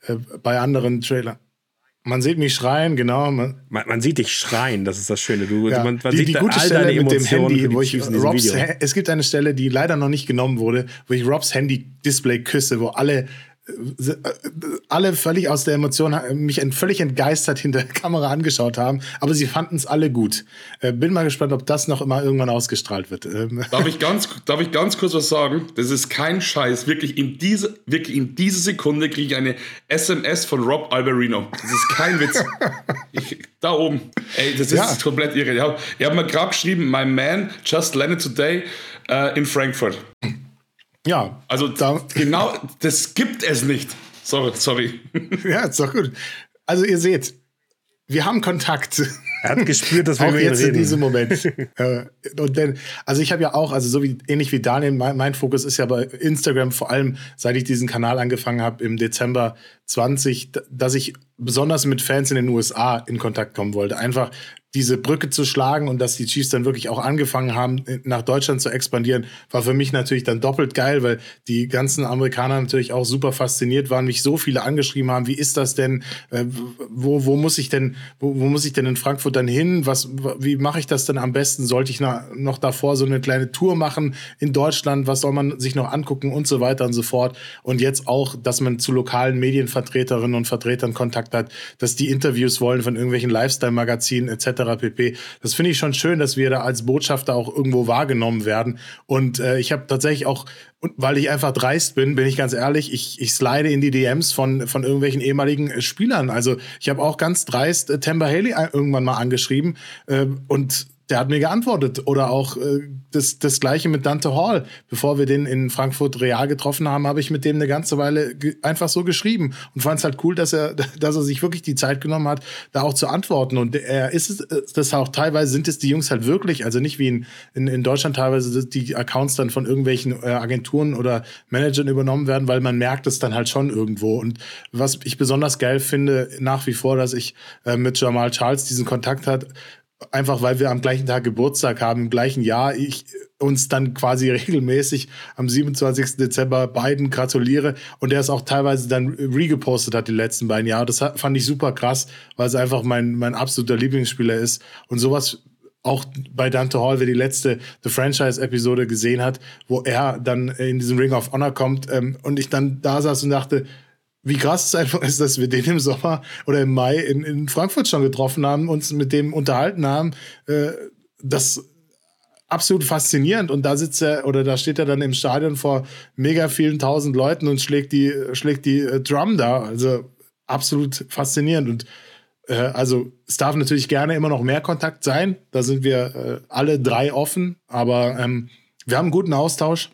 äh, bei anderen Trailern. Man sieht mich schreien, genau. Man, man, man, sieht dich schreien, das ist das Schöne. Du, ja, man, man die, sieht die gute Stelle mit dem Handy, wo ich Robs, es gibt eine Stelle, die leider noch nicht genommen wurde, wo ich Robs Handy-Display küsse, wo alle alle völlig aus der Emotion mich völlig entgeistert hinter der Kamera angeschaut haben, aber sie fanden es alle gut. Äh, bin mal gespannt, ob das noch immer irgendwann ausgestrahlt wird. Ähm, darf ich ganz, darf ich ganz kurz was sagen? Das ist kein Scheiß. Wirklich in diese, wirklich in diese Sekunde kriege ich eine SMS von Rob Alberino. Das ist kein Witz. ich, da oben. Ey, das ist ja. komplett irre. Ich habe hab mir gerade geschrieben, my man just landed today uh, in Frankfurt. Ja. Also da, genau, das gibt es nicht. Sorry, sorry. Ja, ist doch gut. Also ihr seht, wir haben Kontakt. Er hat gespürt, dass wir auch jetzt reden. in diesem Moment. Und denn, also ich habe ja auch, also so wie ähnlich wie Daniel, mein, mein, Fokus ist ja bei Instagram vor allem, seit ich diesen Kanal angefangen habe im Dezember 20, dass ich besonders mit Fans in den USA in Kontakt kommen wollte. Einfach diese Brücke zu schlagen und dass die Chiefs dann wirklich auch angefangen haben, nach Deutschland zu expandieren, war für mich natürlich dann doppelt geil, weil die ganzen Amerikaner natürlich auch super fasziniert waren, mich so viele angeschrieben haben, wie ist das denn, äh, wo, wo muss ich denn, wo, wo muss ich denn in Frankfurt dann hin, was, wie mache ich das denn am besten, sollte ich na, noch davor so eine kleine Tour machen in Deutschland, was soll man sich noch angucken? Und so weiter und so fort. Und jetzt auch, dass man zu lokalen Medienvertreterinnen und Vertretern Kontakt hat, dass die Interviews wollen von irgendwelchen Lifestyle-Magazinen etc., pp. Das finde ich schon schön, dass wir da als Botschafter auch irgendwo wahrgenommen werden. Und äh, ich habe tatsächlich auch, weil ich einfach dreist bin, bin ich ganz ehrlich, ich, ich slide in die DMs von, von irgendwelchen ehemaligen äh, Spielern. Also ich habe auch ganz dreist äh, Tampa Haley äh, irgendwann mal angeschrieben äh, und der hat mir geantwortet. Oder auch äh, das, das gleiche mit Dante Hall. Bevor wir den in Frankfurt real getroffen haben, habe ich mit dem eine ganze Weile einfach so geschrieben und fand es halt cool, dass er, dass er sich wirklich die Zeit genommen hat, da auch zu antworten. Und er ist es, das auch teilweise sind es die Jungs halt wirklich, also nicht wie in, in, in Deutschland teilweise die Accounts dann von irgendwelchen äh, Agenturen oder Managern übernommen werden, weil man merkt es dann halt schon irgendwo. Und was ich besonders geil finde, nach wie vor, dass ich äh, mit Jamal Charles diesen Kontakt hat, einfach weil wir am gleichen Tag Geburtstag haben, im gleichen Jahr, ich uns dann quasi regelmäßig am 27. Dezember beiden gratuliere und der es auch teilweise dann regepostet hat die letzten beiden Jahre. Das fand ich super krass, weil es einfach mein, mein absoluter Lieblingsspieler ist und sowas auch bei Dante Hall, wer die letzte The Franchise-Episode gesehen hat, wo er dann in diesen Ring of Honor kommt ähm, und ich dann da saß und dachte, wie krass es einfach ist, dass wir den im Sommer oder im Mai in, in Frankfurt schon getroffen haben, uns mit dem unterhalten haben. Äh, das absolut faszinierend. Und da sitzt er oder da steht er dann im Stadion vor mega vielen tausend Leuten und schlägt die, schlägt die äh, Drum da. Also absolut faszinierend. Und äh, also es darf natürlich gerne immer noch mehr Kontakt sein. Da sind wir äh, alle drei offen. Aber ähm, wir haben einen guten Austausch.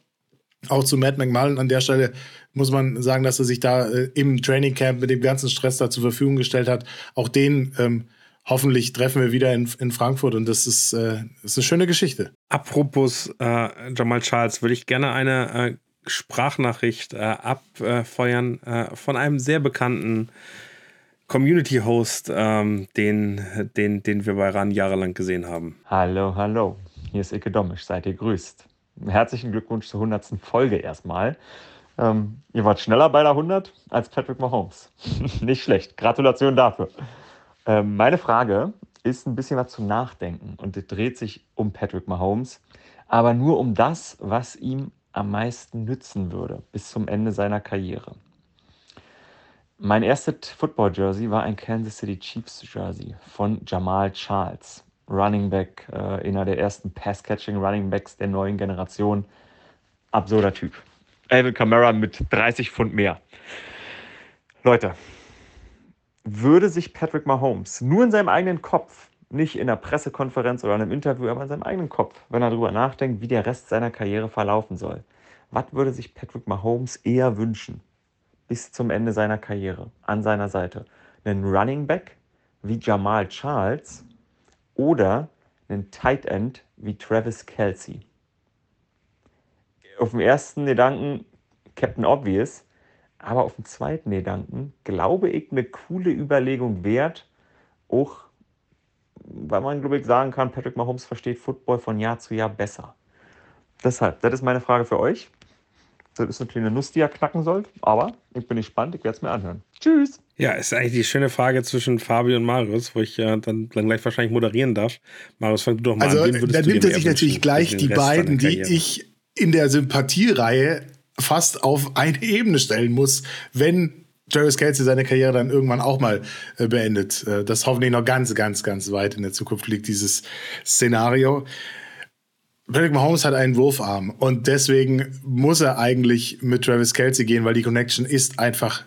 Auch zu Matt McMullen an der Stelle muss man sagen, dass er sich da äh, im Training Camp mit dem ganzen Stress da zur Verfügung gestellt hat. Auch den ähm, hoffentlich treffen wir wieder in, in Frankfurt und das ist, äh, das ist eine schöne Geschichte. Apropos äh, Jamal Charles, würde ich gerne eine äh, Sprachnachricht äh, abfeuern äh, von einem sehr bekannten Community-Host, ähm, den, den, den wir bei RAN jahrelang gesehen haben. Hallo, hallo. Hier ist Ike Domisch. Seid ihr grüßt. Herzlichen Glückwunsch zur 100. Folge erstmal. Ähm, ihr wart schneller bei der 100 als Patrick Mahomes. Nicht schlecht. Gratulation dafür. Ähm, meine Frage ist ein bisschen was zum Nachdenken und dreht sich um Patrick Mahomes, aber nur um das, was ihm am meisten nützen würde bis zum Ende seiner Karriere. Mein erstes Football-Jersey war ein Kansas City Chiefs Jersey von Jamal Charles, Running Back, äh, einer der ersten Pass-Catching Running Backs der neuen Generation. Absurder Typ. Alvin Kamara mit 30 Pfund mehr. Leute, würde sich Patrick Mahomes nur in seinem eigenen Kopf Nicht in einer Pressekonferenz oder einem Interview, aber in seinem eigenen Kopf, wenn er darüber nachdenkt, wie der Rest seiner Karriere verlaufen soll. Was würde sich Patrick Mahomes eher wünschen bis zum Ende seiner Karriere an seiner Seite? Einen Running Back wie Jamal Charles oder einen Tight End wie Travis Kelsey? Auf den ersten Gedanken Captain Obvious, aber auf den zweiten Gedanken glaube ich eine coole Überlegung wert, auch weil man, glaube ich, sagen kann, Patrick Mahomes versteht Football von Jahr zu Jahr besser. Deshalb, das ist meine Frage für euch. Das ist eine kleine Nuss, die ihr knacken sollt, aber ich bin gespannt, ich werde es mir anhören. Tschüss! Ja, ist eigentlich die schöne Frage zwischen Fabio und Marius, wo ich äh, dann, dann gleich wahrscheinlich moderieren darf. Marius, fang du doch mal also, an. Also, da nimmt er sich natürlich gleich die beiden, die ich in der Sympathiereihe fast auf eine Ebene stellen muss, wenn Travis Kelsey seine Karriere dann irgendwann auch mal äh, beendet. Äh, das hoffentlich noch ganz, ganz, ganz weit in der Zukunft liegt, dieses Szenario. Patrick Mahomes hat einen Wurfarm und deswegen muss er eigentlich mit Travis Kelsey gehen, weil die Connection ist einfach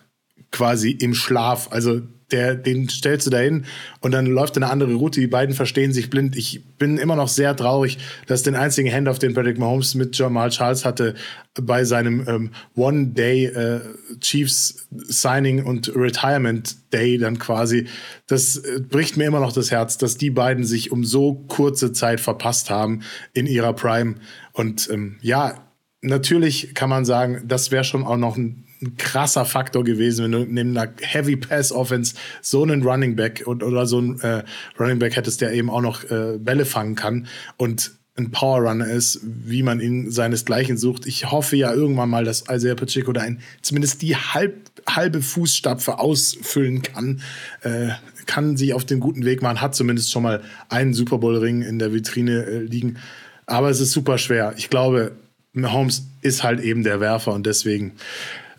quasi im Schlaf. Also der, den stellst du da hin und dann läuft eine andere Route. Die beiden verstehen sich blind. Ich bin immer noch sehr traurig, dass den einzigen Handoff, den Patrick Mahomes mit Jamal Charles hatte, bei seinem ähm, One-Day äh, Chiefs Signing und Retirement Day dann quasi, das äh, bricht mir immer noch das Herz, dass die beiden sich um so kurze Zeit verpasst haben in ihrer Prime. Und ähm, ja, natürlich kann man sagen, das wäre schon auch noch ein ein krasser Faktor gewesen, wenn du neben einer Heavy Pass Offense so einen Running Back und, oder so einen äh, Running Back hättest, der eben auch noch äh, Bälle fangen kann und ein Power Runner ist, wie man ihn seinesgleichen sucht. Ich hoffe ja irgendwann mal, dass Isaiah Pacheco da ein, zumindest die halb, halbe Fußstapfe ausfüllen kann. Äh, kann sich auf den guten Weg machen, hat zumindest schon mal einen Super Bowl Ring in der Vitrine äh, liegen. Aber es ist super schwer. Ich glaube, Mahomes ist halt eben der Werfer und deswegen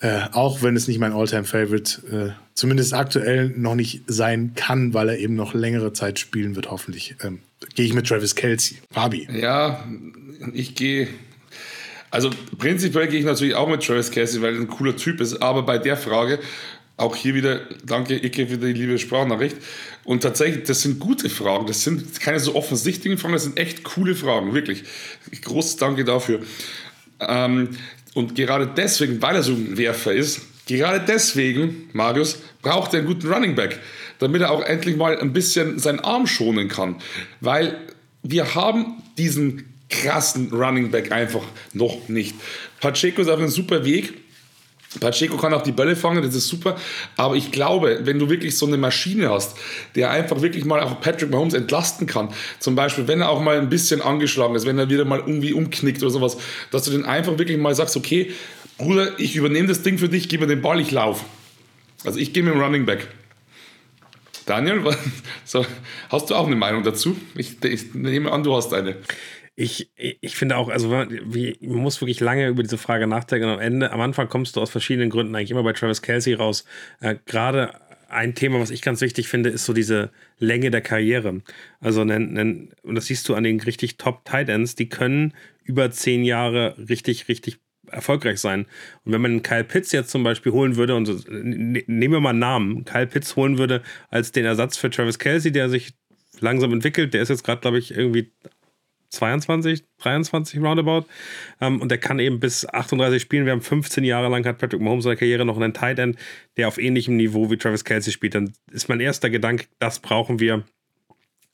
äh, auch wenn es nicht mein Alltime-Favorite, äh, zumindest aktuell noch nicht sein kann, weil er eben noch längere Zeit spielen wird, hoffentlich, ähm, gehe ich mit Travis Kelsey. Fabi. Ja, ich gehe. Also prinzipiell gehe ich natürlich auch mit Travis Kelsey, weil er ein cooler Typ ist. Aber bei der Frage, auch hier wieder, danke Icke für die liebe Sprachnachricht. Und tatsächlich, das sind gute Fragen. Das sind keine so offensichtlichen Fragen, das sind echt coole Fragen, wirklich. Großes Danke dafür. Ähm, und gerade deswegen, weil er so ein Werfer ist, gerade deswegen, Marius, braucht er einen guten Running Back, damit er auch endlich mal ein bisschen seinen Arm schonen kann. Weil wir haben diesen krassen Running Back einfach noch nicht. Pacheco ist auf einem super Weg. Pacheco kann auch die Bälle fangen, das ist super. Aber ich glaube, wenn du wirklich so eine Maschine hast, der einfach wirklich mal auch Patrick Mahomes entlasten kann, zum Beispiel, wenn er auch mal ein bisschen angeschlagen ist, wenn er wieder mal irgendwie umknickt oder sowas, dass du den einfach wirklich mal sagst, okay, Bruder, ich übernehme das Ding für dich, gib mir den Ball, ich laufe. Also ich gehe mit dem Running Back. Daniel, so, hast du auch eine Meinung dazu? Ich, ich nehme an, du hast eine. Ich, ich finde auch, also man, wie, man muss wirklich lange über diese Frage nachdenken. Am Ende, am Anfang kommst du aus verschiedenen Gründen eigentlich immer bei Travis Kelsey raus. Äh, Gerade ein Thema, was ich ganz wichtig finde, ist so diese Länge der Karriere. Also, und das siehst du an den richtig Top Tight Ends, die können über zehn Jahre richtig, richtig erfolgreich sein. Und wenn man Kyle Pitts jetzt zum Beispiel holen würde, und so, ne, nehmen wir mal einen Namen, Kyle Pitts holen würde als den Ersatz für Travis Kelsey, der sich langsam entwickelt, der ist jetzt gerade, glaube ich, irgendwie 22, 23 roundabout. Ähm, und der kann eben bis 38 spielen. Wir haben 15 Jahre lang hat Patrick Mahomes seine Karriere noch einen Tight End, der auf ähnlichem Niveau wie Travis Kelsey spielt. Dann ist mein erster Gedanke, das brauchen wir.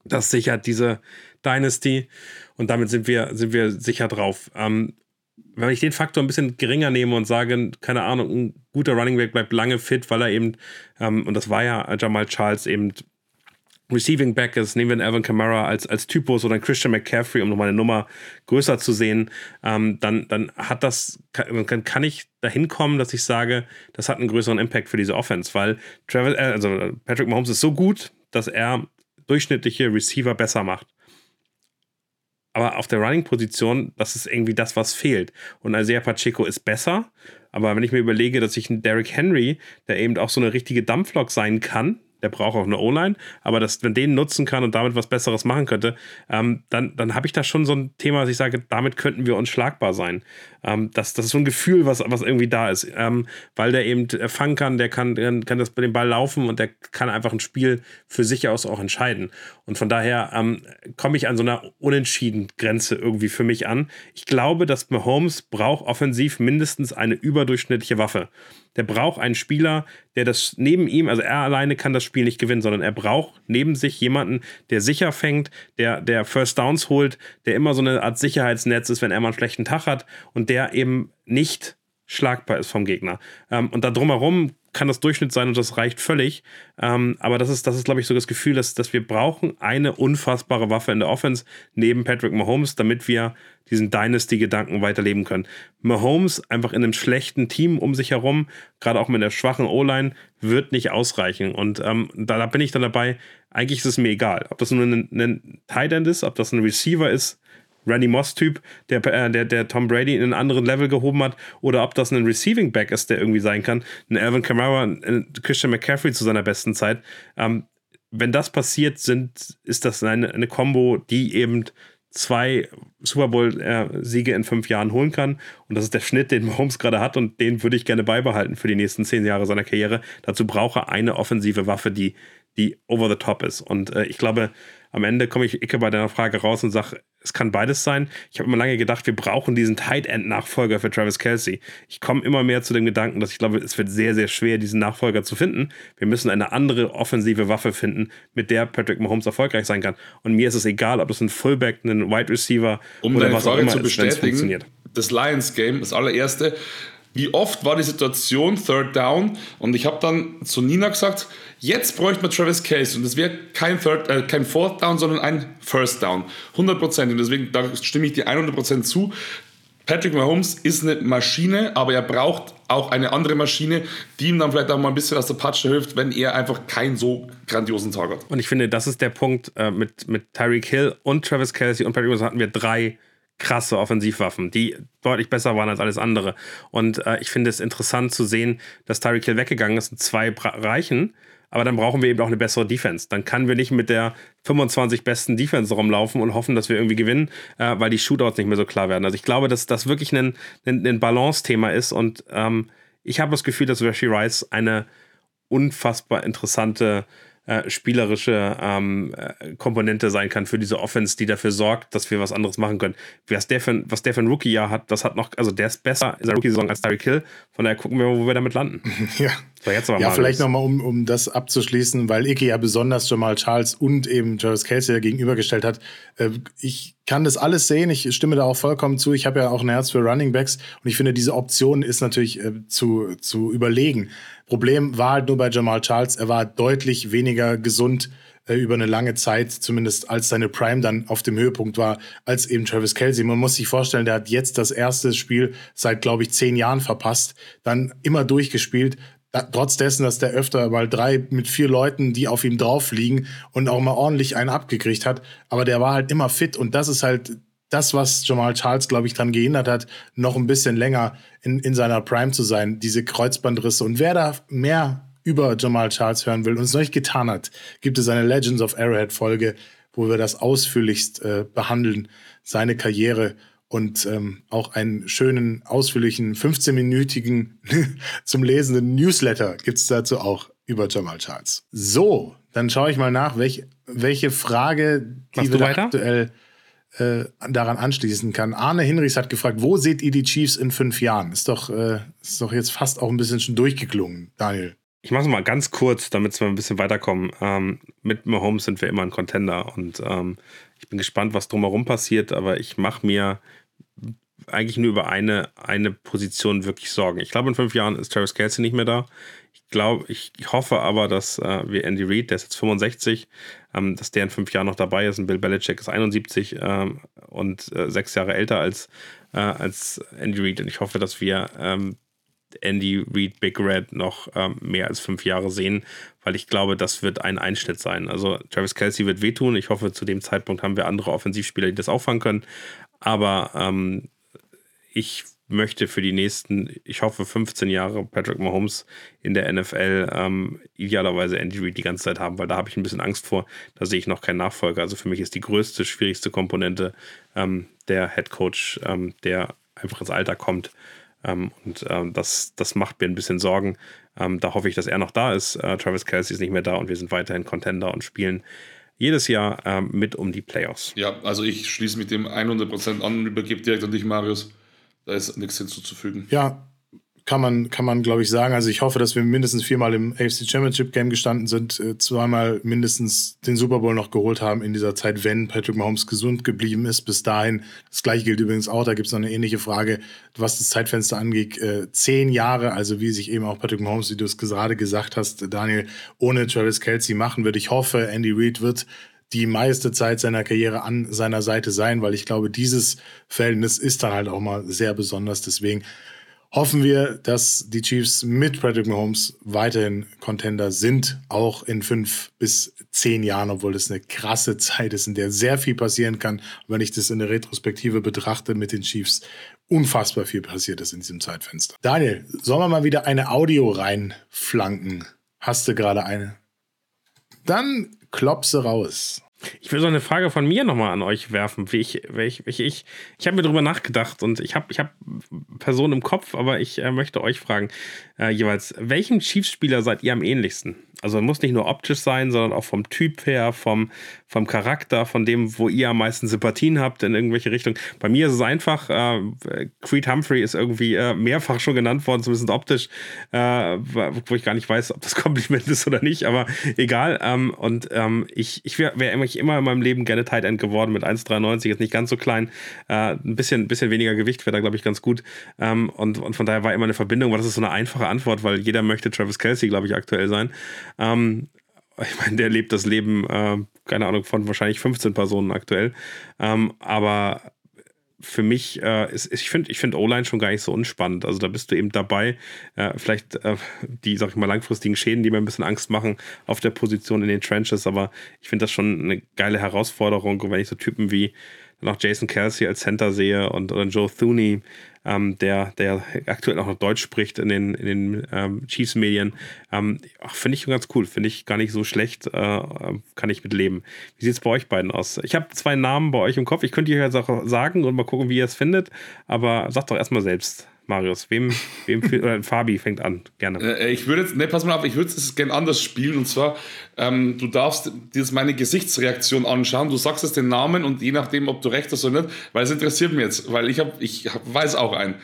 Das sichert diese Dynasty und damit sind wir, sind wir sicher drauf. Ähm, wenn ich den Faktor ein bisschen geringer nehme und sage, keine Ahnung, ein guter Running Back bleibt lange fit, weil er eben, ähm, und das war ja Jamal Charles eben Receiving Back ist, nehmen wir einen Alvin Kamara als, als Typus oder einen Christian McCaffrey, um nochmal eine Nummer größer zu sehen, ähm, dann, dann hat das, kann, kann ich dahin kommen, dass ich sage, das hat einen größeren Impact für diese Offense, weil Travis, äh, also Patrick Mahomes ist so gut, dass er durchschnittliche Receiver besser macht. Aber auf der Running-Position, das ist irgendwie das, was fehlt. Und Isaiah Pacheco ist besser, aber wenn ich mir überlege, dass ich einen Derrick Henry, der eben auch so eine richtige Dampflok sein kann, der braucht auch eine O-Line, aber dass man den nutzen kann und damit was Besseres machen könnte, ähm, dann, dann habe ich da schon so ein Thema, dass ich sage, damit könnten wir unschlagbar sein. Ähm, das, das ist so ein Gefühl, was, was irgendwie da ist, ähm, weil der eben fangen kann, der kann, kann das bei dem Ball laufen und der kann einfach ein Spiel für sich aus auch entscheiden. Und von daher ähm, komme ich an so einer unentschieden Grenze irgendwie für mich an. Ich glaube, dass Mahomes braucht offensiv mindestens eine überdurchschnittliche Waffe. Der braucht einen Spieler, der das neben ihm, also er alleine kann das Spiel nicht gewinnen, sondern er braucht neben sich jemanden, der sicher fängt, der, der First Downs holt, der immer so eine Art Sicherheitsnetz ist, wenn er mal einen schlechten Tag hat und der eben nicht schlagbar ist vom Gegner. Ähm, und da drumherum kann das Durchschnitt sein und das reicht völlig. Ähm, aber das ist, das ist, glaube ich, so das Gefühl, dass, dass wir brauchen eine unfassbare Waffe in der Offense neben Patrick Mahomes, damit wir diesen Dynasty-Gedanken weiterleben können. Mahomes einfach in einem schlechten Team um sich herum, gerade auch mit der schwachen O-Line, wird nicht ausreichen. Und ähm, da, da, bin ich dann dabei, eigentlich ist es mir egal, ob das nur ein, ein Tight End ist, ob das ein Receiver ist, Randy Moss-Typ, der, äh, der, der Tom Brady in einen anderen Level gehoben hat, oder ob das ein Receiving Back ist, der irgendwie sein kann. Ein Alvin Kamara, ein Christian McCaffrey zu seiner besten Zeit. Ähm, wenn das passiert, sind, ist das eine, eine Combo, die eben zwei Super Bowl-Siege in fünf Jahren holen kann. Und das ist der Schnitt, den Mahomes gerade hat und den würde ich gerne beibehalten für die nächsten zehn Jahre seiner Karriere. Dazu brauche er eine offensive Waffe, die, die over the top ist. Und äh, ich glaube, am Ende komme ich Icke bei deiner Frage raus und sage, es kann beides sein. Ich habe immer lange gedacht, wir brauchen diesen Tight End Nachfolger für Travis Kelsey. Ich komme immer mehr zu dem Gedanken, dass ich glaube, es wird sehr, sehr schwer, diesen Nachfolger zu finden. Wir müssen eine andere offensive Waffe finden, mit der Patrick Mahomes erfolgreich sein kann. Und mir ist es egal, ob das ein Fullback, ein Wide Receiver um oder was Frage auch immer zu bestätigen, ist, funktioniert. Das Lions Game, das allererste, wie oft war die Situation Third Down? Und ich habe dann zu Nina gesagt, jetzt bräuchte man Travis Case und es wäre kein, äh, kein Fourth Down, sondern ein First Down. 100%. Und deswegen da stimme ich dir 100% zu. Patrick Mahomes ist eine Maschine, aber er braucht auch eine andere Maschine, die ihm dann vielleicht auch mal ein bisschen aus der Patsche hilft, wenn er einfach keinen so grandiosen Tag hat. Und ich finde, das ist der Punkt äh, mit, mit Tyreek Hill und Travis Kelsey und Patrick Mahomes hatten wir drei krasse Offensivwaffen, die deutlich besser waren als alles andere. Und äh, ich finde es interessant zu sehen, dass Tyreek Hill weggegangen ist und zwei reichen. Aber dann brauchen wir eben auch eine bessere Defense. Dann können wir nicht mit der 25 besten Defense rumlaufen und hoffen, dass wir irgendwie gewinnen, äh, weil die Shootouts nicht mehr so klar werden. Also ich glaube, dass das wirklich ein, ein, ein Balance-Thema ist. Und ähm, ich habe das Gefühl, dass Rashi Rice eine unfassbar interessante äh, spielerische ähm, äh, Komponente sein kann für diese Offense, die dafür sorgt, dass wir was anderes machen können. Was der für, was der für ein Rookie-Jahr hat, das hat noch, also der ist besser in der Rookie-Saison als Tyreek Hill. Von daher gucken wir, wo wir damit landen. ja. So, jetzt ja, vielleicht nochmal, um, um das abzuschließen, weil Ike ja besonders Jamal Charles und eben Travis Casey gegenübergestellt hat. Äh, ich kann das alles sehen, ich stimme da auch vollkommen zu. Ich habe ja auch ein Herz für Running Backs und ich finde, diese Option ist natürlich äh, zu, zu überlegen. Problem war halt nur bei Jamal Charles, er war deutlich weniger gesund äh, über eine lange Zeit, zumindest als seine Prime dann auf dem Höhepunkt war, als eben Travis Kelsey. Man muss sich vorstellen, der hat jetzt das erste Spiel seit, glaube ich, zehn Jahren verpasst, dann immer durchgespielt, da, trotz dessen, dass der öfter mal drei mit vier Leuten, die auf ihm drauf liegen und auch mal ordentlich einen abgekriegt hat. Aber der war halt immer fit und das ist halt das, was Jamal Charles, glaube ich, daran gehindert hat, noch ein bisschen länger in, in seiner Prime zu sein, diese Kreuzbandrisse. Und wer da mehr über Jamal Charles hören will und es noch nicht getan hat, gibt es eine Legends of Arrowhead Folge, wo wir das ausführlichst äh, behandeln, seine Karriere und ähm, auch einen schönen, ausführlichen, 15-minütigen zum lesenden Newsletter gibt es dazu auch über Jamal Charles. So, dann schaue ich mal nach, welch, welche Frage, die wir aktuell äh, daran anschließen kann. Arne Hinrichs hat gefragt, wo seht ihr die Chiefs in fünf Jahren? Ist doch, äh, ist doch jetzt fast auch ein bisschen schon durchgeklungen, Daniel. Ich mache es mal ganz kurz, damit wir ein bisschen weiterkommen. Ähm, mit Mahomes sind wir immer ein Contender und ähm, ich bin gespannt, was drumherum passiert, aber ich mache mir eigentlich nur über eine, eine Position wirklich Sorgen. Ich glaube, in fünf Jahren ist Travis Kelsey nicht mehr da. Ich glaube, ich, hoffe aber, dass äh, wir Andy Reid, der ist jetzt 65, ähm, dass der in fünf Jahren noch dabei ist und Bill Belichick ist 71 ähm, und äh, sechs Jahre älter als, äh, als Andy Reid. Und ich hoffe, dass wir ähm, Andy Reid Big Red noch ähm, mehr als fünf Jahre sehen, weil ich glaube, das wird ein Einschnitt sein. Also Travis Kelsey wird wehtun. Ich hoffe, zu dem Zeitpunkt haben wir andere Offensivspieler, die das auffangen können. Aber ähm, ich möchte für die nächsten, ich hoffe, 15 Jahre Patrick Mahomes in der NFL ähm, idealerweise Andy Reid die ganze Zeit haben, weil da habe ich ein bisschen Angst vor. Da sehe ich noch keinen Nachfolger. Also für mich ist die größte, schwierigste Komponente ähm, der Head Coach, ähm, der einfach ins Alter kommt. Ähm, und ähm, das, das macht mir ein bisschen Sorgen. Ähm, da hoffe ich, dass er noch da ist. Äh, Travis Kelsey ist nicht mehr da und wir sind weiterhin Contender und spielen jedes Jahr mit um die Playoffs. Ja, also ich schließe mit dem 100% an übergebe direkt an dich, Marius. Da ist nichts hinzuzufügen. Ja, kann man, kann man glaube ich, sagen. Also ich hoffe, dass wir mindestens viermal im AFC Championship Game gestanden sind, äh, zweimal mindestens den Super Bowl noch geholt haben in dieser Zeit, wenn Patrick Mahomes gesund geblieben ist. Bis dahin, das gleiche gilt übrigens auch, da gibt es noch eine ähnliche Frage, was das Zeitfenster angeht. Äh, zehn Jahre, also wie sich eben auch Patrick Mahomes, wie du es gerade gesagt hast, Daniel, ohne Travis Kelsey machen wird. Ich hoffe, Andy Reid wird die meiste Zeit seiner Karriere an seiner Seite sein, weil ich glaube, dieses Verhältnis ist dann halt auch mal sehr besonders. Deswegen hoffen wir, dass die Chiefs mit Patrick Mahomes weiterhin Contender sind, auch in fünf bis zehn Jahren, obwohl das eine krasse Zeit ist, in der sehr viel passieren kann. Wenn ich das in der Retrospektive betrachte mit den Chiefs, unfassbar viel passiert ist in diesem Zeitfenster. Daniel, sollen wir mal wieder eine Audio reinflanken? Hast du gerade eine? Dann klopse raus. Ich will so eine Frage von mir nochmal an euch werfen. Wie ich, ich, wie ich, ich habe mir darüber nachgedacht und ich habe ich hab Personen im Kopf, aber ich äh, möchte euch fragen, äh, jeweils, welchem Chiefs-Spieler seid ihr am ähnlichst? Also muss nicht nur optisch sein, sondern auch vom Typ her, vom, vom Charakter, von dem, wo ihr am meisten Sympathien habt in irgendwelche Richtungen. Bei mir ist es einfach, äh, Creed Humphrey ist irgendwie äh, mehrfach schon genannt worden, zumindest optisch, äh, wo ich gar nicht weiß, ob das Kompliment ist oder nicht, aber egal. Ähm, und ähm, ich, ich wäre wär immer, immer in meinem Leben gerne Tight End geworden mit 1,93, jetzt nicht ganz so klein. Äh, ein bisschen, bisschen weniger Gewicht wäre da, glaube ich, ganz gut. Ähm, und, und von daher war immer eine Verbindung, weil das ist so eine einfache Antwort, weil jeder möchte Travis Kelsey, glaube ich, aktuell sein. Ähm, ich meine, der lebt das Leben, äh, keine Ahnung, von wahrscheinlich 15 Personen aktuell. Ähm, aber für mich äh, ist, ich finde ich finde O-Line schon gar nicht so unspannend. Also da bist du eben dabei, äh, vielleicht äh, die, sag ich mal, langfristigen Schäden, die mir ein bisschen Angst machen auf der Position in den Trenches, aber ich finde das schon eine geile Herausforderung. Und wenn ich so Typen wie noch Jason Kelsey als Center sehe und oder Joe Thuney, ähm, der, der aktuell auch noch Deutsch spricht in den, in den ähm, Chiefs-Medien. Ähm, Finde ich ganz cool, finde ich gar nicht so schlecht, äh, kann ich mit leben. Wie sieht es bei euch beiden aus? Ich habe zwei Namen bei euch im Kopf, ich könnte euch jetzt auch sagen und mal gucken, wie ihr es findet, aber sagt doch erstmal selbst. Marius, wem, wem oder Fabi fängt an, gerne. Äh, ich würde jetzt, ne, pass mal auf, ich würde es gerne anders spielen und zwar, ähm, du darfst dir meine Gesichtsreaktion anschauen, du sagst jetzt den Namen und je nachdem, ob du recht hast oder nicht, weil es interessiert mich jetzt, weil ich, hab, ich weiß auch einen.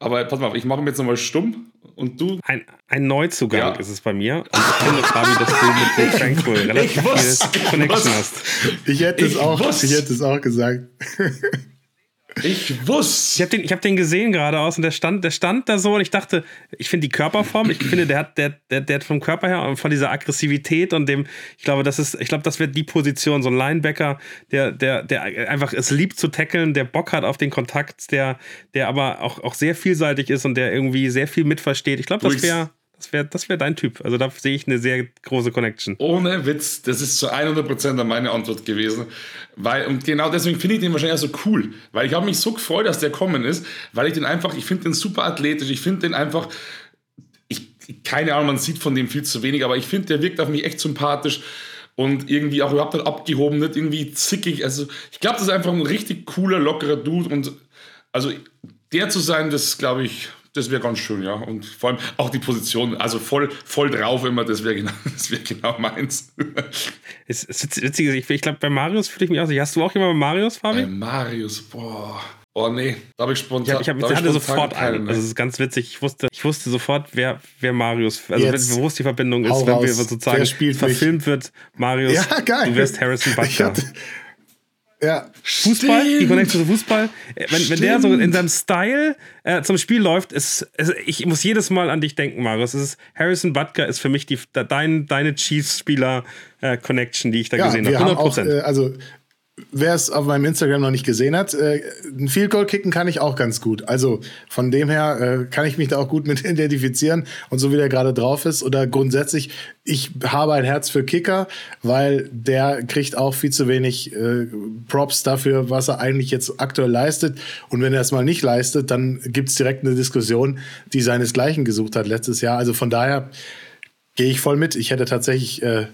Aber pass mal auf, ich mache ihn jetzt nochmal stumm und du. Ein, ein Neuzugang ja. ist es bei mir. Und ich finde, Fabi, dass du mit dem Frankfurt relativ viel Connection hast. Ich hätte, es auch, ich hätte es auch gesagt. Ich wusste. Ich habe den, hab den gesehen geradeaus und der stand, der stand da so und ich dachte, ich finde die Körperform, ich finde, der hat, der, der, der hat vom Körper her und von dieser Aggressivität und dem, ich glaube, das ist, ich glaube, das wird die Position, so ein Linebacker, der, der, der einfach es liebt zu tackeln, der Bock hat auf den Kontakt, der, der aber auch, auch sehr vielseitig ist und der irgendwie sehr viel mitversteht. Ich glaube, das wäre das wäre das wär dein Typ. Also da sehe ich eine sehr große Connection. Ohne Witz, das ist zu 100% meine Antwort gewesen. Weil, und genau deswegen finde ich den wahrscheinlich auch so cool. Weil ich habe mich so gefreut, dass der kommen ist, weil ich den einfach, ich finde den super athletisch, ich finde den einfach, ich, keine Ahnung, man sieht von dem viel zu wenig, aber ich finde, der wirkt auf mich echt sympathisch und irgendwie auch überhaupt nicht abgehoben, nicht irgendwie zickig. Also ich glaube, das ist einfach ein richtig cooler, lockerer Dude und also der zu sein, das glaube ich, das wäre ganz schön, ja. Und vor allem auch die Position, also voll, voll drauf immer, das wäre genau, wär genau meins. es ist witzig, ich, ich glaube, bei Marius fühle ich mich aus. Hast du auch jemanden bei Marius, Fabi? Bei Marius, boah. Oh nee, da habe ich spontan. Ich, hab, ich, hab, ich hatte sofort einen. Also, es ist ganz witzig. Ich wusste, ich wusste sofort, wer, wer Marius, also Jetzt. wo es die Verbindung ist, wenn wir sozusagen verfilmt wird. Marius, ja, geil. du wirst Harrison Butler. Ja. Fußball, Stimmt. die Connection zu Fußball. Äh, wenn, wenn der so in seinem Style äh, zum Spiel läuft, ist, ist, ich muss jedes Mal an dich denken, Marius. Ist, Harrison Butker ist für mich die, dein, deine Chiefs-Spieler-Connection, äh, die ich da ja, gesehen habe. 100%. Auch, äh, also wer es auf meinem Instagram noch nicht gesehen hat, äh, ein Field Goal kicken kann ich auch ganz gut. Also von dem her äh, kann ich mich da auch gut mit identifizieren und so wie der gerade drauf ist oder grundsätzlich, ich habe ein Herz für Kicker, weil der kriegt auch viel zu wenig äh, Props dafür, was er eigentlich jetzt aktuell leistet. Und wenn er es mal nicht leistet, dann gibt es direkt eine Diskussion, die seinesgleichen gesucht hat letztes Jahr. Also von daher gehe ich voll mit. Ich hätte tatsächlich äh,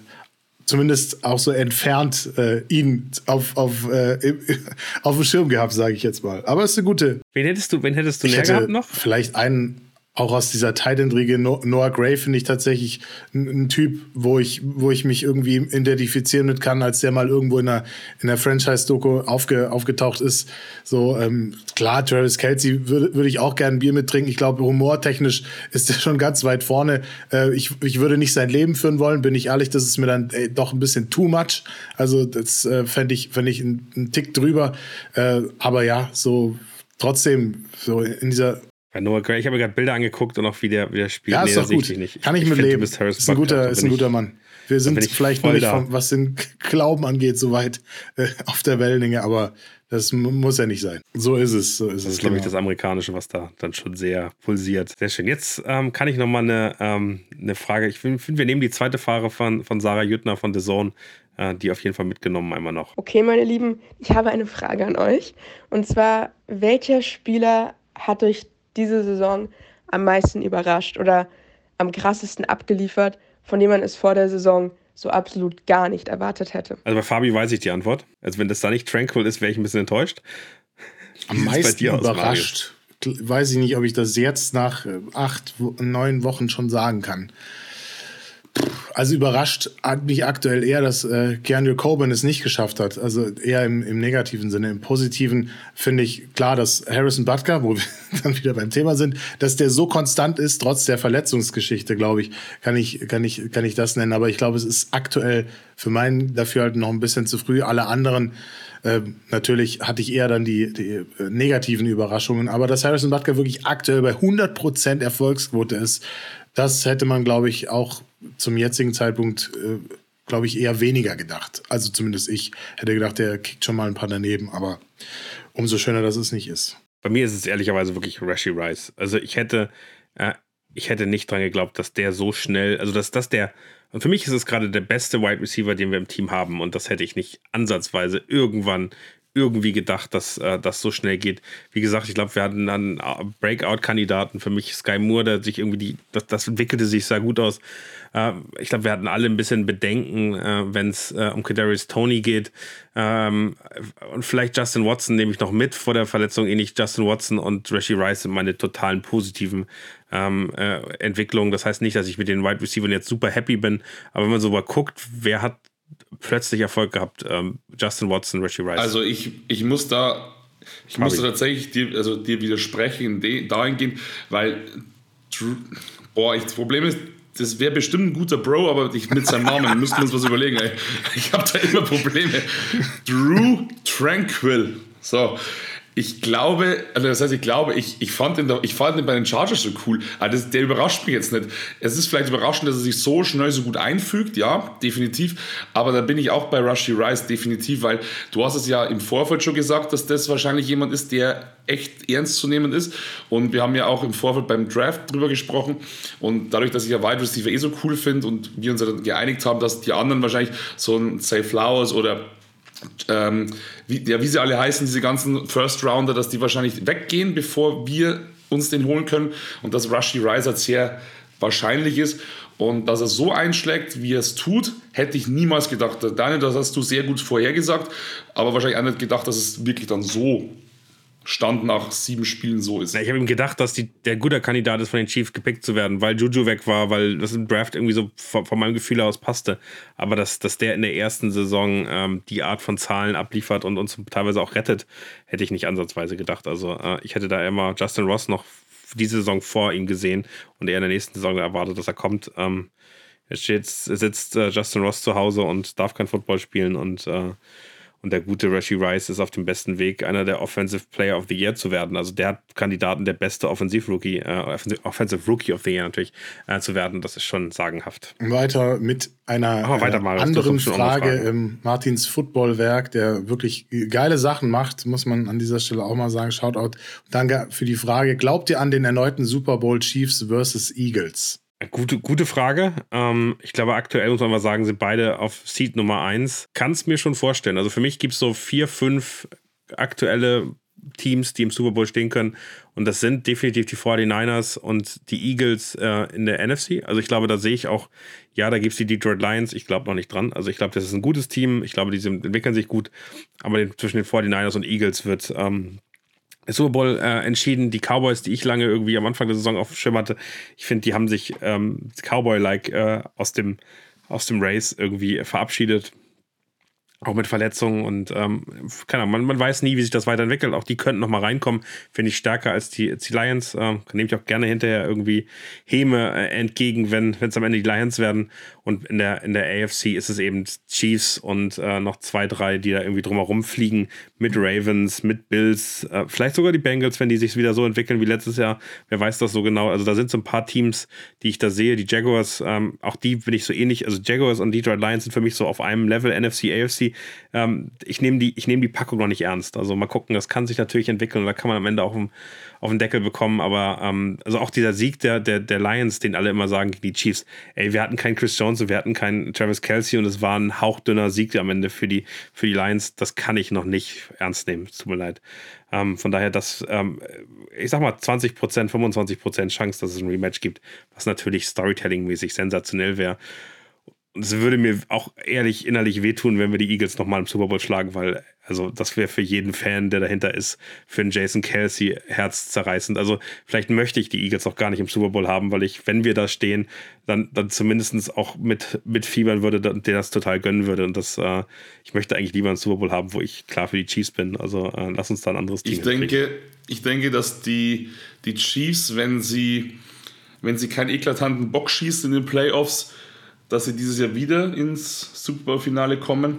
zumindest auch so entfernt äh, ihn auf, auf, äh, auf dem Schirm gehabt, sage ich jetzt mal. Aber es ist eine gute. Wen hättest du, wen hättest du näher gehabt noch? Vielleicht einen auch aus dieser Titan-Riege Noah Gray finde ich tatsächlich ein, Typ, wo ich, wo ich mich irgendwie identifizieren mit kann, als der mal irgendwo in einer, in der Franchise-Doku aufge, aufgetaucht ist. So, ähm, klar, Travis Kelsey würde, würde ich auch gerne Bier mittrinken. Ich glaube, humortechnisch ist er schon ganz weit vorne. Äh, ich, ich würde nicht sein Leben führen wollen, bin ich ehrlich, das ist mir dann ey, doch ein bisschen too much. Also, das äh, fände ich, fänd ich einen Tick drüber. Äh, aber ja, so trotzdem, so in dieser bei Noah Gray, ich habe mir gerade Bilder angeguckt und auch wie der, wie der spielt. Ja, ist nee, doch gut. Ich Kann ich, ich mit leben. Ist ein, guter, ist ein guter Mann. Wir sind vielleicht noch nicht, vom, was den Glauben angeht, so weit äh, auf der Wellenlänge, aber das muss ja nicht sein. So ist es. So ist das ist, glaube genau. ich, das Amerikanische, was da dann schon sehr pulsiert. Sehr schön. Jetzt ähm, kann ich nochmal eine, ähm, eine Frage. Ich finde, wir nehmen die zweite Frage von, von Sarah Jüttner von The Zone, äh, die auf jeden Fall mitgenommen einmal noch. Okay, meine Lieben, ich habe eine Frage an euch. Und zwar, welcher Spieler hat euch diese Saison am meisten überrascht oder am krassesten abgeliefert, von dem man es vor der Saison so absolut gar nicht erwartet hätte? Also bei Fabi weiß ich die Antwort. Also wenn das da nicht tranquil ist, wäre ich ein bisschen enttäuscht. Am meisten überrascht. Weiß ich nicht, ob ich das jetzt nach äh, acht, neun Wochen schon sagen kann. Also überrascht hat mich aktuell eher, dass äh, Keanu Coburn es nicht geschafft hat. Also eher im, im negativen Sinne. Im positiven finde ich klar, dass Harrison Butker, wo wir dann wieder beim Thema sind, dass der so konstant ist, trotz der Verletzungsgeschichte, glaube ich, kann ich, kann ich, kann ich das nennen. Aber ich glaube, es ist aktuell für meinen Dafürhalten noch ein bisschen zu früh. Alle anderen äh, natürlich hatte ich eher dann die, die äh, negativen Überraschungen, aber dass Harrison Butker wirklich aktuell bei 100% Erfolgsquote ist, das hätte man, glaube ich, auch zum jetzigen Zeitpunkt, äh, glaube ich, eher weniger gedacht. Also zumindest ich hätte gedacht, der kickt schon mal ein paar daneben, aber umso schöner, dass es nicht ist. Bei mir ist es ehrlicherweise wirklich Rashi Rice. Also ich hätte, äh, ich hätte nicht dran geglaubt, dass der so schnell, also dass das der, und für mich ist es gerade der beste Wide Receiver, den wir im Team haben. Und das hätte ich nicht ansatzweise irgendwann irgendwie gedacht, dass äh, das so schnell geht. Wie gesagt, ich glaube, wir hatten dann Breakout-Kandidaten. Für mich Sky Moore, der sich irgendwie die, das, das entwickelte sich sehr gut aus. Äh, ich glaube, wir hatten alle ein bisschen Bedenken, äh, wenn es äh, um Kadarius Tony geht. Ähm, und vielleicht Justin Watson nehme ich noch mit vor der Verletzung. Ähnlich Justin Watson und Rashi Rice sind meine totalen positiven ähm, äh, Entwicklungen. Das heißt nicht, dass ich mit den Wide Receivers jetzt super happy bin. Aber wenn man so mal guckt, wer hat plötzlich Erfolg gehabt. Ähm, Justin Watson, Richie Rice. Also ich, ich muss da, ich muss tatsächlich dir, also dir widersprechen dahingehend, weil boah, ich, das Problem ist, das wäre bestimmt ein guter Bro, aber ich, mit seinem Namen müssten wir uns was überlegen. Ey. Ich habe da immer Probleme. Drew Tranquil. So, ich glaube, also das heißt, ich glaube, ich, ich, fand den, ich fand den bei den Chargers so cool. Aber das, der überrascht mich jetzt nicht. Es ist vielleicht überraschend, dass er sich so schnell so gut einfügt, ja, definitiv. Aber da bin ich auch bei Rushy Rice, definitiv, weil du hast es ja im Vorfeld schon gesagt, dass das wahrscheinlich jemand ist, der echt ernst zu nehmen ist. Und wir haben ja auch im Vorfeld beim Draft drüber gesprochen. Und dadurch, dass ich ja Wide Receiver eh so cool finde und wir uns dann geeinigt haben, dass die anderen wahrscheinlich so ein Say Flowers oder ähm, wie, ja, wie sie alle heißen, diese ganzen First Rounder, dass die wahrscheinlich weggehen, bevor wir uns den holen können. Und dass Rushy Riser sehr wahrscheinlich ist. Und dass er so einschlägt, wie er es tut, hätte ich niemals gedacht. Daniel, das hast du sehr gut vorhergesagt, aber wahrscheinlich auch nicht gedacht, dass es wirklich dann so Stand nach sieben Spielen so ist. Ja, ich habe ihm gedacht, dass die, der guter Kandidat ist, von den Chiefs gepickt zu werden, weil Juju weg war, weil das im Draft irgendwie so von, von meinem Gefühl aus passte. Aber dass, dass der in der ersten Saison ähm, die Art von Zahlen abliefert und uns teilweise auch rettet, hätte ich nicht ansatzweise gedacht. Also äh, ich hätte da immer Justin Ross noch diese Saison vor ihm gesehen und er in der nächsten Saison erwartet, dass er kommt. Ähm, jetzt sitzt äh, Justin Ross zu Hause und darf kein Football spielen und äh, Und der gute Rashi Rice ist auf dem besten Weg, einer der Offensive Player of the Year zu werden. Also der hat Kandidaten, der beste Offensive Rookie, äh, Offensive Rookie of the Year natürlich äh, zu werden. Das ist schon sagenhaft. Weiter mit einer weiter, äh, anderen Frage im Martins Footballwerk, der wirklich geile Sachen macht, muss man an dieser Stelle auch mal sagen. Shoutout. Danke für die Frage. Glaubt ihr an den erneuten Super Bowl Chiefs versus Eagles? Gute, gute Frage. Ähm, ich glaube, aktuell muss man mal sagen, sind beide auf Seed Nummer 1. Kann es mir schon vorstellen. Also für mich gibt es so vier, fünf aktuelle Teams, die im Super Bowl stehen können. Und das sind definitiv die 49ers und die Eagles äh, in der NFC. Also ich glaube, da sehe ich auch, ja, da gibt es die Detroit Lions. Ich glaube noch nicht dran. Also ich glaube, das ist ein gutes Team. Ich glaube, die entwickeln sich gut. Aber zwischen den 49ers und Eagles wird ähm, Super Bowl äh, entschieden. Die Cowboys, die ich lange irgendwie am Anfang der Saison auf dem Schirm hatte, ich finde, die haben sich ähm, Cowboy-like äh, aus, dem, aus dem Race irgendwie verabschiedet auch mit Verletzungen und ähm, keine Ahnung, man, man weiß nie, wie sich das weiterentwickelt. Auch die könnten noch mal reinkommen, finde ich stärker als die, als die Lions. Ähm, nehme ich auch gerne hinterher irgendwie Häme äh, entgegen, wenn es am Ende die Lions werden. Und in der, in der AFC ist es eben Chiefs und äh, noch zwei, drei, die da irgendwie drumherum fliegen, mit Ravens, mit Bills, äh, vielleicht sogar die Bengals, wenn die sich wieder so entwickeln wie letztes Jahr. Wer weiß das so genau. Also da sind so ein paar Teams, die ich da sehe. Die Jaguars, ähm, auch die bin ich so ähnlich. Also Jaguars und Detroit Lions sind für mich so auf einem Level NFC, AFC ähm, ich nehme die, nehm die Packung noch nicht ernst. Also mal gucken, das kann sich natürlich entwickeln und da kann man am Ende auch auf den Deckel bekommen. Aber ähm, also auch dieser Sieg der, der, der Lions, den alle immer sagen gegen die Chiefs, ey, wir hatten keinen Chris Jones und wir hatten keinen Travis Kelsey und es war ein hauchdünner Sieg am Ende für die, für die Lions. Das kann ich noch nicht ernst nehmen. Tut mir leid. Ähm, von daher, das, ähm, ich sag mal, 20%, 25% Chance, dass es ein Rematch gibt, was natürlich Storytelling-mäßig sensationell wäre. Und es würde mir auch ehrlich innerlich wehtun, wenn wir die Eagles nochmal im Super Bowl schlagen, weil, also, das wäre für jeden Fan, der dahinter ist, für einen Jason Kelsey herzzerreißend. Also, vielleicht möchte ich die Eagles auch gar nicht im Super Bowl haben, weil ich, wenn wir da stehen, dann, dann zumindest auch mit, mit Fiebern würde, der das total gönnen würde. Und das, äh, ich möchte eigentlich lieber einen Super Bowl haben, wo ich klar für die Chiefs bin. Also, äh, lass uns da ein anderes Team Ich denke, ich denke, dass die, die Chiefs, wenn sie, wenn sie keinen eklatanten Bock schießen in den Playoffs, dass sie dieses Jahr wieder ins Super Bowl-Finale kommen.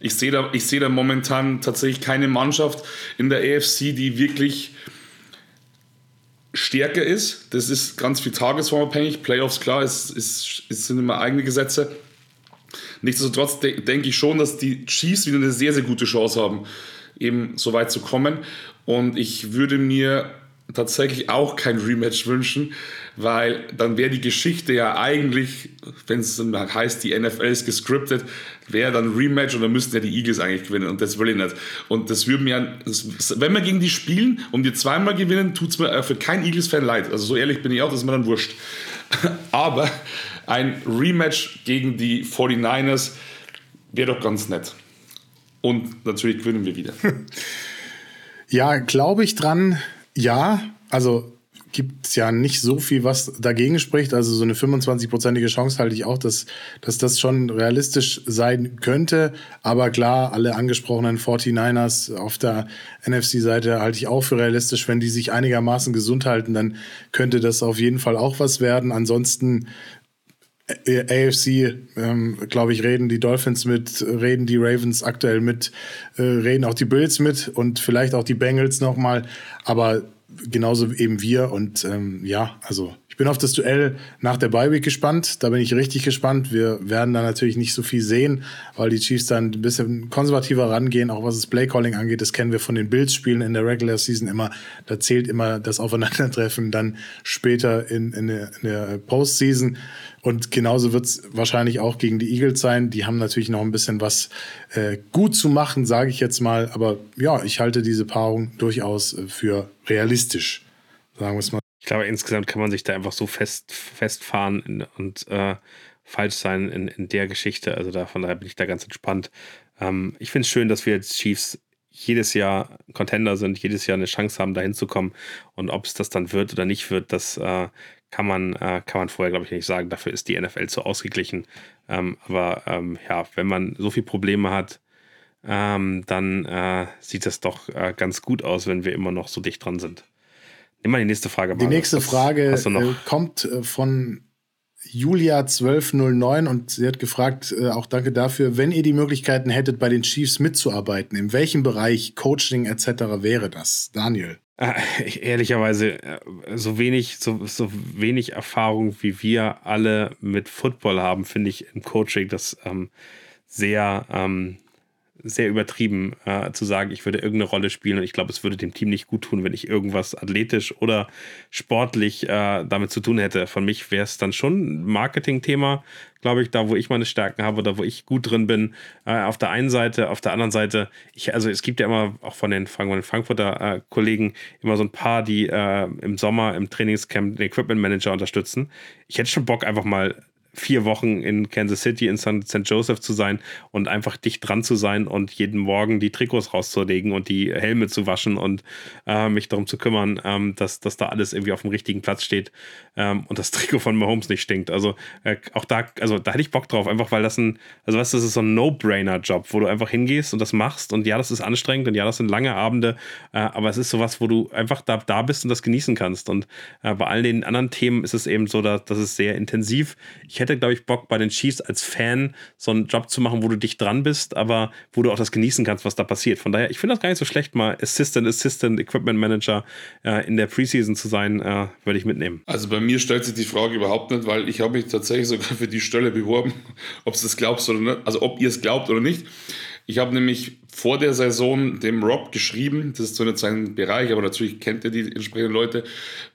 Ich sehe da, seh da momentan tatsächlich keine Mannschaft in der AFC, die wirklich stärker ist. Das ist ganz viel tagesformabhängig. Playoffs, klar, es, es, es sind immer eigene Gesetze. Nichtsdestotrotz de denke ich schon, dass die Chiefs wieder eine sehr, sehr gute Chance haben, eben so weit zu kommen. Und ich würde mir tatsächlich auch kein Rematch wünschen, weil dann wäre die Geschichte ja eigentlich, wenn es heißt, die NFL ist gescriptet, wäre dann Rematch und dann müssten ja die Eagles eigentlich gewinnen und das will ich nicht. Und das würde mir, wenn wir gegen die spielen und die zweimal gewinnen, tut es mir für keinen Eagles-Fan leid. Also so ehrlich bin ich auch, das ist mir dann wurscht. Aber ein Rematch gegen die 49ers wäre doch ganz nett. Und natürlich gewinnen wir wieder. Ja, glaube ich dran. Ja, also gibt es ja nicht so viel, was dagegen spricht. Also so eine 25-prozentige Chance halte ich auch, dass, dass das schon realistisch sein könnte. Aber klar, alle angesprochenen 49ers auf der NFC-Seite halte ich auch für realistisch. Wenn die sich einigermaßen gesund halten, dann könnte das auf jeden Fall auch was werden. Ansonsten äh, AFC, ähm, glaube ich, reden die Dolphins mit, reden die Ravens aktuell mit, äh, reden auch die Bills mit und vielleicht auch die Bengals nochmal. Aber genauso eben wir. Und ähm, ja, also ich bin auf das Duell nach der Bye Week gespannt. Da bin ich richtig gespannt. Wir werden da natürlich nicht so viel sehen, weil die Chiefs dann ein bisschen konservativer rangehen, auch was das Playcalling angeht. Das kennen wir von den Bills-Spielen in der Regular Season immer. Da zählt immer das Aufeinandertreffen dann später in, in der, in der Postseason. Und genauso wird es wahrscheinlich auch gegen die Eagles sein. Die haben natürlich noch ein bisschen was äh, gut zu machen, sage ich jetzt mal. Aber ja, ich halte diese Paarung durchaus äh, für realistisch, sagen wir es mal. Ich glaube, insgesamt kann man sich da einfach so fest, festfahren und äh, falsch sein in, in der Geschichte. Also da, von daher bin ich da ganz entspannt. Ähm, ich finde es schön, dass wir als Chiefs jedes Jahr Contender sind, jedes Jahr eine Chance haben, da hinzukommen. Und ob es das dann wird oder nicht wird, das äh, kann man, äh, kann man vorher, glaube ich, nicht sagen. Dafür ist die NFL zu ausgeglichen. Ähm, aber ähm, ja, wenn man so viele Probleme hat, ähm, dann äh, sieht das doch äh, ganz gut aus, wenn wir immer noch so dicht dran sind. Mal die nächste Frage. Die nächste Frage äh, kommt äh, von Julia1209 und sie hat gefragt, äh, auch danke dafür, wenn ihr die Möglichkeiten hättet, bei den Chiefs mitzuarbeiten, in welchem Bereich Coaching etc. wäre das? Daniel. Äh, ehrlicherweise, äh, so wenig, so, so wenig Erfahrung wie wir alle mit Football haben, finde ich im Coaching das ähm, sehr ähm, sehr übertrieben äh, zu sagen, ich würde irgendeine Rolle spielen und ich glaube, es würde dem Team nicht gut tun, wenn ich irgendwas athletisch oder sportlich äh, damit zu tun hätte. Von mich wäre es dann schon ein Marketing-Thema, glaube ich, da wo ich meine Stärken habe, da wo ich gut drin bin. Äh, auf der einen Seite, auf der anderen Seite, ich, also es gibt ja immer auch von den, von den Frankfurter äh, Kollegen immer so ein paar, die äh, im Sommer im Trainingscamp den Equipment Manager unterstützen. Ich hätte schon Bock, einfach mal vier Wochen in Kansas City, in St. Joseph zu sein und einfach dicht dran zu sein und jeden Morgen die Trikots rauszulegen und die Helme zu waschen und äh, mich darum zu kümmern, ähm, dass, dass da alles irgendwie auf dem richtigen Platz steht ähm, und das Trikot von Mahomes nicht stinkt. Also äh, auch da, also da hätte ich Bock drauf, einfach weil das ein, also weißt du, das ist so ein No-Brainer-Job, wo du einfach hingehst und das machst und ja, das ist anstrengend und ja, das sind lange Abende, äh, aber es ist sowas, wo du einfach da, da bist und das genießen kannst und äh, bei all den anderen Themen ist es eben so, dass, dass es sehr intensiv. Ich hätte hätte, glaube ich, Bock bei den Chiefs als Fan so einen Job zu machen, wo du dich dran bist, aber wo du auch das genießen kannst, was da passiert. Von daher, ich finde das gar nicht so schlecht, mal Assistant, Assistant, Equipment Manager äh, in der Preseason zu sein, äh, würde ich mitnehmen. Also bei mir stellt sich die Frage überhaupt nicht, weil ich habe mich tatsächlich sogar für die Stelle beworben, ob es das glaubst oder nicht, also ob ihr es glaubt oder nicht. Ich habe nämlich vor der Saison dem Rob geschrieben, das ist so nicht sein Bereich, aber natürlich kennt er die entsprechenden Leute,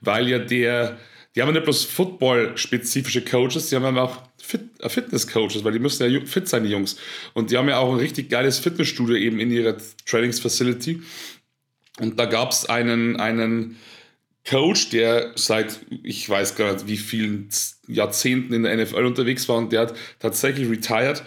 weil ja der die haben nicht bloß Football-spezifische Coaches, die haben auch Fit äh, Fitness-Coaches, weil die müssen ja fit sein, die Jungs. Und die haben ja auch ein richtig geiles Fitnessstudio eben in ihrer Trainings-Facility. Und da gab es einen, einen Coach, der seit, ich weiß gar nicht, wie vielen Jahrzehnten in der NFL unterwegs war und der hat tatsächlich retired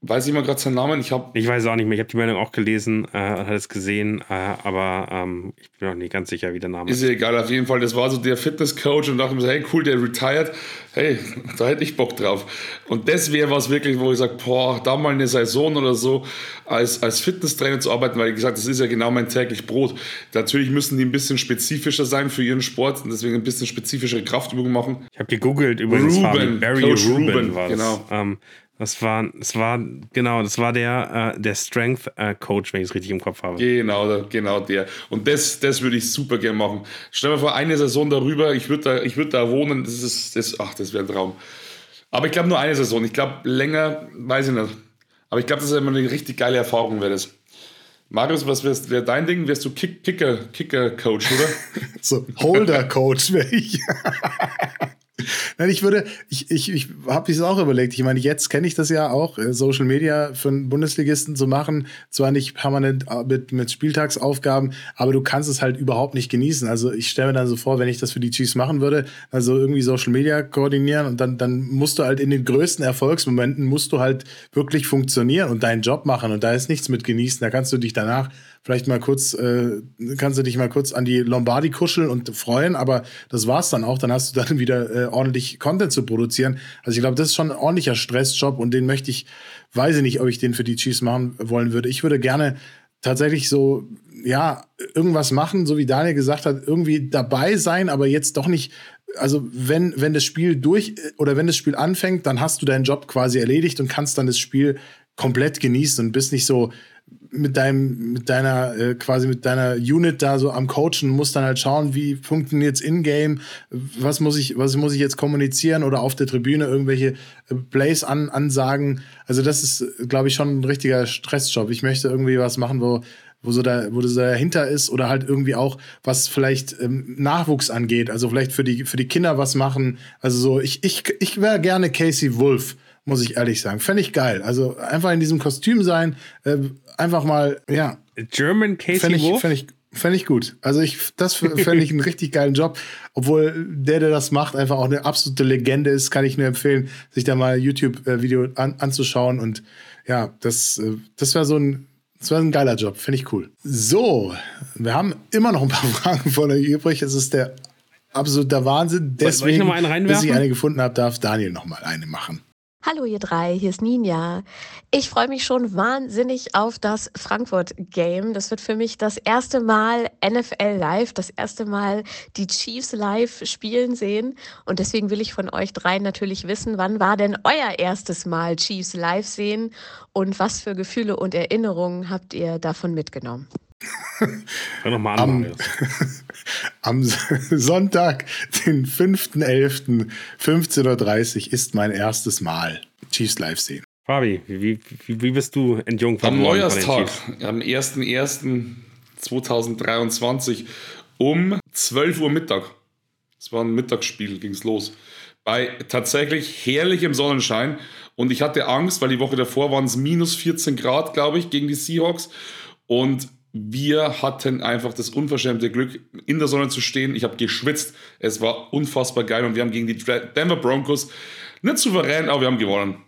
Weiß ich mal gerade seinen Namen? Ich, hab ich weiß auch nicht mehr. Ich habe die Meldung auch gelesen und äh, hat es gesehen, äh, aber ähm, ich bin auch nicht ganz sicher, wie der Name ist. Ist egal, auf jeden Fall. Das war so der Fitnesscoach und dachte mir so, hey, cool, der retired. Hey, da hätte ich Bock drauf. Und das wäre was wirklich, wo ich sage, boah, da mal eine Saison oder so als, als Fitnesstrainer zu arbeiten, weil ich gesagt, das ist ja genau mein täglich Brot. Natürlich müssen die ein bisschen spezifischer sein für ihren Sport und deswegen ein bisschen spezifischere Kraftübungen machen. Ich habe gegoogelt über Ruben, Barry Coach Ruben, Ruben war das. Genau. Ähm, das war, das war, genau, das war der, äh, der Strength äh, Coach, wenn ich es richtig im Kopf habe. Genau, genau der. Und das, das würde ich super gerne machen. Stell dir vor, eine Saison darüber, ich würde da, würd da wohnen, das ist, das, ach, das wäre ein Traum. Aber ich glaube nur eine Saison. Ich glaube, länger, weiß ich nicht. Aber ich glaube, das ist immer eine richtig geile Erfahrung, wäre das. Marius, was wäre wär dein Ding? Wärst du Kick, Kicker, Kicker Coach, oder? so, Holder Coach wäre ich. Nein, ich würde, ich, ich, ich habe es auch überlegt. Ich meine, jetzt kenne ich das ja auch, äh, Social Media für einen Bundesligisten zu machen. Zwar nicht permanent äh, mit, mit Spieltagsaufgaben, aber du kannst es halt überhaupt nicht genießen. Also ich stelle mir dann so vor, wenn ich das für die Chiefs machen würde, also irgendwie Social Media koordinieren und dann, dann musst du halt in den größten Erfolgsmomenten musst du halt wirklich funktionieren und deinen Job machen und da ist nichts mit genießen. Da kannst du dich danach vielleicht mal kurz, äh, kannst du dich mal kurz an die Lombardi kuscheln und freuen, aber das war's dann auch. Dann hast du dann wieder äh, ordentlich Content zu produzieren. Also ich glaube, das ist schon ein ordentlicher Stressjob und den möchte ich, weiß ich nicht, ob ich den für die Chiefs machen wollen würde. Ich würde gerne tatsächlich so, ja, irgendwas machen, so wie Daniel gesagt hat, irgendwie dabei sein, aber jetzt doch nicht also wenn, wenn das Spiel durch oder wenn das Spiel anfängt, dann hast du deinen Job quasi erledigt und kannst dann das Spiel komplett genießen und bist nicht so mit deinem, mit deiner, äh, quasi mit deiner Unit da so am Coachen, musst dann halt schauen, wie funktioniert es in-game, was muss ich, was muss ich jetzt kommunizieren oder auf der Tribüne irgendwelche äh, Plays an, ansagen. Also das ist, glaube ich, schon ein richtiger Stressjob. Ich möchte irgendwie was machen, wo, wo so da, wo das dahinter ist oder halt irgendwie auch, was vielleicht ähm, Nachwuchs angeht. Also vielleicht für die, für die Kinder was machen. Also so, ich, ich, ich wäre gerne Casey Wolf muss ich ehrlich sagen. Fände ich geil. Also einfach in diesem Kostüm sein, äh, einfach mal, ja. German Casey fänd ich, Wolf? Fände ich, fänd ich gut. Also ich, das fände ich einen richtig geilen Job. Obwohl der, der das macht, einfach auch eine absolute Legende ist, kann ich nur empfehlen, sich da mal ein YouTube-Video an, anzuschauen. Und ja, das, äh, das wäre so ein, das wäre ein geiler Job, finde ich cool. So, wir haben immer noch ein paar Fragen von euch übrig. Es ist der absolute Wahnsinn. Deswegen, ich bis ich eine gefunden habe, darf Daniel noch mal eine machen. Hallo ihr drei, hier ist Ninja. Ich freue mich schon wahnsinnig auf das Frankfurt Game. Das wird für mich das erste Mal NFL live, das erste Mal die Chiefs live spielen sehen. Und deswegen will ich von euch dreien natürlich wissen, wann war denn euer erstes Mal Chiefs live sehen und was für Gefühle und Erinnerungen habt ihr davon mitgenommen? An, am, am Sonntag, den 5.11.15.30 Uhr ist mein erstes Mal Chiefs live sehen. Fabi, wie, wie, wie bist du entjungfert Am Neujahrstag, am 1.1.2023 um 12 Uhr Mittag. Es war ein Mittagsspiel, ging es los. Bei tatsächlich herrlichem Sonnenschein. Und ich hatte Angst, weil die Woche davor waren es minus 14 Grad, glaube ich, gegen die Seahawks. Und wir hatten einfach das unverschämte Glück, in der Sonne zu stehen. Ich habe geschwitzt. Es war unfassbar geil und wir haben gegen die Denver Broncos nicht souverän, aber wir haben gewonnen.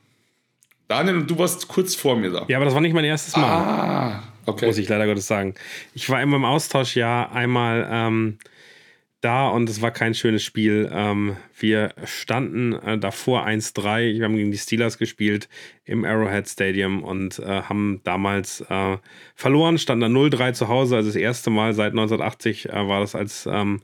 Daniel, und du warst kurz vor mir da. Ja, aber das war nicht mein erstes Mal. Ah, okay. Muss ich leider Gottes sagen. Ich war immer im Austausch ja einmal ähm, da und es war kein schönes Spiel. Ähm, wir standen äh, davor 1-3. Wir haben gegen die Steelers gespielt im Arrowhead Stadium und äh, haben damals äh, verloren, standen dann 0-3 zu Hause. Also das erste Mal seit 1980 äh, war das, als ähm,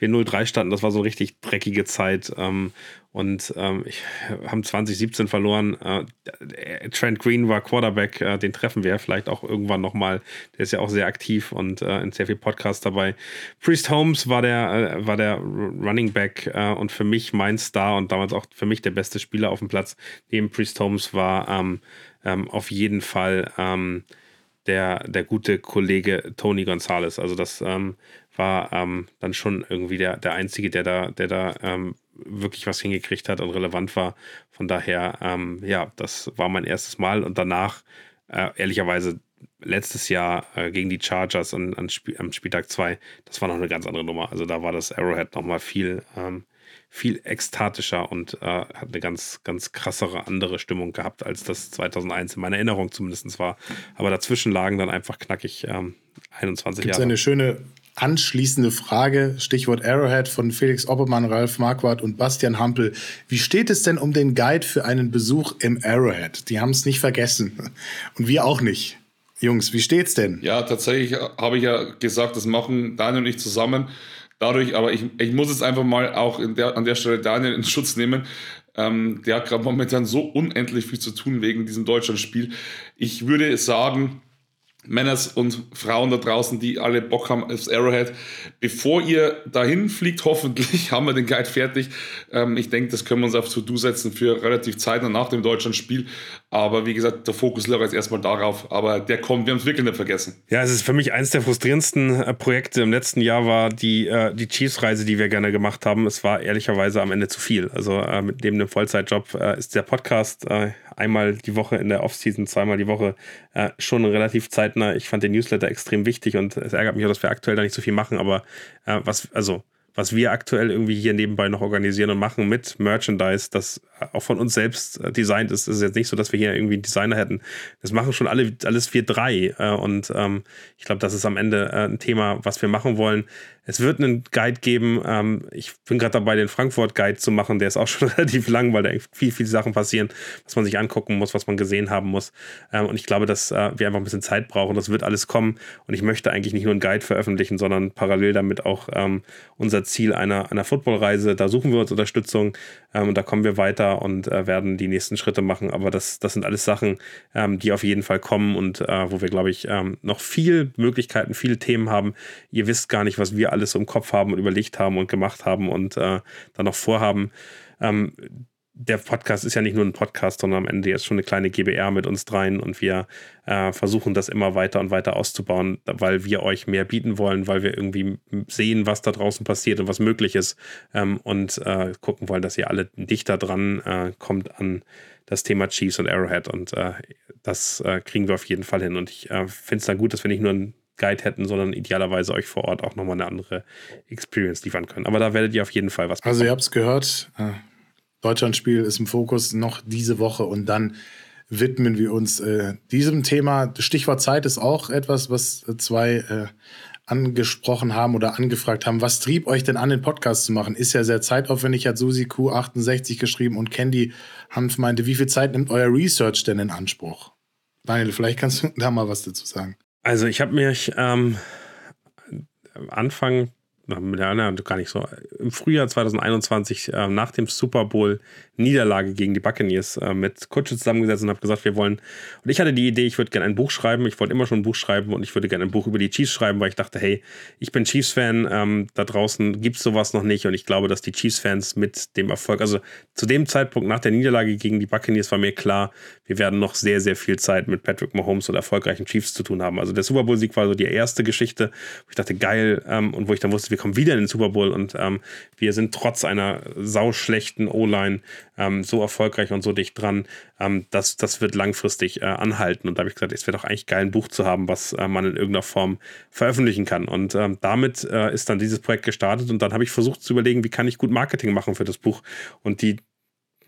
wir 0-3 standen. Das war so richtig dreckige Zeit. Ähm, und ähm, ich haben 2017 verloren. Äh, Trent Green war Quarterback, äh, den treffen wir vielleicht auch irgendwann nochmal. Der ist ja auch sehr aktiv und äh, in sehr viel Podcasts dabei. Priest Holmes war der, äh, war der Running Back äh, und für mich mein Star und damals auch für mich der beste Spieler auf dem Platz. Neben Priest Holmes war ähm, ähm, auf jeden Fall ähm, der, der gute Kollege Tony Gonzalez. Also das ähm, war ähm, dann schon irgendwie der, der Einzige, der da, der da ähm, wirklich was hingekriegt hat und relevant war. Von daher, ähm, ja, das war mein erstes Mal und danach, äh, ehrlicherweise, letztes Jahr äh, gegen die Chargers und an Sp am Spieltag 2, das war noch eine ganz andere Nummer. Also da war das Arrowhead nochmal viel, ähm, viel ekstatischer und äh, hat eine ganz, ganz krassere andere Stimmung gehabt, als das 2001 in meiner Erinnerung zumindest war. Aber dazwischen lagen dann einfach knackig ähm, 21 Gibt's Jahre. eine schöne anschließende Frage, Stichwort Arrowhead von Felix Oppermann, Ralf Marquardt und Bastian Hampel. Wie steht es denn um den Guide für einen Besuch im Arrowhead? Die haben es nicht vergessen. Und wir auch nicht. Jungs, wie steht's denn? Ja, tatsächlich habe ich ja gesagt, das machen Daniel und ich zusammen. Dadurch, aber ich, ich muss jetzt einfach mal auch der, an der Stelle Daniel in Schutz nehmen. Ähm, der hat gerade momentan so unendlich viel zu tun wegen diesem Deutschlandspiel. Ich würde sagen, Männers und Frauen da draußen, die alle Bock haben aufs Arrowhead. Bevor ihr dahin fliegt, hoffentlich haben wir den Guide fertig. Ähm, ich denke, das können wir uns auf To-Do setzen für relativ zeitnah nach dem Deutschlandspiel. Aber wie gesagt, der Fokus lag jetzt erstmal darauf. Aber der kommt, wir haben es wirklich nicht vergessen. Ja, es ist für mich eines der frustrierendsten äh, Projekte im letzten Jahr war die, äh, die Chiefs-Reise, die wir gerne gemacht haben. Es war ehrlicherweise am Ende zu viel. Also äh, mit neben dem Vollzeitjob äh, ist der Podcast äh, einmal die Woche in der Offseason, zweimal die Woche äh, schon relativ zeitnah. Ich fand den Newsletter extrem wichtig und es ärgert mich auch, dass wir aktuell da nicht so viel machen, aber was, also was wir aktuell irgendwie hier nebenbei noch organisieren und machen mit Merchandise, das auch von uns selbst äh, designt ist. Es ist jetzt nicht so, dass wir hier irgendwie einen Designer hätten. Das machen schon alle, alles wir drei. Äh, und ähm, ich glaube, das ist am Ende äh, ein Thema, was wir machen wollen. Es wird einen Guide geben. Ähm, ich bin gerade dabei, den Frankfurt-Guide zu machen. Der ist auch schon relativ lang, weil da viel, viele Sachen passieren, was man sich angucken muss, was man gesehen haben muss. Ähm, und ich glaube, dass wir einfach ein bisschen Zeit brauchen. Das wird alles kommen. Und ich möchte eigentlich nicht nur einen Guide veröffentlichen, sondern parallel damit auch unser Ziel einer, einer Footballreise. Da suchen wir uns Unterstützung und da kommen wir weiter und äh, werden die nächsten Schritte machen. Aber das, das sind alles Sachen, ähm, die auf jeden Fall kommen und äh, wo wir, glaube ich, ähm, noch viel Möglichkeiten, viele Themen haben. Ihr wisst gar nicht, was wir alles im Kopf haben und überlegt haben und gemacht haben und äh, dann noch vorhaben. Ähm, der Podcast ist ja nicht nur ein Podcast, sondern am Ende jetzt schon eine kleine GBR mit uns dreien und wir äh, versuchen das immer weiter und weiter auszubauen, weil wir euch mehr bieten wollen, weil wir irgendwie sehen, was da draußen passiert und was möglich ist ähm, und äh, gucken wollen, dass ihr alle dichter dran äh, kommt an das Thema Chiefs und Arrowhead und äh, das äh, kriegen wir auf jeden Fall hin und ich äh, finde es dann gut, dass wir nicht nur einen Guide hätten, sondern idealerweise euch vor Ort auch nochmal eine andere Experience liefern können. Aber da werdet ihr auf jeden Fall was bekommen. Also ihr habt es gehört, Deutschlandspiel ist im Fokus noch diese Woche und dann widmen wir uns äh, diesem Thema. Stichwort Zeit ist auch etwas, was zwei äh, angesprochen haben oder angefragt haben, was trieb euch denn an, den Podcast zu machen? Ist ja sehr zeitaufwendig, hat Susi Q68 geschrieben und Candy Hanf meinte, wie viel Zeit nimmt euer Research denn in Anspruch? Daniel, vielleicht kannst du da mal was dazu sagen. Also ich habe mich ähm, Anfang ja, gar nicht so. Im Frühjahr 2021, äh, nach dem Super Bowl Niederlage gegen die Buccaneers, äh, mit Kutsche zusammengesetzt und habe gesagt, wir wollen. Und ich hatte die Idee, ich würde gerne ein Buch schreiben. Ich wollte immer schon ein Buch schreiben und ich würde gerne ein Buch über die Chiefs schreiben, weil ich dachte, hey, ich bin Chiefs-Fan. Ähm, da draußen gibt es sowas noch nicht und ich glaube, dass die Chiefs-Fans mit dem Erfolg, also zu dem Zeitpunkt nach der Niederlage gegen die Buccaneers war mir klar, wir werden noch sehr, sehr viel Zeit mit Patrick Mahomes und erfolgreichen Chiefs zu tun haben. Also der Super Bowl-Sieg war so die erste Geschichte, wo ich dachte, geil, ähm, und wo ich dann wusste, wir kommen wieder in den Super Bowl und ähm, wir sind trotz einer sauschlechten O-Line ähm, so erfolgreich und so dicht dran. Ähm, das, das wird langfristig äh, anhalten. Und da habe ich gesagt, es wäre doch eigentlich geil, ein Buch zu haben, was äh, man in irgendeiner Form veröffentlichen kann. Und ähm, damit äh, ist dann dieses Projekt gestartet und dann habe ich versucht zu überlegen, wie kann ich gut Marketing machen für das Buch. Und die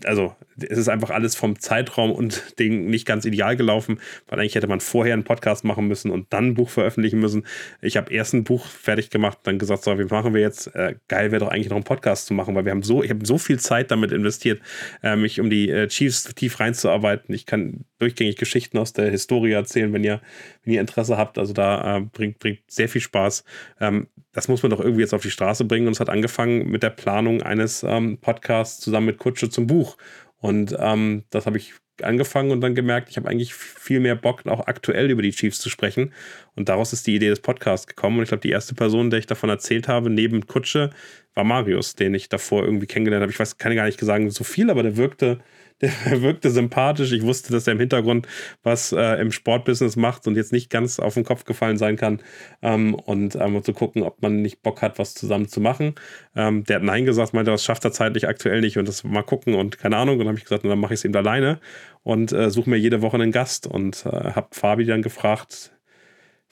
also es ist einfach alles vom Zeitraum und Ding nicht ganz ideal gelaufen, weil eigentlich hätte man vorher einen Podcast machen müssen und dann ein Buch veröffentlichen müssen. Ich habe erst ein Buch fertig gemacht, dann gesagt, so, wie machen wir jetzt? Äh, geil wäre doch eigentlich noch einen Podcast zu machen, weil wir haben so, ich habe so viel Zeit damit investiert, äh, mich um die äh, Chiefs tief reinzuarbeiten. Ich kann durchgängig Geschichten aus der Historie erzählen, wenn ihr, wenn ihr Interesse habt. Also da äh, bringt, bringt sehr viel Spaß. Ähm, das muss man doch irgendwie jetzt auf die Straße bringen. Und es hat angefangen mit der Planung eines ähm, Podcasts zusammen mit Kutsche zum Buch. Und ähm, das habe ich angefangen und dann gemerkt, ich habe eigentlich viel mehr Bock, auch aktuell über die Chiefs zu sprechen. Und daraus ist die Idee des Podcasts gekommen. Und ich glaube, die erste Person, der ich davon erzählt habe, neben Kutsche, war Marius, den ich davor irgendwie kennengelernt habe. Ich weiß, kann gar nicht sagen so viel, aber der wirkte der wirkte sympathisch. Ich wusste, dass er im Hintergrund was äh, im Sportbusiness macht und jetzt nicht ganz auf den Kopf gefallen sein kann. Ähm, und ähm, zu gucken, ob man nicht Bock hat, was zusammen zu machen. Ähm, der hat Nein gesagt, meinte, das schafft er zeitlich aktuell nicht und das mal gucken und keine Ahnung. Und dann habe ich gesagt, dann mache ich es eben alleine und äh, suche mir jede Woche einen Gast und äh, habe Fabi dann gefragt,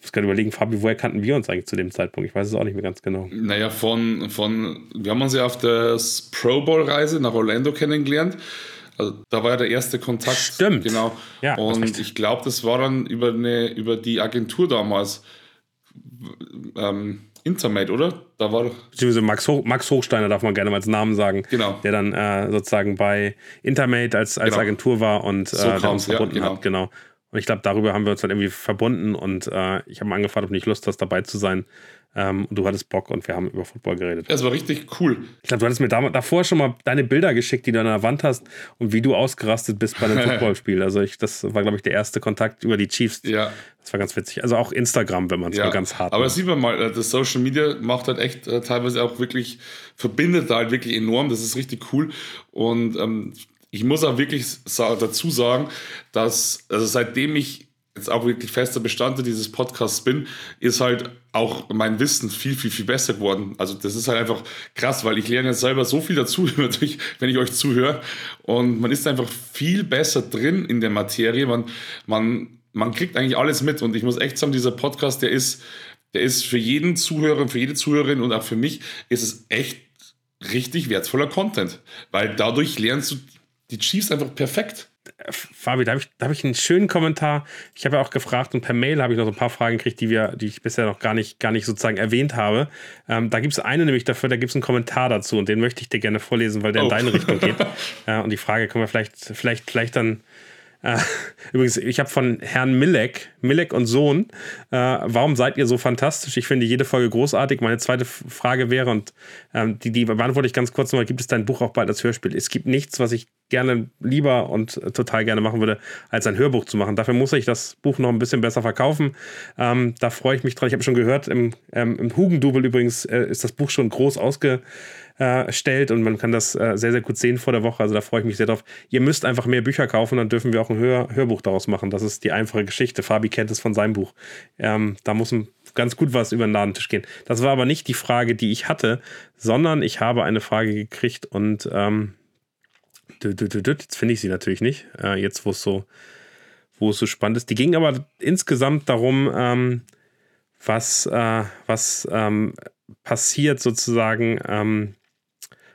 ich muss gerade überlegen, Fabi, woher kannten wir uns eigentlich zu dem Zeitpunkt? Ich weiß es auch nicht mehr ganz genau. Naja, von, von wir haben uns ja auf der Pro Bowl-Reise nach Orlando kennengelernt. Also da war ja der erste Kontakt. Stimmt. Genau. Ja, und ich glaube, das war dann über, eine, über die Agentur damals. Ähm, Intermate, oder? Da war Beziehungsweise Max, Hoch, Max Hochsteiner darf man gerne mal als Namen sagen. Genau. Der dann äh, sozusagen bei Intermate als, als genau. Agentur war und äh, so da uns verbunden ja, genau. hat. Genau. Und ich glaube, darüber haben wir uns dann irgendwie verbunden und äh, ich habe angefragt, ob nicht Lust hast, dabei zu sein. Ähm, und du hattest Bock und wir haben über Football geredet. Das war richtig cool. Ich glaube, du hattest mir davor schon mal deine Bilder geschickt, die du an der Wand hast und wie du ausgerastet bist bei einem Footballspiel. Also ich, das war, glaube ich, der erste Kontakt über die Chiefs. Ja. Das war ganz witzig. Also auch Instagram, wenn man es ja. mal ganz hart Aber macht. sieht man mal, äh, das Social Media macht halt echt äh, teilweise auch wirklich, verbindet halt wirklich enorm. Das ist richtig cool. Und ähm, ich muss auch wirklich dazu sagen, dass, also seitdem ich jetzt auch wirklich fester Bestandteil dieses Podcasts bin, ist halt auch mein Wissen viel, viel, viel besser geworden. Also das ist halt einfach krass, weil ich lerne jetzt selber so viel dazu, wenn ich euch zuhöre. Und man ist einfach viel besser drin in der Materie. Man, man, man kriegt eigentlich alles mit. Und ich muss echt sagen, dieser Podcast, der ist, der ist für jeden Zuhörer, für jede Zuhörerin und auch für mich, ist es echt richtig wertvoller Content. Weil dadurch lernst du die Chiefs einfach perfekt. Fabi, da habe ich, hab ich einen schönen Kommentar. Ich habe ja auch gefragt und per Mail habe ich noch so ein paar Fragen gekriegt, die, wir, die ich bisher noch gar nicht, gar nicht sozusagen erwähnt habe. Ähm, da gibt es eine nämlich dafür, da gibt es einen Kommentar dazu und den möchte ich dir gerne vorlesen, weil der oh. in deine Richtung geht. äh, und die Frage können wir vielleicht, vielleicht, vielleicht dann äh, übrigens, ich habe von Herrn Millek, Millek und Sohn, äh, warum seid ihr so fantastisch? Ich finde jede Folge großartig. Meine zweite Frage wäre, und ähm, die, die beantworte ich ganz kurz nochmal, gibt es dein Buch auch bald als Hörspiel? Es gibt nichts, was ich gerne lieber und total gerne machen würde, als ein Hörbuch zu machen. Dafür muss ich das Buch noch ein bisschen besser verkaufen. Ähm, da freue ich mich dran. Ich habe schon gehört, im, ähm, im Hugendubel übrigens äh, ist das Buch schon groß ausge äh, stellt und man kann das äh, sehr, sehr gut sehen vor der Woche. Also da freue ich mich sehr drauf. Ihr müsst einfach mehr Bücher kaufen, dann dürfen wir auch ein Hör Hörbuch daraus machen. Das ist die einfache Geschichte. Fabi kennt es von seinem Buch. Ähm, da muss ganz gut was über den Ladentisch gehen. Das war aber nicht die Frage, die ich hatte, sondern ich habe eine Frage gekriegt und ähm, jetzt finde ich sie natürlich nicht. Äh, jetzt, wo es so, wo es so spannend ist. Die ging aber insgesamt darum, ähm, was, äh, was ähm, passiert sozusagen, ähm,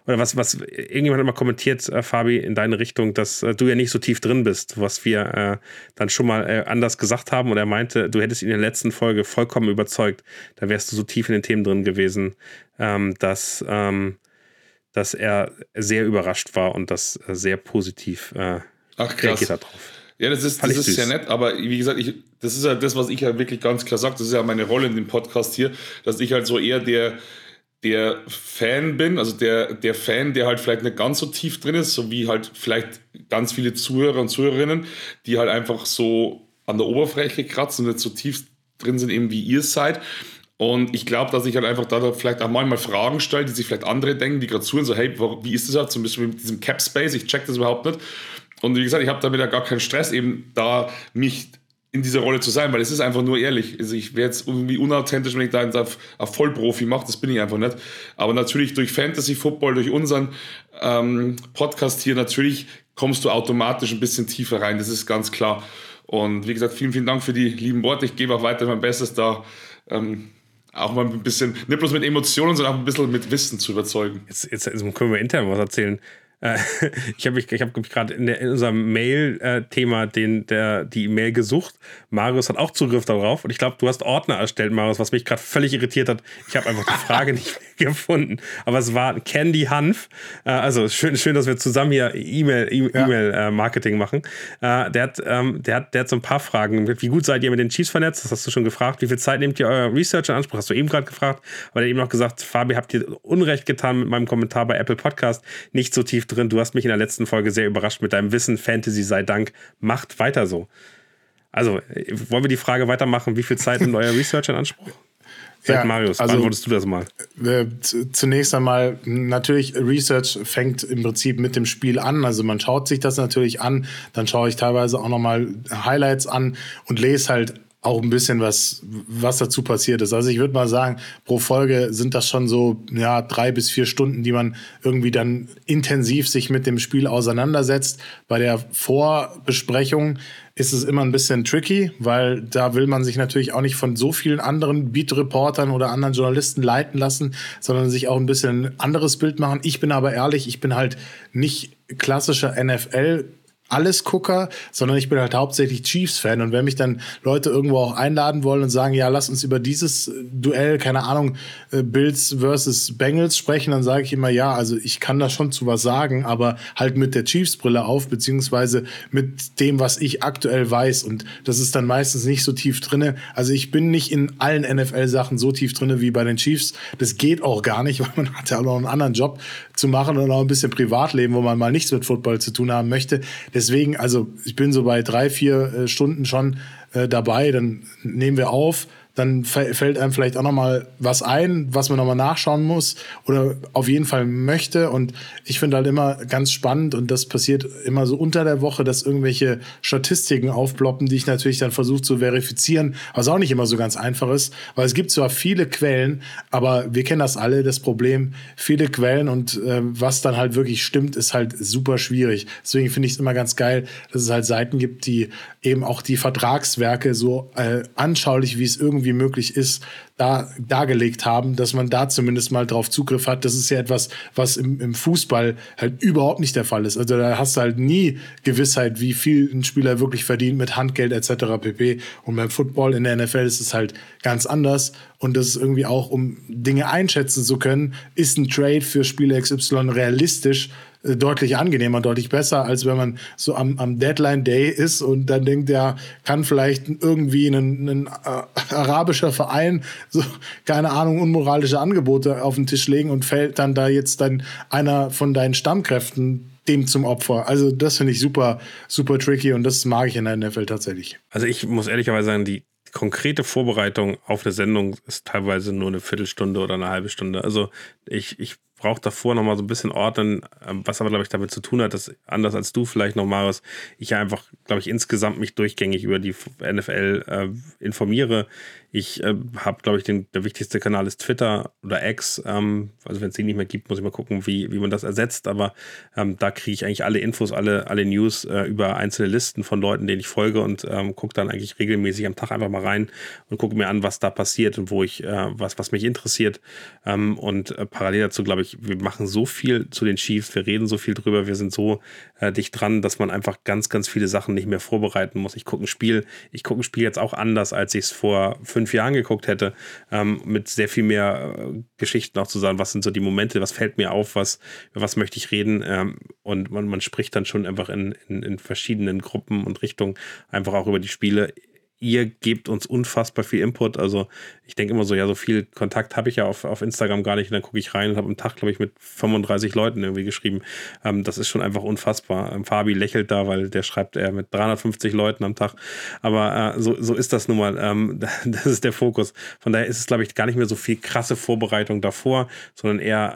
oder was, was irgendjemand hat immer kommentiert, äh, Fabi, in deine Richtung, dass äh, du ja nicht so tief drin bist, was wir äh, dann schon mal äh, anders gesagt haben. Und er meinte, du hättest ihn in der letzten Folge vollkommen überzeugt. Da wärst du so tief in den Themen drin gewesen, ähm, dass, ähm, dass er sehr überrascht war und das äh, sehr positiv äh, Ach, reagiert hat drauf. Ja, das ist, das ist ja nett, aber wie gesagt, ich, das ist ja das, was ich ja wirklich ganz klar sage, das ist ja meine Rolle in dem Podcast hier, dass ich halt so eher der, der Fan bin, also der, der Fan, der halt vielleicht nicht ganz so tief drin ist, so wie halt vielleicht ganz viele Zuhörer und Zuhörerinnen, die halt einfach so an der Oberfläche kratzen und nicht so tief drin sind, eben wie ihr seid. Und ich glaube, dass ich halt einfach da vielleicht auch manchmal Fragen stelle, die sich vielleicht andere denken, die gerade zuhören, so, hey, wie ist das halt zum Beispiel mit diesem Cap Space? Ich check das überhaupt nicht. Und wie gesagt, ich habe damit ja gar keinen Stress, eben da mich in dieser Rolle zu sein, weil es ist einfach nur ehrlich. Also ich wäre jetzt irgendwie unauthentisch, wenn ich da auf Vollprofi mache, das bin ich einfach nicht. Aber natürlich durch Fantasy Football, durch unseren ähm, Podcast hier, natürlich kommst du automatisch ein bisschen tiefer rein, das ist ganz klar. Und wie gesagt, vielen, vielen Dank für die lieben Worte. Ich gebe auch weiter mein Bestes da. Ähm, auch mal ein bisschen, nicht bloß mit Emotionen, sondern auch ein bisschen mit Wissen zu überzeugen. Jetzt, jetzt, jetzt können wir intern was erzählen. Äh, ich habe mich, ich hab gerade in, in, unserem Mail-Thema den, der, die E-Mail gesucht. Marius hat auch Zugriff darauf und ich glaube, du hast Ordner erstellt, Marius, was mich gerade völlig irritiert hat. Ich habe einfach die Frage nicht gefunden. Aber es war Candy Hanf. Äh, also schön, schön, dass wir zusammen hier E-Mail-Marketing e ja. machen. Äh, der, hat, ähm, der, hat, der hat so ein paar Fragen. Wie gut seid ihr mit den Chiefs vernetzt? Das hast du schon gefragt. Wie viel Zeit nehmt ihr euer Research in Anspruch? Hast du eben gerade gefragt. Aber er hat eben noch gesagt, Fabi, habt ihr Unrecht getan mit meinem Kommentar bei Apple Podcast. Nicht so tief drin. Du hast mich in der letzten Folge sehr überrascht mit deinem Wissen. Fantasy sei Dank. Macht weiter so. Also, wollen wir die Frage weitermachen? Wie viel Zeit nimmt euer Research in Anspruch? Seit ja, Marius, also, beantwortest du das mal? Äh, zunächst einmal, natürlich, Research fängt im Prinzip mit dem Spiel an. Also man schaut sich das natürlich an, dann schaue ich teilweise auch nochmal Highlights an und lese halt auch ein bisschen was, was dazu passiert ist. Also ich würde mal sagen, pro Folge sind das schon so ja, drei bis vier Stunden, die man irgendwie dann intensiv sich mit dem Spiel auseinandersetzt. Bei der Vorbesprechung ist es immer ein bisschen tricky, weil da will man sich natürlich auch nicht von so vielen anderen Beat-Reportern oder anderen Journalisten leiten lassen, sondern sich auch ein bisschen ein anderes Bild machen. Ich bin aber ehrlich, ich bin halt nicht klassischer NFL Allesgucker, sondern ich bin halt hauptsächlich Chiefs-Fan. Und wenn mich dann Leute irgendwo auch einladen wollen und sagen, ja, lass uns über dieses Duell, keine Ahnung, äh, Bills versus Bengals sprechen, dann sage ich immer, ja, also ich kann da schon zu was sagen, aber halt mit der Chiefs-Brille auf, beziehungsweise mit dem, was ich aktuell weiß. Und das ist dann meistens nicht so tief drinne. Also ich bin nicht in allen NFL-Sachen so tief drinne wie bei den Chiefs. Das geht auch gar nicht, weil man hat ja auch noch einen anderen Job zu machen und auch ein bisschen Privatleben, wo man mal nichts mit Football zu tun haben möchte. Deswegen, also ich bin so bei drei, vier äh, Stunden schon äh, dabei. Dann nehmen wir auf, dann fällt einem vielleicht auch noch mal was ein, was man noch mal nachschauen muss oder auf jeden Fall möchte. Und ich finde halt immer ganz spannend und das passiert immer so unter der Woche, dass irgendwelche Statistiken aufploppen, die ich natürlich dann versuche zu verifizieren, was auch nicht immer so ganz einfach ist, weil es gibt zwar viele Quellen, aber wir kennen das alle, das Problem, viele Quellen und äh, was dann halt wirklich stimmt, ist halt super schwierig. Deswegen finde ich es immer ganz geil, dass es halt Seiten gibt, die eben auch die Vertragswerke so äh, anschaulich, wie es irgendwie möglich ist, da dargelegt haben, dass man da zumindest mal drauf Zugriff hat. Das ist ja etwas, was im, im Fußball halt überhaupt nicht der Fall ist. Also da hast du halt nie Gewissheit, wie viel ein Spieler wirklich verdient mit Handgeld etc. pp. Und beim Football in der NFL ist es halt ganz anders. Und das ist irgendwie auch, um Dinge einschätzen zu können, ist ein Trade für Spieler XY realistisch deutlich angenehmer, deutlich besser, als wenn man so am, am Deadline Day ist und dann denkt, ja, kann vielleicht irgendwie ein, ein äh, arabischer Verein so, keine Ahnung, unmoralische Angebote auf den Tisch legen und fällt dann da jetzt dann einer von deinen Stammkräften dem zum Opfer. Also das finde ich super, super tricky und das mag ich in der NFL tatsächlich. Also ich muss ehrlicherweise sagen, die konkrete Vorbereitung auf eine Sendung ist teilweise nur eine Viertelstunde oder eine halbe Stunde. Also ich, ich brauche davor nochmal so ein bisschen ordnen, ähm, was aber, glaube ich, damit zu tun hat, dass anders als du vielleicht noch, Marius, ich einfach, glaube ich, insgesamt mich durchgängig über die NFL äh, informiere. Ich äh, habe, glaube ich, den, der wichtigste Kanal ist Twitter oder X. Ähm, also wenn es den nicht mehr gibt, muss ich mal gucken, wie, wie man das ersetzt. Aber ähm, da kriege ich eigentlich alle Infos, alle, alle News äh, über einzelne Listen von Leuten, denen ich folge und ähm, gucke dann eigentlich regelmäßig am Tag einfach mal rein und gucke mir an, was da passiert und wo ich, äh, was, was mich interessiert. Ähm, und äh, parallel dazu, glaube ich, wir machen so viel zu den Chiefs, wir reden so viel drüber, wir sind so äh, dicht dran, dass man einfach ganz, ganz viele Sachen nicht mehr vorbereiten muss. Ich gucke ein Spiel, ich gucke ein Spiel jetzt auch anders, als ich es vor fünf Jahren geguckt hätte, ähm, mit sehr viel mehr äh, Geschichten auch zu sagen, was sind so die Momente, was fällt mir auf, was, was möchte ich reden. Ähm, und man, man spricht dann schon einfach in, in, in verschiedenen Gruppen und Richtungen einfach auch über die Spiele ihr gebt uns unfassbar viel Input. Also ich denke immer so, ja, so viel Kontakt habe ich ja auf, auf Instagram gar nicht. Und dann gucke ich rein und habe am Tag, glaube ich, mit 35 Leuten irgendwie geschrieben. Ähm, das ist schon einfach unfassbar. Ähm, Fabi lächelt da, weil der schreibt er mit 350 Leuten am Tag. Aber äh, so, so ist das nun mal. Ähm, das ist der Fokus. Von daher ist es, glaube ich, gar nicht mehr so viel krasse Vorbereitung davor, sondern eher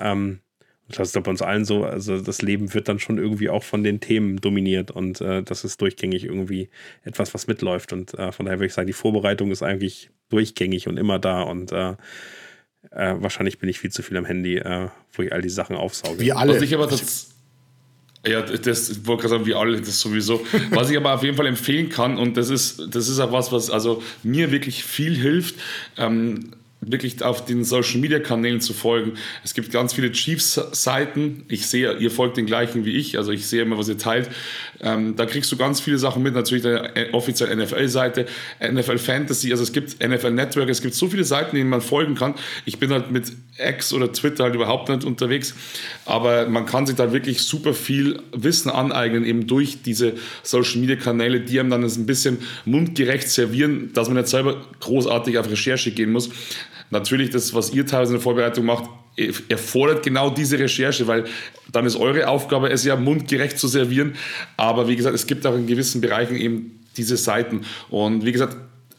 das ist bei uns allen so, also das Leben wird dann schon irgendwie auch von den Themen dominiert und äh, das ist durchgängig irgendwie etwas, was mitläuft. Und äh, von daher würde ich sagen, die Vorbereitung ist eigentlich durchgängig und immer da und äh, äh wahrscheinlich bin ich viel zu viel am Handy, äh, wo ich all die Sachen aufsauge. Wie alle. Was ich aber das, ja, das ich wollte gerade sagen, wie alle, das sowieso. Was ich aber auf jeden Fall empfehlen kann, und das ist, das ist auch was, was also mir wirklich viel hilft, ähm, wirklich auf den Social Media Kanälen zu folgen. Es gibt ganz viele Chiefs-Seiten. Ich sehe, ihr folgt den gleichen wie ich, also ich sehe immer, was ihr teilt. Ähm, da kriegst du ganz viele Sachen mit. Natürlich der offizielle NFL-Seite, NFL Fantasy, also es gibt NFL Network, es gibt so viele Seiten, denen man folgen kann. Ich bin halt mit X oder Twitter halt überhaupt nicht unterwegs, aber man kann sich da wirklich super viel Wissen aneignen, eben durch diese Social Media Kanäle, die einem dann ein bisschen mundgerecht servieren, dass man nicht selber großartig auf Recherche gehen muss natürlich das, was ihr teilweise in der Vorbereitung macht, erfordert genau diese Recherche, weil dann ist eure Aufgabe, es ja mundgerecht zu servieren. Aber wie gesagt, es gibt auch in gewissen Bereichen eben diese Seiten. Und wie gesagt,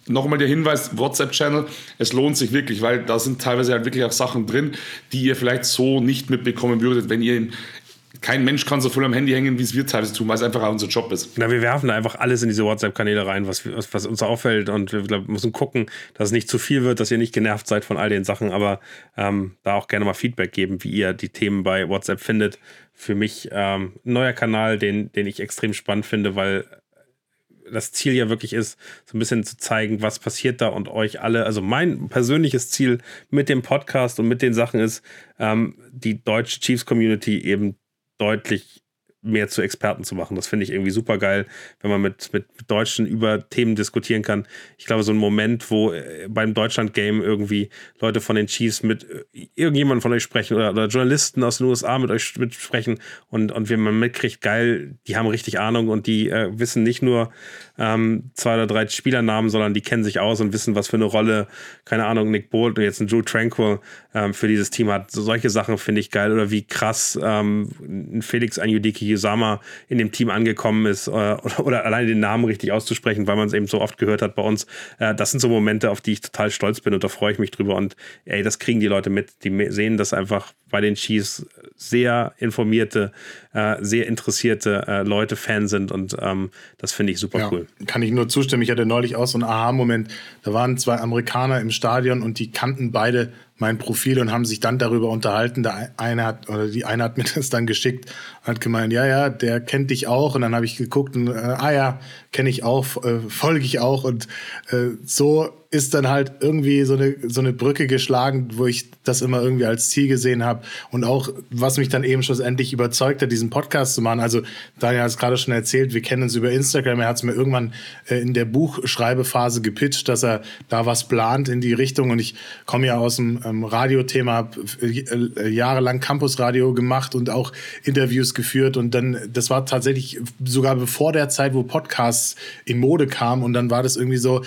nochmal der Hinweis, WhatsApp-Channel, es lohnt sich wirklich, weil da sind teilweise halt wirklich auch Sachen drin, die ihr vielleicht so nicht mitbekommen würdet, wenn ihr kein Mensch kann so voll am Handy hängen, wie es wir teilweise tun, weil es einfach auch unser Job ist. Na, wir werfen da einfach alles in diese WhatsApp-Kanäle rein, was, was, uns auffällt. Und wir glaub, müssen gucken, dass es nicht zu viel wird, dass ihr nicht genervt seid von all den Sachen. Aber ähm, da auch gerne mal Feedback geben, wie ihr die Themen bei WhatsApp findet. Für mich ähm, ein neuer Kanal, den, den ich extrem spannend finde, weil das Ziel ja wirklich ist, so ein bisschen zu zeigen, was passiert da und euch alle. Also mein persönliches Ziel mit dem Podcast und mit den Sachen ist, ähm, die deutsche Chiefs Community eben deutlich mehr zu Experten zu machen. Das finde ich irgendwie super geil, wenn man mit, mit Deutschen über Themen diskutieren kann. Ich glaube, so ein Moment, wo äh, beim Deutschland-Game irgendwie Leute von den Chiefs mit äh, irgendjemandem von euch sprechen oder, oder, Journalisten aus den USA mit euch mit sprechen und, und wenn man mitkriegt, geil, die haben richtig Ahnung und die äh, wissen nicht nur ähm, zwei oder drei Spielernamen, sondern die kennen sich aus und wissen, was für eine Rolle, keine Ahnung, Nick Bolt und jetzt ein Drew Tranquil ähm, für dieses Team hat. So, solche Sachen finde ich geil oder wie krass ähm, Felix Anyudiki Yusama in dem Team angekommen ist äh, oder, oder alleine den Namen richtig auszusprechen, weil man es eben so oft gehört hat bei uns. Äh, das sind so Momente, auf die ich total stolz bin und da freue ich mich drüber. Und ey, das kriegen die Leute mit. Die sehen das einfach bei den Chiefs sehr informierte, äh, sehr interessierte äh, Leute Fan sind und ähm, das finde ich super ja, cool. Kann ich nur zustimmen. Ich hatte neulich auch so einen Aha-Moment. Da waren zwei Amerikaner im Stadion und die kannten beide mein Profil und haben sich dann darüber unterhalten. Der eine hat, oder die eine hat mir das dann geschickt und hat gemeint, ja, ja, der kennt dich auch. Und dann habe ich geguckt und, äh, ah ja, kenne ich auch, äh, folge ich auch. Und äh, so ist dann halt irgendwie so eine, so eine Brücke geschlagen, wo ich das immer irgendwie als Ziel gesehen habe. Und auch, was mich dann eben schlussendlich überzeugt hat, diesen Podcast zu machen. Also, Daniel hat es gerade schon erzählt, wir kennen uns über Instagram. Er hat es mir irgendwann äh, in der Buchschreibephase gepitcht, dass er da was plant in die Richtung. Und ich komme ja aus dem ähm, Radiothema, habe äh, jahrelang Campusradio gemacht und auch Interviews geführt. Und dann, das war tatsächlich sogar bevor der Zeit, wo Podcasts in Mode kamen. Und dann war das irgendwie so,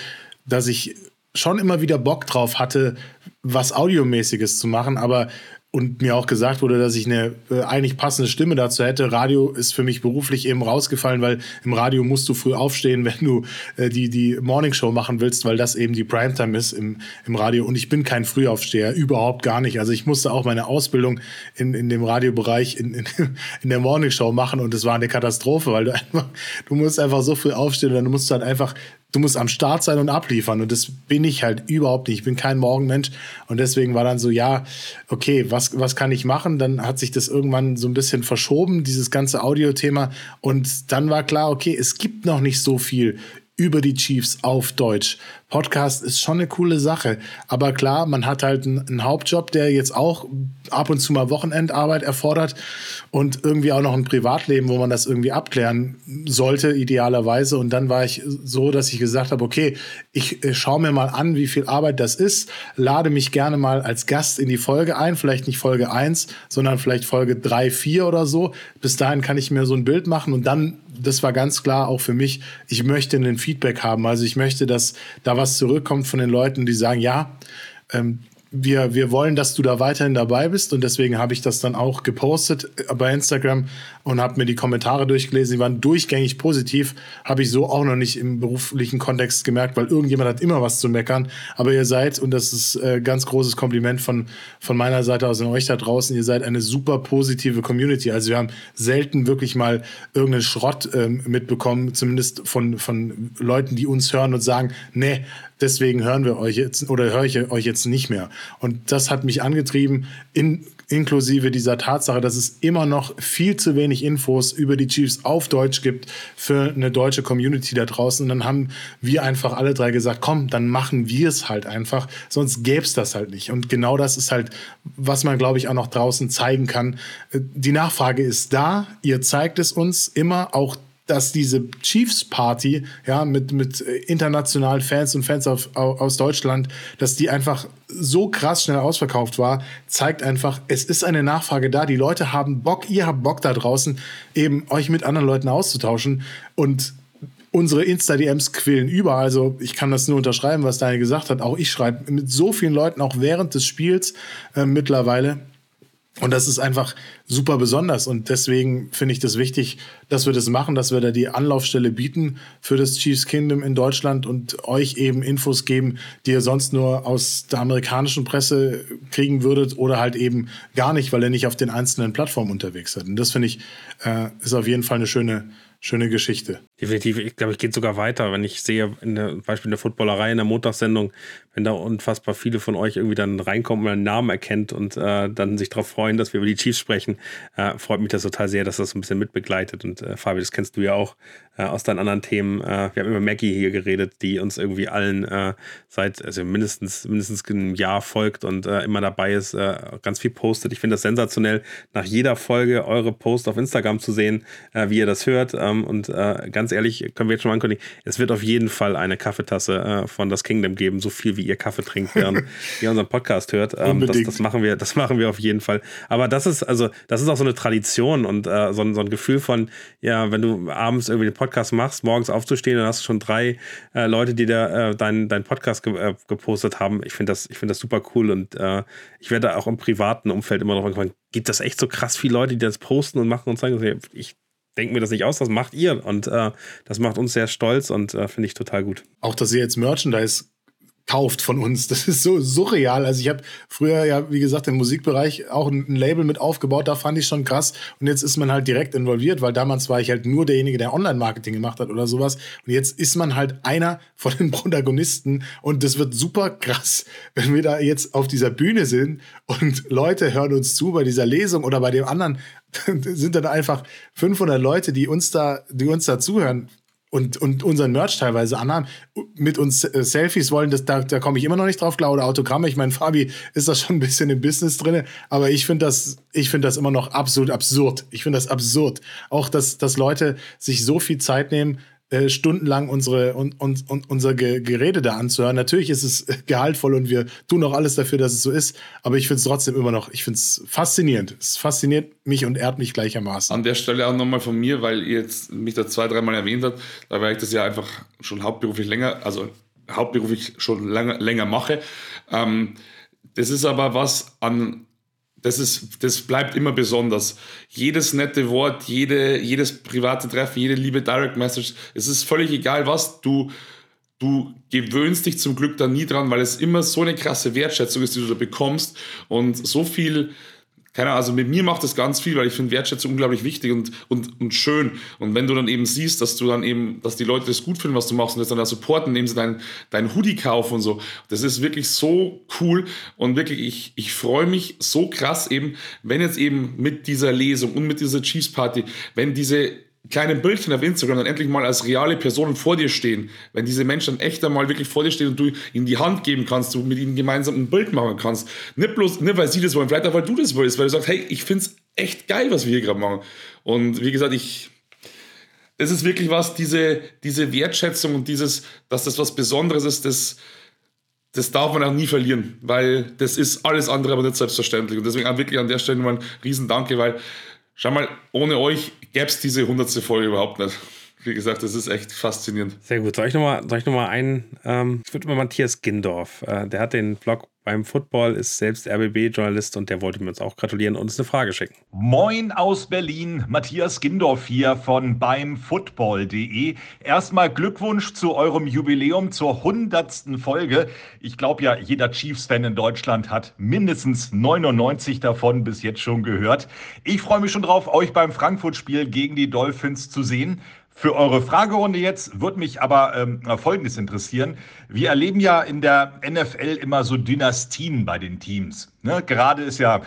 dass ich schon immer wieder Bock drauf hatte, was Audiomäßiges zu machen, aber und mir auch gesagt wurde, dass ich eine äh, eigentlich passende Stimme dazu hätte. Radio ist für mich beruflich eben rausgefallen, weil im Radio musst du früh aufstehen, wenn du äh, die, die Morningshow machen willst, weil das eben die Primetime ist im, im Radio. Und ich bin kein Frühaufsteher, überhaupt gar nicht. Also ich musste auch meine Ausbildung in, in dem Radiobereich in, in, in der Morningshow machen und es war eine Katastrophe, weil du einfach, du musst einfach so früh aufstehen und dann musst du halt einfach du musst am Start sein und abliefern. Und das bin ich halt überhaupt nicht. Ich bin kein Morgenmensch. Und deswegen war dann so, ja, okay, was, was kann ich machen? Dann hat sich das irgendwann so ein bisschen verschoben, dieses ganze Audiothema. Und dann war klar, okay, es gibt noch nicht so viel über die Chiefs auf Deutsch. Podcast ist schon eine coole Sache. Aber klar, man hat halt einen, Hauptjob, der jetzt auch ab und zu mal Wochenendarbeit erfordert und irgendwie auch noch ein Privatleben, wo man das irgendwie abklären sollte, idealerweise. Und dann war ich so, dass ich gesagt habe, okay, ich äh, schaue mir mal an, wie viel Arbeit das ist, lade mich gerne mal als Gast in die Folge ein, vielleicht nicht Folge 1, sondern vielleicht Folge 3, 4 oder so. Bis dahin kann ich mir so ein Bild machen und dann das war ganz klar auch für mich, ich möchte ein Feedback haben. Also ich möchte, dass da was zurückkommt von den Leuten, die sagen, ja, ähm, wir, wir wollen, dass du da weiterhin dabei bist. Und deswegen habe ich das dann auch gepostet bei Instagram und habe mir die Kommentare durchgelesen. Die waren durchgängig positiv. Habe ich so auch noch nicht im beruflichen Kontext gemerkt, weil irgendjemand hat immer was zu meckern. Aber ihr seid, und das ist äh, ganz großes Kompliment von, von meiner Seite aus an euch da draußen, ihr seid eine super positive Community. Also wir haben selten wirklich mal irgendeinen Schrott ähm, mitbekommen, zumindest von, von Leuten, die uns hören und sagen, nee, deswegen hören wir euch jetzt oder höre ich euch jetzt nicht mehr. Und das hat mich angetrieben, in inklusive dieser Tatsache, dass es immer noch viel zu wenig Infos über die Chiefs auf Deutsch gibt für eine deutsche Community da draußen. Und dann haben wir einfach alle drei gesagt, komm, dann machen wir es halt einfach, sonst gäbe es das halt nicht. Und genau das ist halt, was man, glaube ich, auch noch draußen zeigen kann. Die Nachfrage ist da, ihr zeigt es uns immer, auch dass diese Chiefs Party, ja, mit, mit internationalen Fans und Fans auf, aus Deutschland, dass die einfach so krass schnell ausverkauft war, zeigt einfach, es ist eine Nachfrage da. Die Leute haben Bock, ihr habt Bock da draußen, eben euch mit anderen Leuten auszutauschen und unsere Insta-DMs quillen über. Also ich kann das nur unterschreiben, was Daniel gesagt hat. Auch ich schreibe mit so vielen Leuten, auch während des Spiels äh, mittlerweile. Und das ist einfach super besonders. Und deswegen finde ich das wichtig, dass wir das machen, dass wir da die Anlaufstelle bieten für das Chiefs Kingdom in Deutschland und euch eben Infos geben, die ihr sonst nur aus der amerikanischen Presse kriegen würdet oder halt eben gar nicht, weil ihr nicht auf den einzelnen Plattformen unterwegs seid. Und das finde ich, äh, ist auf jeden Fall eine schöne, schöne Geschichte. Definitiv. Ich glaube, ich gehe sogar weiter, wenn ich sehe, in der, Beispiel in der Footballerei, in der Montagssendung, wenn da unfassbar viele von euch irgendwie dann reinkommen und einen Namen erkennt und äh, dann sich darauf freuen, dass wir über die Chiefs sprechen, äh, freut mich das total sehr, dass das ein bisschen mitbegleitet. Und äh, Fabi, das kennst du ja auch äh, aus deinen anderen Themen. Äh, wir haben immer Maggie hier geredet, die uns irgendwie allen äh, seit, also mindestens, mindestens ein Jahr folgt und immer dabei ist, ganz viel postet. Ich finde das sensationell, nach jeder Folge eure Post auf Instagram zu sehen, wie ihr das hört. Ähm, und äh, ganz ehrlich, können wir jetzt schon mal ankündigen, es wird auf jeden Fall eine Kaffeetasse äh, von das Kingdom geben, so viel wie ihr Kaffee trinkt, während ihr unseren Podcast hört. Ähm, das, das, machen wir, das machen wir auf jeden Fall. Aber das ist, also, das ist auch so eine Tradition und äh, so, so, ein Gefühl von, ja, wenn du abends irgendwie den Podcast machst, morgens aufzustehen, dann hast du schon drei äh, Leute, die da äh, deinen dein Podcast ge äh, gepostet haben. Ich finde das, ich finde das super cool und ich werde auch im privaten Umfeld immer noch gefragt, gibt das echt so krass viele Leute, die das posten und machen und zeigen? Ich denke mir das nicht aus, das macht ihr. Und äh, das macht uns sehr stolz und äh, finde ich total gut. Auch, dass ihr jetzt Merchandise kauft von uns. Das ist so surreal. Also ich habe früher ja, wie gesagt, im Musikbereich auch ein Label mit aufgebaut. Da fand ich schon krass. Und jetzt ist man halt direkt involviert, weil damals war ich halt nur derjenige, der Online-Marketing gemacht hat oder sowas. Und jetzt ist man halt einer von den Protagonisten. Und das wird super krass, wenn wir da jetzt auf dieser Bühne sind und Leute hören uns zu bei dieser Lesung oder bei dem anderen. sind dann einfach 500 Leute, die uns da, die uns da zuhören und, und unseren Merch teilweise anhaben, mit uns äh, Selfies wollen, das, da, da komme ich immer noch nicht drauf klar, oder Autogramme. Ich meine, Fabi ist da schon ein bisschen im Business drin, aber ich finde das, ich das immer noch absolut absurd. Ich finde das absurd. Auch, dass, dass Leute sich so viel Zeit nehmen, äh, stundenlang unsere, und, und, und unser Ge Gerede da anzuhören. Natürlich ist es gehaltvoll und wir tun auch alles dafür, dass es so ist, aber ich finde es trotzdem immer noch, ich finde es faszinierend. Es fasziniert mich und ehrt mich gleichermaßen. An der Stelle auch nochmal von mir, weil ihr jetzt mich da zwei, dreimal erwähnt habt, da weil ich das ja einfach schon hauptberuflich länger, also hauptberuflich schon länger, länger mache. Ähm, das ist aber was an das, ist, das bleibt immer besonders. Jedes nette Wort, jede, jedes private Treffen, jede liebe Direct Message, es ist völlig egal was, du, du gewöhnst dich zum Glück da nie dran, weil es immer so eine krasse Wertschätzung ist, die du da bekommst und so viel keine Ahnung, also mit mir macht das ganz viel, weil ich finde Wertschätzung unglaublich wichtig und, und, und schön. Und wenn du dann eben siehst, dass du dann eben, dass die Leute das gut finden, was du machst und das dann da supporten, indem sie dein, dein Hoodie kaufen und so, das ist wirklich so cool und wirklich, ich, ich freue mich so krass eben, wenn jetzt eben mit dieser Lesung und mit dieser Chiefs Party, wenn diese kleinen Bildchen auf Instagram dann endlich mal als reale Personen vor dir stehen, wenn diese Menschen dann echt einmal wirklich vor dir stehen und du ihnen die Hand geben kannst, du mit ihnen gemeinsam ein Bild machen kannst. Nicht bloß, nicht weil sie das wollen, vielleicht auch weil du das willst, weil du sagst, hey, ich finde es echt geil, was wir hier gerade machen. Und wie gesagt, ich, das ist wirklich was, diese, diese Wertschätzung und dieses, dass das was Besonderes ist, das, das darf man auch nie verlieren, weil das ist alles andere aber nicht selbstverständlich. Und deswegen auch wirklich an der Stelle mal ein Riesendanke, weil Schau mal, ohne euch gäbe es diese hundertste Folge überhaupt nicht. Wie gesagt, das ist echt faszinierend. Sehr gut. Soll ich nochmal noch, einen? Ähm, ich würde mal Matthias Gindorf. Äh, der hat den Blog beim Football, ist selbst RBB-Journalist und der wollte mir uns auch gratulieren und uns eine Frage schicken. Moin aus Berlin, Matthias Gindorf hier von beim Football.de. Erstmal Glückwunsch zu eurem Jubiläum zur hundertsten Folge. Ich glaube ja, jeder Chiefs-Fan in Deutschland hat mindestens 99 davon bis jetzt schon gehört. Ich freue mich schon drauf, euch beim Frankfurt-Spiel gegen die Dolphins zu sehen. Für eure Fragerunde jetzt würde mich aber ähm, Folgendes interessieren. Wir erleben ja in der NFL immer so Dynastien bei den Teams. Ne? Gerade ist ja,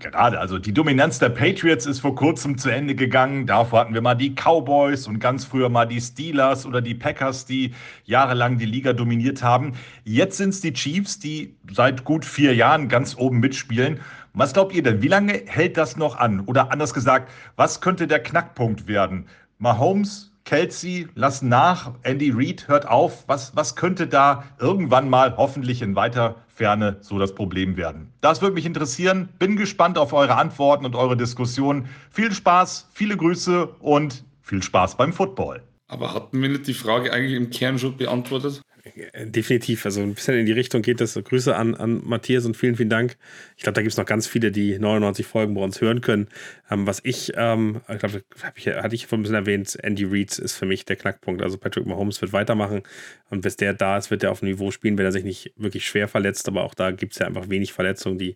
gerade, also die Dominanz der Patriots ist vor kurzem zu Ende gegangen. Davor hatten wir mal die Cowboys und ganz früher mal die Steelers oder die Packers, die jahrelang die Liga dominiert haben. Jetzt sind es die Chiefs, die seit gut vier Jahren ganz oben mitspielen. Was glaubt ihr denn? Wie lange hält das noch an? Oder anders gesagt, was könnte der Knackpunkt werden? Mahomes, Kelsey lassen nach, Andy Reid hört auf. Was, was könnte da irgendwann mal hoffentlich in weiter Ferne so das Problem werden? Das würde mich interessieren. Bin gespannt auf eure Antworten und eure Diskussionen. Viel Spaß, viele Grüße und viel Spaß beim Football. Aber hatten wir nicht die Frage eigentlich im Kern schon beantwortet? Definitiv. Also ein bisschen in die Richtung geht das. Grüße an, an Matthias und vielen, vielen Dank. Ich glaube, da gibt es noch ganz viele, die 99 Folgen bei uns hören können. Ähm, was ich, ähm, ich glaube, hatte ich vorhin ein bisschen erwähnt, Andy Reid ist für mich der Knackpunkt. Also Patrick Mahomes wird weitermachen und bis der da ist, wird er auf dem Niveau spielen, wenn er sich nicht wirklich schwer verletzt. Aber auch da gibt es ja einfach wenig Verletzungen, die,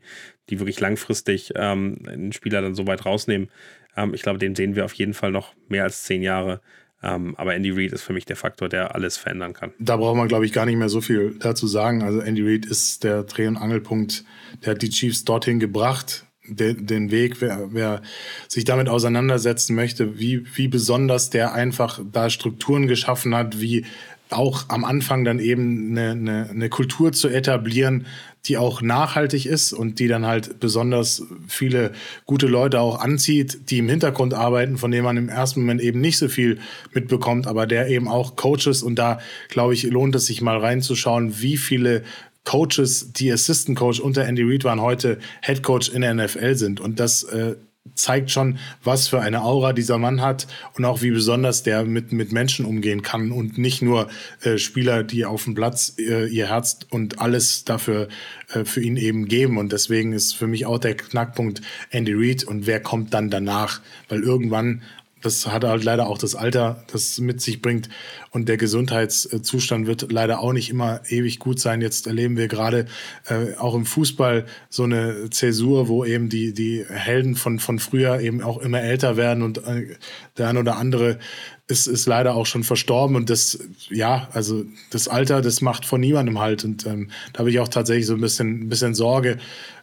die wirklich langfristig ähm, einen Spieler dann so weit rausnehmen. Ähm, ich glaube, den sehen wir auf jeden Fall noch mehr als zehn Jahre. Ähm, aber Andy Reid ist für mich der Faktor, der alles verändern kann. Da braucht man, glaube ich, gar nicht mehr so viel dazu sagen. Also Andy Reid ist der Dreh- und Angelpunkt, der hat die Chiefs dorthin gebracht. Den, Weg, wer, wer sich damit auseinandersetzen möchte, wie, wie besonders der einfach da Strukturen geschaffen hat, wie auch am Anfang dann eben eine, eine, eine Kultur zu etablieren, die auch nachhaltig ist und die dann halt besonders viele gute Leute auch anzieht, die im Hintergrund arbeiten, von denen man im ersten Moment eben nicht so viel mitbekommt, aber der eben auch Coaches und da glaube ich lohnt es sich mal reinzuschauen, wie viele Coaches, die Assistant Coach unter Andy Reid waren, heute Head Coach in der NFL sind. Und das äh, zeigt schon, was für eine Aura dieser Mann hat und auch wie besonders der mit, mit Menschen umgehen kann und nicht nur äh, Spieler, die auf dem Platz äh, ihr Herz und alles dafür äh, für ihn eben geben. Und deswegen ist für mich auch der Knackpunkt Andy Reid und wer kommt dann danach, weil irgendwann das hat halt leider auch das Alter, das mit sich bringt. Und der Gesundheitszustand wird leider auch nicht immer ewig gut sein. Jetzt erleben wir gerade äh, auch im Fußball so eine Zäsur, wo eben die, die Helden von, von früher eben auch immer älter werden und äh, der ein oder andere ist, ist leider auch schon verstorben. Und das, ja, also das Alter, das macht von niemandem halt. Und ähm, da habe ich auch tatsächlich so ein bisschen, ein bisschen Sorge.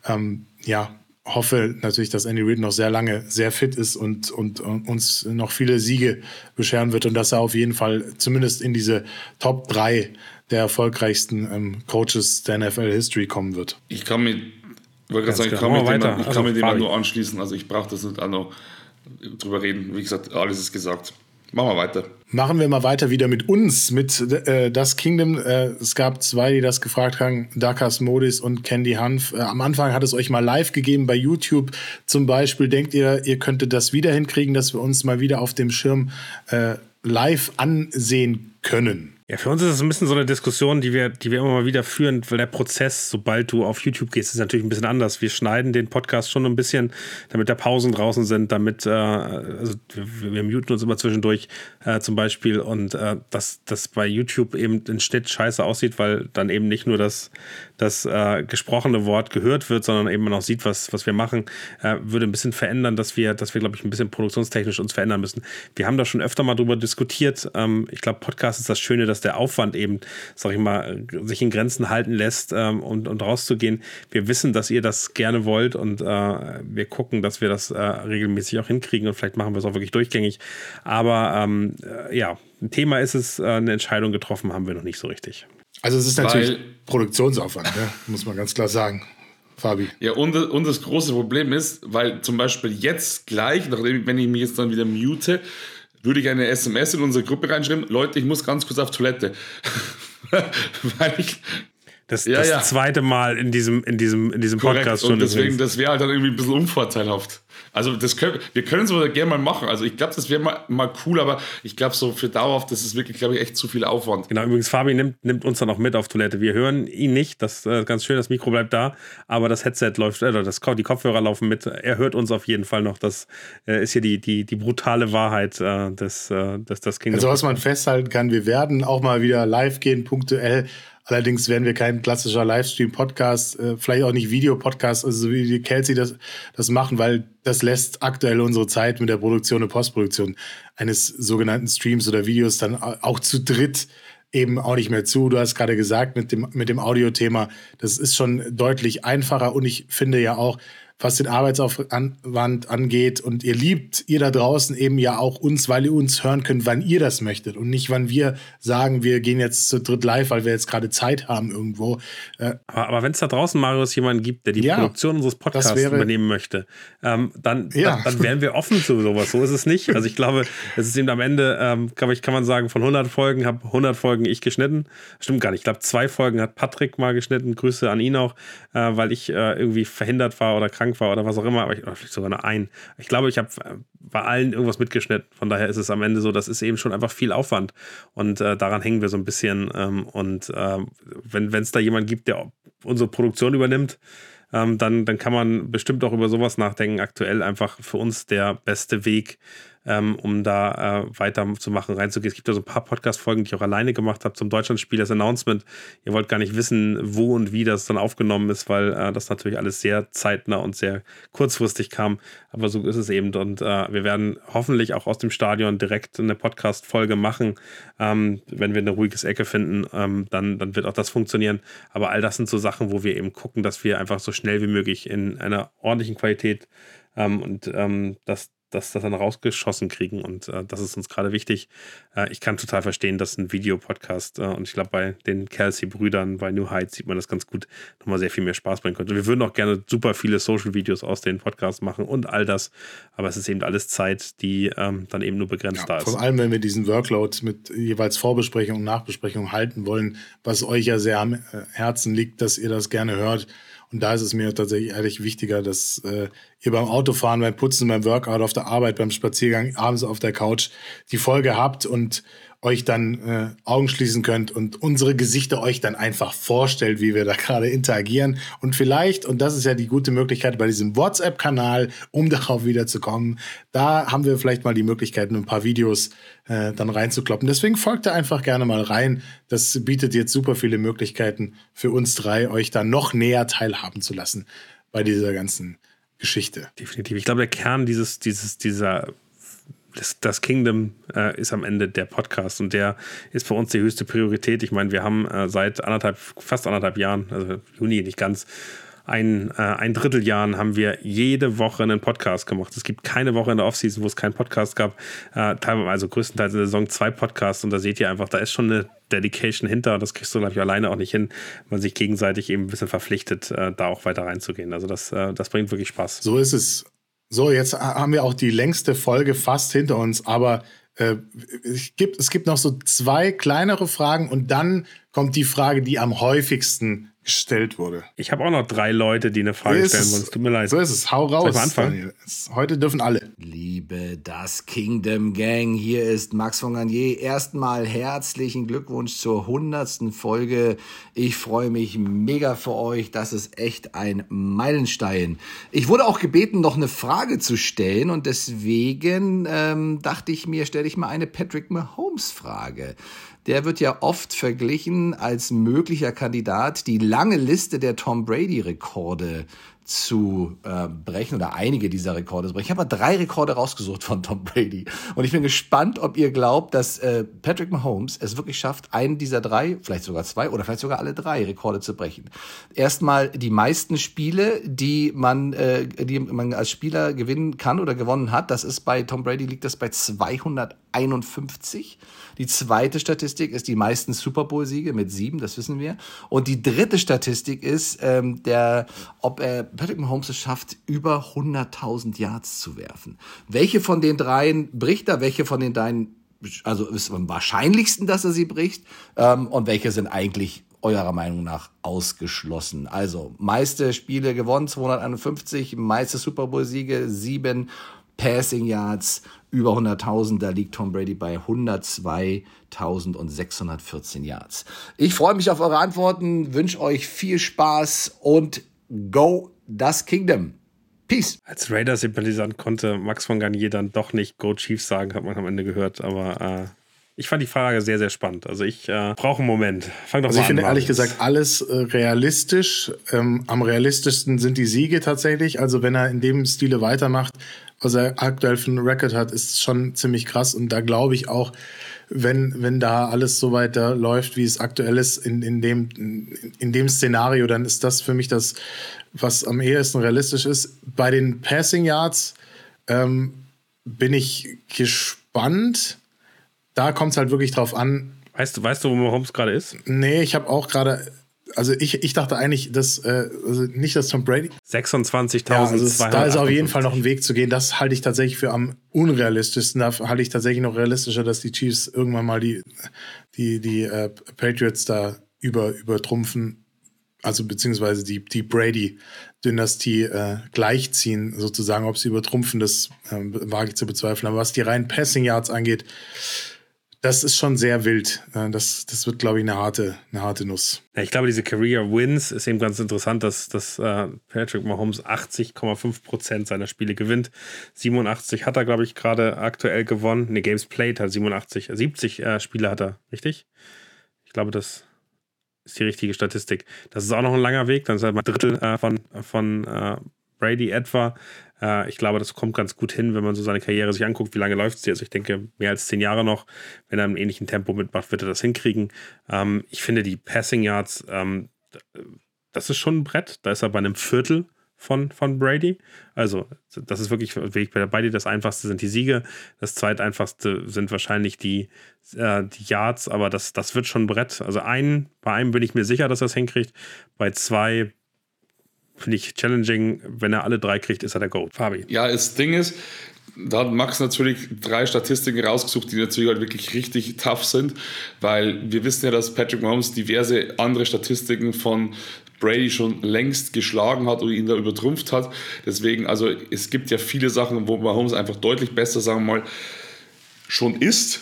Ähm, ja, hoffe natürlich, dass Andy Reid noch sehr lange sehr fit ist und, und, und, uns noch viele Siege bescheren wird und dass er auf jeden Fall zumindest in diese Top 3 der erfolgreichsten ähm, Coaches der NFL-History kommen wird. Ich kann mir, wollte gerade sagen, ich kann, mit dem, ich kann also, mit dem nur anschließen. Also ich brauche das nicht auch noch drüber reden. Wie gesagt, alles ist gesagt. Machen wir weiter. Machen wir mal weiter wieder mit uns, mit äh, Das Kingdom. Äh, es gab zwei, die das gefragt haben, Dakas Modis und Candy Hanf. Äh, am Anfang hat es euch mal live gegeben bei YouTube zum Beispiel. Denkt ihr, ihr könntet das wieder hinkriegen, dass wir uns mal wieder auf dem Schirm äh, live ansehen können? Ja, für uns ist es ein bisschen so eine Diskussion, die wir, die wir immer mal wieder führen, weil der Prozess, sobald du auf YouTube gehst, ist natürlich ein bisschen anders. Wir schneiden den Podcast schon ein bisschen, damit da Pausen draußen sind, damit, äh, also wir, wir, muten uns immer zwischendurch äh, zum Beispiel und äh, dass das bei YouTube eben den Schnitt scheiße aussieht, weil dann eben nicht nur das, das äh, gesprochene Wort gehört wird, sondern eben man auch sieht, was, was wir machen, äh, würde ein bisschen verändern, dass wir, dass wir, glaube ich, ein bisschen produktionstechnisch uns verändern müssen. Wir haben da schon öfter mal drüber diskutiert. Ähm, ich glaube, Podcast ist das Schöne, dass der Aufwand eben, sag ich mal, sich in Grenzen halten lässt ähm, und, und rauszugehen. Wir wissen, dass ihr das gerne wollt und äh, wir gucken, dass wir das äh, regelmäßig auch hinkriegen und vielleicht machen wir es auch wirklich durchgängig. Aber ähm, äh, ja, ein Thema ist es, äh, eine Entscheidung getroffen haben wir noch nicht so richtig. Also es ist natürlich Weil, Produktionsaufwand, ne? muss man ganz klar sagen. Fabi. Ja, und, und das große Problem ist, weil zum Beispiel jetzt gleich, nachdem, wenn ich mich jetzt dann wieder mute, würde ich eine SMS in unsere Gruppe reinschreiben, Leute, ich muss ganz kurz auf Toilette. weil ich das, ja, das ja. zweite Mal in diesem, in diesem, in diesem Podcast schon. Und deswegen, das wäre halt dann irgendwie ein bisschen unvorteilhaft. Also das können, wir können es aber gerne mal machen. Also ich glaube, das wäre mal, mal cool, aber ich glaube, so für dauerhaft, das ist wirklich, glaube ich, echt zu viel Aufwand. Genau, übrigens, Fabi nimmt, nimmt uns dann auch mit auf Toilette. Wir hören ihn nicht, das ist äh, ganz schön, das Mikro bleibt da, aber das Headset läuft, äh, das, die Kopfhörer laufen mit. Er hört uns auf jeden Fall noch. Das äh, ist hier die, die, die brutale Wahrheit äh, des, äh, des, des Kingdom. Also was man festhalten kann, wir werden auch mal wieder live gehen, punktuell Allerdings werden wir kein klassischer Livestream-Podcast, äh, vielleicht auch nicht Videopodcast, also wie die Kelsey das, das machen, weil das lässt aktuell unsere Zeit mit der Produktion und Postproduktion eines sogenannten Streams oder Videos dann auch zu dritt eben auch nicht mehr zu. Du hast gerade gesagt mit dem, mit dem Audiothema, das ist schon deutlich einfacher und ich finde ja auch, was den Arbeitsaufwand angeht. Und ihr liebt, ihr da draußen eben ja auch uns, weil ihr uns hören könnt, wann ihr das möchtet und nicht, wann wir sagen, wir gehen jetzt zu dritt live, weil wir jetzt gerade Zeit haben irgendwo. Äh, aber, aber wenn es da draußen, Marius, jemanden gibt, der die ja, Produktion unseres Podcasts wäre, übernehmen möchte, ähm, dann, ja. dann, dann, wären wir offen zu sowas. So ist es nicht. Also ich glaube, es ist eben am Ende, ähm, glaube ich, kann man sagen, von 100 Folgen habe 100 Folgen ich geschnitten. Stimmt gar nicht. Ich glaube, zwei Folgen hat Patrick mal geschnitten. Grüße an ihn auch, äh, weil ich äh, irgendwie verhindert war oder krank war oder was auch immer, aber ich, vielleicht sogar nur ein. Ich glaube, ich habe bei allen irgendwas mitgeschnitten. Von daher ist es am Ende so, das ist eben schon einfach viel Aufwand. Und äh, daran hängen wir so ein bisschen. Ähm, und äh, wenn es da jemand gibt, der unsere Produktion übernimmt, ähm, dann, dann kann man bestimmt auch über sowas nachdenken. Aktuell einfach für uns der beste Weg, ähm, um da äh, weiterzumachen, reinzugehen. Es gibt ja so ein paar Podcast-Folgen, die ich auch alleine gemacht habe zum Deutschlandspiel, das Announcement. Ihr wollt gar nicht wissen, wo und wie das dann aufgenommen ist, weil äh, das natürlich alles sehr zeitnah und sehr kurzfristig kam. Aber so ist es eben. Und äh, wir werden hoffentlich auch aus dem Stadion direkt eine Podcast-Folge machen. Ähm, wenn wir eine ruhiges Ecke finden, ähm, dann, dann wird auch das funktionieren. Aber all das sind so Sachen, wo wir eben gucken, dass wir einfach so schnell wie möglich in einer ordentlichen Qualität ähm, und ähm, dass das, das dann rausgeschossen kriegen. Und äh, das ist uns gerade wichtig. Äh, ich kann total verstehen, dass ein Videopodcast äh, und ich glaube, bei den Kelsey-Brüdern, bei New Heights sieht man das ganz gut, nochmal sehr viel mehr Spaß bringen könnte. Wir würden auch gerne super viele Social-Videos aus den Podcasts machen und all das. Aber es ist eben alles Zeit, die ähm, dann eben nur begrenzt ja, da ist. Vor allem, wenn wir diesen Workload mit jeweils Vorbesprechung und Nachbesprechung halten wollen, was euch ja sehr am äh, Herzen liegt, dass ihr das gerne hört und da ist es mir tatsächlich ehrlich wichtiger, dass äh, ihr beim Autofahren, beim Putzen, beim Workout, auf der Arbeit, beim Spaziergang, abends auf der Couch die Folge habt und euch dann äh, Augen schließen könnt und unsere Gesichter euch dann einfach vorstellt, wie wir da gerade interagieren. Und vielleicht, und das ist ja die gute Möglichkeit bei diesem WhatsApp-Kanal, um darauf wiederzukommen, da haben wir vielleicht mal die Möglichkeit, ein paar Videos äh, dann reinzukloppen. Deswegen folgt da einfach gerne mal rein. Das bietet jetzt super viele Möglichkeiten für uns drei, euch da noch näher teilhaben zu lassen bei dieser ganzen Geschichte. Definitiv. Ich glaube, der Kern dieses, dieses, dieser das, das Kingdom äh, ist am Ende der Podcast und der ist für uns die höchste Priorität. Ich meine, wir haben äh, seit anderthalb, fast anderthalb Jahren, also Juni nicht ganz, ein, äh, ein Dritteljahren haben wir jede Woche einen Podcast gemacht. Es gibt keine Woche in der Offseason, wo es keinen Podcast gab. Äh, teilweise, also größtenteils in der Saison zwei Podcasts und da seht ihr einfach, da ist schon eine Dedication hinter. Das kriegst du, glaube ich, alleine auch nicht hin, man sich gegenseitig eben ein bisschen verpflichtet, äh, da auch weiter reinzugehen. Also das, äh, das bringt wirklich Spaß. So ist es. So, jetzt haben wir auch die längste Folge fast hinter uns, aber äh, es, gibt, es gibt noch so zwei kleinere Fragen und dann kommt die Frage, die am häufigsten gestellt wurde. Ich habe auch noch drei Leute, die eine Frage stellen wollen. Es tut mir leid. So ist es. Hau raus. Anfangen? Heute dürfen alle. Liebe Das Kingdom Gang, hier ist Max von Garnier. Erstmal herzlichen Glückwunsch zur hundertsten Folge. Ich freue mich mega für euch. Das ist echt ein Meilenstein. Ich wurde auch gebeten, noch eine Frage zu stellen und deswegen ähm, dachte ich mir, stelle ich mal eine Patrick Mahomes Frage der wird ja oft verglichen als möglicher Kandidat, die lange Liste der Tom Brady-Rekorde zu äh, brechen oder einige dieser Rekorde zu brechen. Ich habe mal drei Rekorde rausgesucht von Tom Brady und ich bin gespannt, ob ihr glaubt, dass äh, Patrick Mahomes es wirklich schafft, einen dieser drei, vielleicht sogar zwei oder vielleicht sogar alle drei Rekorde zu brechen. Erstmal die meisten Spiele, die man, äh, die man als Spieler gewinnen kann oder gewonnen hat. Das ist bei Tom Brady liegt das bei 251. Die zweite Statistik ist die meisten Super Bowl-Siege mit sieben, das wissen wir. Und die dritte Statistik ist, ähm, der, ob er Patrick Mahomes es schafft, über 100.000 Yards zu werfen. Welche von den dreien bricht er? Welche von den dreien, also ist am wahrscheinlichsten, dass er sie bricht? Ähm, und welche sind eigentlich eurer Meinung nach ausgeschlossen? Also, meiste Spiele gewonnen, 251, meiste Super Bowl-Siege, sieben Passing Yards, über 100.000. Da liegt Tom Brady bei 102.614 Yards. Ich freue mich auf eure Antworten, wünsche euch viel Spaß und go das Kingdom. Peace. Als Raiders-Sympathisant konnte Max von Garnier dann doch nicht Go Chiefs sagen, hat man am Ende gehört, aber äh, ich fand die Frage sehr, sehr spannend. Also ich äh, brauche einen Moment. Fang doch also mal ich an. Finde ehrlich gesagt alles äh, realistisch. Ähm, am realistischsten sind die Siege tatsächlich. Also wenn er in dem Stile weitermacht, was er aktuell für einen Rekord hat, ist schon ziemlich krass. Und da glaube ich auch, wenn, wenn da alles so weiter läuft, wie es aktuell ist, in, in, dem, in dem Szenario, dann ist das für mich das, was am ehesten realistisch ist. Bei den Passing Yards ähm, bin ich gespannt. Da kommt es halt wirklich drauf an. Weißt du, weißt du, wo Mahomes gerade ist? Nee, ich habe auch gerade also ich, ich dachte eigentlich, dass äh, also nicht, dass Tom Brady 26.000. Ja, also da ist auf jeden Fall noch ein Weg zu gehen. Das halte ich tatsächlich für am unrealistischsten. Da halte ich tatsächlich noch realistischer, dass die Chiefs irgendwann mal die die die äh, Patriots da über übertrumpfen, also beziehungsweise die die Brady Dynastie äh, gleichziehen sozusagen. Ob sie übertrumpfen, das äh, wage ich zu bezweifeln. Aber was die reinen Passing Yards angeht das ist schon sehr wild. Das, das wird, glaube ich, eine harte, eine harte Nuss. Ja, ich glaube, diese Career Wins ist eben ganz interessant, dass, dass äh, Patrick Mahomes 80,5 Prozent seiner Spiele gewinnt. 87 hat er, glaube ich, gerade aktuell gewonnen. Ne, Games Played hat 87, 70 äh, Spiele hat er, richtig? Ich glaube, das ist die richtige Statistik. Das ist auch noch ein langer Weg. Dann ist er mal Drittel äh, von, von äh, Brady etwa. Äh, ich glaube, das kommt ganz gut hin, wenn man so seine Karriere sich anguckt, wie lange läuft sie. Also ich denke, mehr als zehn Jahre noch. Wenn er im ähnlichen Tempo mitmacht, wird er das hinkriegen. Ähm, ich finde die Passing Yards, ähm, das ist schon ein Brett. Da ist er bei einem Viertel von, von Brady. Also, das ist wirklich, ich bei dir, das einfachste sind die Siege. Das zweiteinfachste sind wahrscheinlich die, äh, die Yards, aber das, das wird schon ein Brett. Also, ein, bei einem bin ich mir sicher, dass er es hinkriegt. Bei zwei finde ich challenging. Wenn er alle drei kriegt, ist er der Goat. Fabi. Ja, das Ding ist, da hat Max natürlich drei Statistiken rausgesucht, die natürlich halt wirklich richtig tough sind, weil wir wissen ja, dass Patrick Mahomes diverse andere Statistiken von Brady schon längst geschlagen hat oder ihn da übertrumpft hat. Deswegen, also es gibt ja viele Sachen, wo Mahomes einfach deutlich besser, sagen wir mal, schon ist.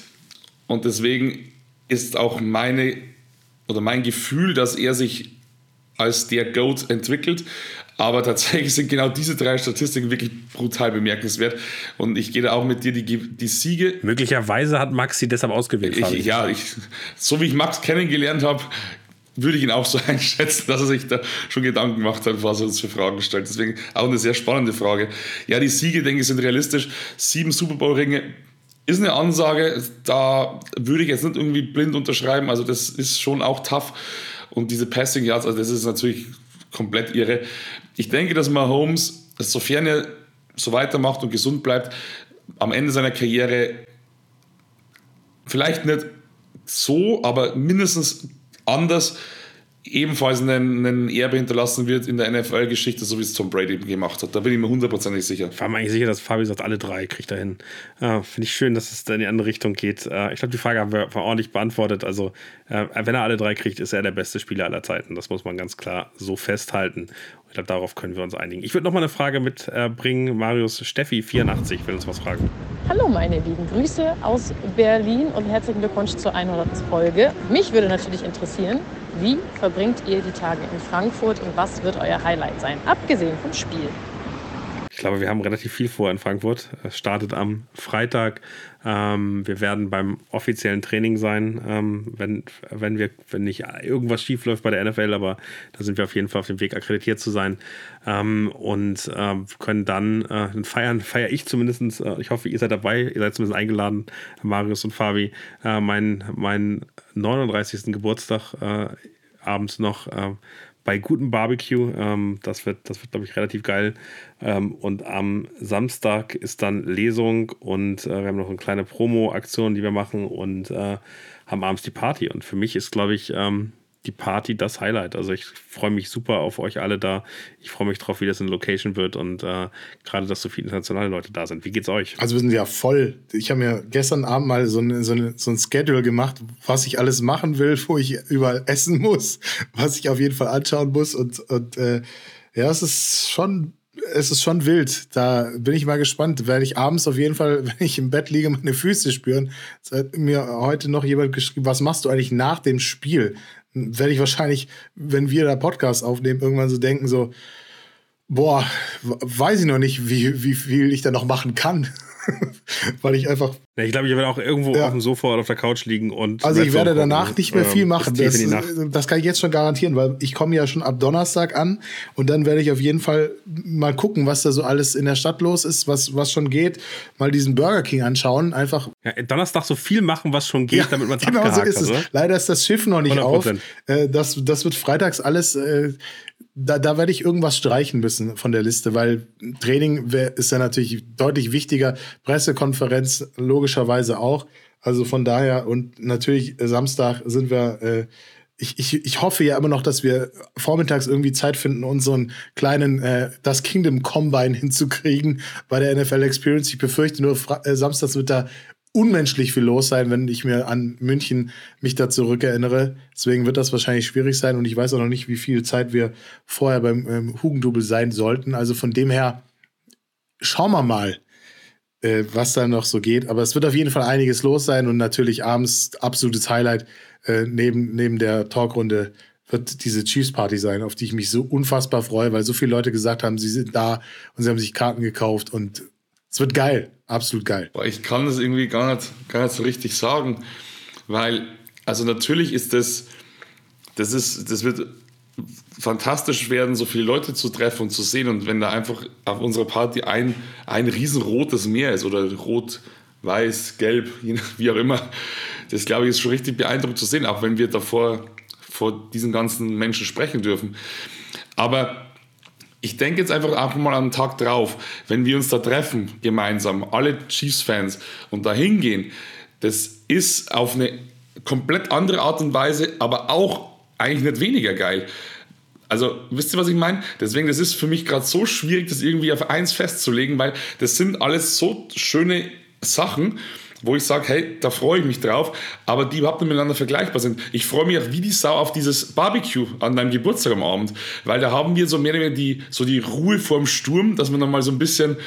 Und deswegen ist auch meine oder mein Gefühl, dass er sich als der GOAT entwickelt. Aber tatsächlich sind genau diese drei Statistiken wirklich brutal bemerkenswert. Und ich gehe da auch mit dir die, die Siege. Möglicherweise hat Max sie deshalb ausgewählt. Ich, ja, ich, so wie ich Max kennengelernt habe, würde ich ihn auch so einschätzen, dass er sich da schon Gedanken gemacht hat, was er uns für Fragen stellt. Deswegen auch eine sehr spannende Frage. Ja, die Siege, denke ich, sind realistisch. Sieben Super Bowl-Ringe ist eine Ansage, da würde ich jetzt nicht irgendwie blind unterschreiben. Also, das ist schon auch tough. Und diese Passing Yards, also das ist natürlich komplett irre. Ich denke, dass Mahomes, sofern er so weitermacht und gesund bleibt, am Ende seiner Karriere vielleicht nicht so, aber mindestens anders ebenfalls einen, einen Erbe hinterlassen wird in der NFL-Geschichte, so wie es Tom Brady gemacht hat. Da bin ich mir hundertprozentig sicher. Ich war mir eigentlich sicher, dass Fabi sagt, alle drei kriegt er hin. Äh, Finde ich schön, dass es da in die andere Richtung geht. Äh, ich glaube, die Frage haben wir ordentlich beantwortet. Also, äh, wenn er alle drei kriegt, ist er der beste Spieler aller Zeiten. Das muss man ganz klar so festhalten. Ich glaube, darauf können wir uns einigen. Ich würde noch mal eine Frage mitbringen. Marius Steffi, 84, will uns was fragen. Hallo, meine lieben Grüße aus Berlin und herzlichen Glückwunsch zur 100. Folge. Mich würde natürlich interessieren, wie verbringt ihr die Tage in Frankfurt und was wird euer Highlight sein, abgesehen vom Spiel? Glaube, wir haben relativ viel vor in Frankfurt. Es startet am Freitag. Ähm, wir werden beim offiziellen Training sein, ähm, wenn, wenn, wir, wenn nicht irgendwas schief läuft bei der NFL, aber da sind wir auf jeden Fall auf dem Weg, akkreditiert zu sein. Ähm, und äh, können dann äh, feiern, feiere ich zumindest. Äh, ich hoffe, ihr seid dabei, ihr seid zumindest eingeladen, Marius und Fabi, äh, mein, mein 39. Geburtstag äh, abends noch äh, bei gutem Barbecue. Ähm, das wird, das wird glaube ich, relativ geil. Ähm, und am Samstag ist dann Lesung und äh, wir haben noch eine kleine Promo-Aktion, die wir machen und äh, haben abends die Party. Und für mich ist, glaube ich, ähm, die Party das Highlight. Also ich freue mich super auf euch alle da. Ich freue mich drauf, wie das in Location wird und äh, gerade, dass so viele internationale Leute da sind. Wie geht's euch? Also wir sind ja voll. Ich habe mir gestern Abend mal so, eine, so, eine, so ein Schedule gemacht, was ich alles machen will, wo ich überall essen muss, was ich auf jeden Fall anschauen muss und, und äh, ja, es ist schon es ist schon wild. Da bin ich mal gespannt. Werde ich abends auf jeden Fall, wenn ich im Bett liege, meine Füße spüren. Es hat mir heute noch jemand geschrieben, was machst du eigentlich nach dem Spiel? Werde ich wahrscheinlich, wenn wir da Podcast aufnehmen, irgendwann so denken, so, boah, weiß ich noch nicht, wie, wie viel ich da noch machen kann. Weil ich einfach. Ich glaube, ich werde auch irgendwo ja. auf dem Sofa oder auf der Couch liegen und. Also ich werde danach nicht mehr viel machen. Das, das, kann ich jetzt schon garantieren, weil ich komme ja schon ab Donnerstag an und dann werde ich auf jeden Fall mal gucken, was da so alles in der Stadt los ist, was, was schon geht. Mal diesen Burger King anschauen. Einfach. Ja, Donnerstag so viel machen, was schon geht, ja, damit man es genau so ist es. Hat, Leider ist das Schiff noch nicht 100%. auf. Äh, das, das wird freitags alles. Äh, da, da werde ich irgendwas streichen müssen von der Liste, weil Training wär, ist ja natürlich deutlich wichtiger. Pressekonferenz logischerweise auch. Also von daher und natürlich Samstag sind wir. Äh, ich, ich, ich hoffe ja immer noch, dass wir vormittags irgendwie Zeit finden, unseren kleinen äh, Das Kingdom Combine hinzukriegen bei der NFL Experience. Ich befürchte nur, äh, samstags wird da unmenschlich viel los sein, wenn ich mir an München mich da zurückerinnere. Deswegen wird das wahrscheinlich schwierig sein und ich weiß auch noch nicht, wie viel Zeit wir vorher beim ähm, Hugendubel sein sollten. Also von dem her schauen wir mal, äh, was da noch so geht. Aber es wird auf jeden Fall einiges los sein und natürlich abends absolutes Highlight äh, neben, neben der Talkrunde wird diese Chiefs Party sein, auf die ich mich so unfassbar freue, weil so viele Leute gesagt haben, sie sind da und sie haben sich Karten gekauft und es wird geil, absolut geil. Ich kann das irgendwie gar nicht, gar nicht so richtig sagen, weil, also natürlich ist das, das ist, das wird fantastisch werden, so viele Leute zu treffen und zu sehen. Und wenn da einfach auf unserer Party ein, ein riesenrotes Meer ist oder rot, weiß, gelb, wie auch immer, das glaube ich ist schon richtig beeindruckend zu sehen, auch wenn wir davor vor diesen ganzen Menschen sprechen dürfen. Aber ich denke jetzt einfach einfach mal am Tag drauf, wenn wir uns da treffen, gemeinsam, alle Chiefs-Fans und da hingehen, das ist auf eine komplett andere Art und Weise, aber auch eigentlich nicht weniger geil. Also, wisst ihr, was ich meine? Deswegen, das ist für mich gerade so schwierig, das irgendwie auf eins festzulegen, weil das sind alles so schöne Sachen wo ich sage, hey, da freue ich mich drauf, aber die überhaupt nicht miteinander vergleichbar sind. Ich freue mich auch wie die Sau auf dieses Barbecue an deinem Geburtstag am Abend, weil da haben wir so mehr oder weniger die, so die Ruhe vorm Sturm, dass wir nochmal so ein bisschen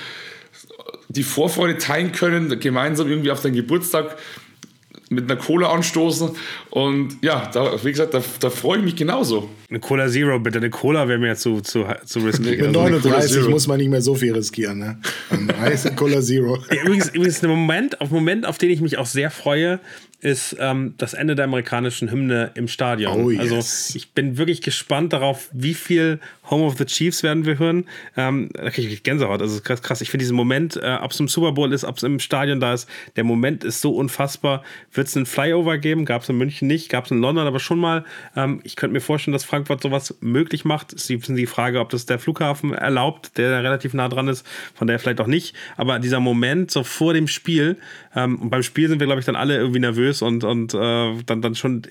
die Vorfreude teilen können, gemeinsam irgendwie auf deinen Geburtstag mit einer Cola anstoßen. Und ja, da, wie gesagt, da, da freue ich mich genauso. Eine Cola Zero, bitte. Eine Cola wäre mir zu, zu, zu risky. Mit 39 also muss man nicht mehr so viel riskieren. Ne? Heiße Cola Zero. übrigens, übrigens ein Moment, auf Moment, auf den ich mich auch sehr freue, ist ähm, das Ende der amerikanischen Hymne im Stadion. Oh, yes. Also ich bin wirklich gespannt darauf, wie viel Home of the Chiefs werden wir hören. Ähm, da kriege ich Gänsehaut. Also krass, krass. Ich finde diesen Moment, äh, ob es im Super Bowl ist, ob es im Stadion da ist, der Moment ist so unfassbar. Wird es einen Flyover geben? Gab es in München nicht, gab es in London aber schon mal. Ähm, ich könnte mir vorstellen, dass Frankfurt sowas möglich macht. Es ist die Frage, ob das der Flughafen erlaubt, der relativ nah dran ist, von der vielleicht auch nicht. Aber dieser Moment so vor dem Spiel, ähm, und beim Spiel sind wir, glaube ich, dann alle irgendwie nervös und, und äh, dann, dann schon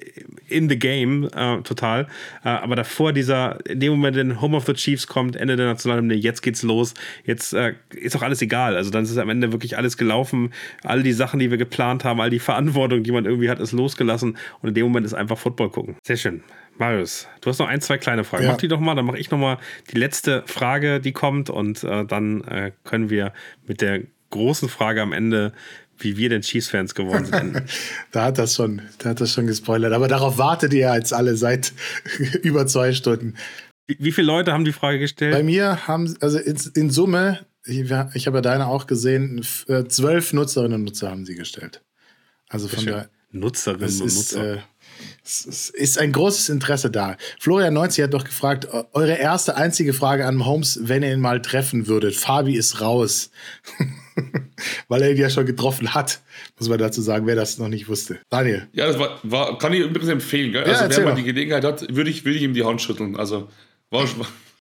in the game äh, total. Äh, aber davor dieser, in dem Moment, den Home of the Chiefs kommt, Ende der Nationalhymne, jetzt geht's los. Jetzt äh, ist auch alles egal. Also dann ist am Ende wirklich alles gelaufen. All die Sachen, die wir geplant haben, all die Verantwortung, die man irgendwie hat, ist losgelassen. Und in dem Moment ist einfach Football gucken. Sehr schön. Marius, du hast noch ein, zwei kleine Fragen. Ja. Mach die doch mal, dann mache ich noch mal die letzte Frage, die kommt und äh, dann äh, können wir mit der großen Frage am Ende wie wir denn Chiefs-Fans geworden sind. da hat das schon, da hat das schon gespoilert. Aber darauf wartet ihr jetzt alle seit über zwei Stunden. Wie, wie viele Leute haben die Frage gestellt? Bei mir haben, also in, in Summe Ich, ich habe ja deine auch gesehen. Äh, zwölf Nutzerinnen und Nutzer haben sie gestellt. Also von der Nutzerinnen und Nutzer. Äh, es ist ein großes Interesse da. Florian 90 hat doch gefragt, eure erste einzige Frage an Holmes, wenn ihr ihn mal treffen würdet. Fabi ist raus. Weil er ihn ja schon getroffen hat, muss man dazu sagen, wer das noch nicht wusste. Daniel. Ja, das war, war kann ich übrigens empfehlen. Gell? Also, ja, wer mal die Gelegenheit hat, würde ich, würd ich ihm die Hand schütteln. Also,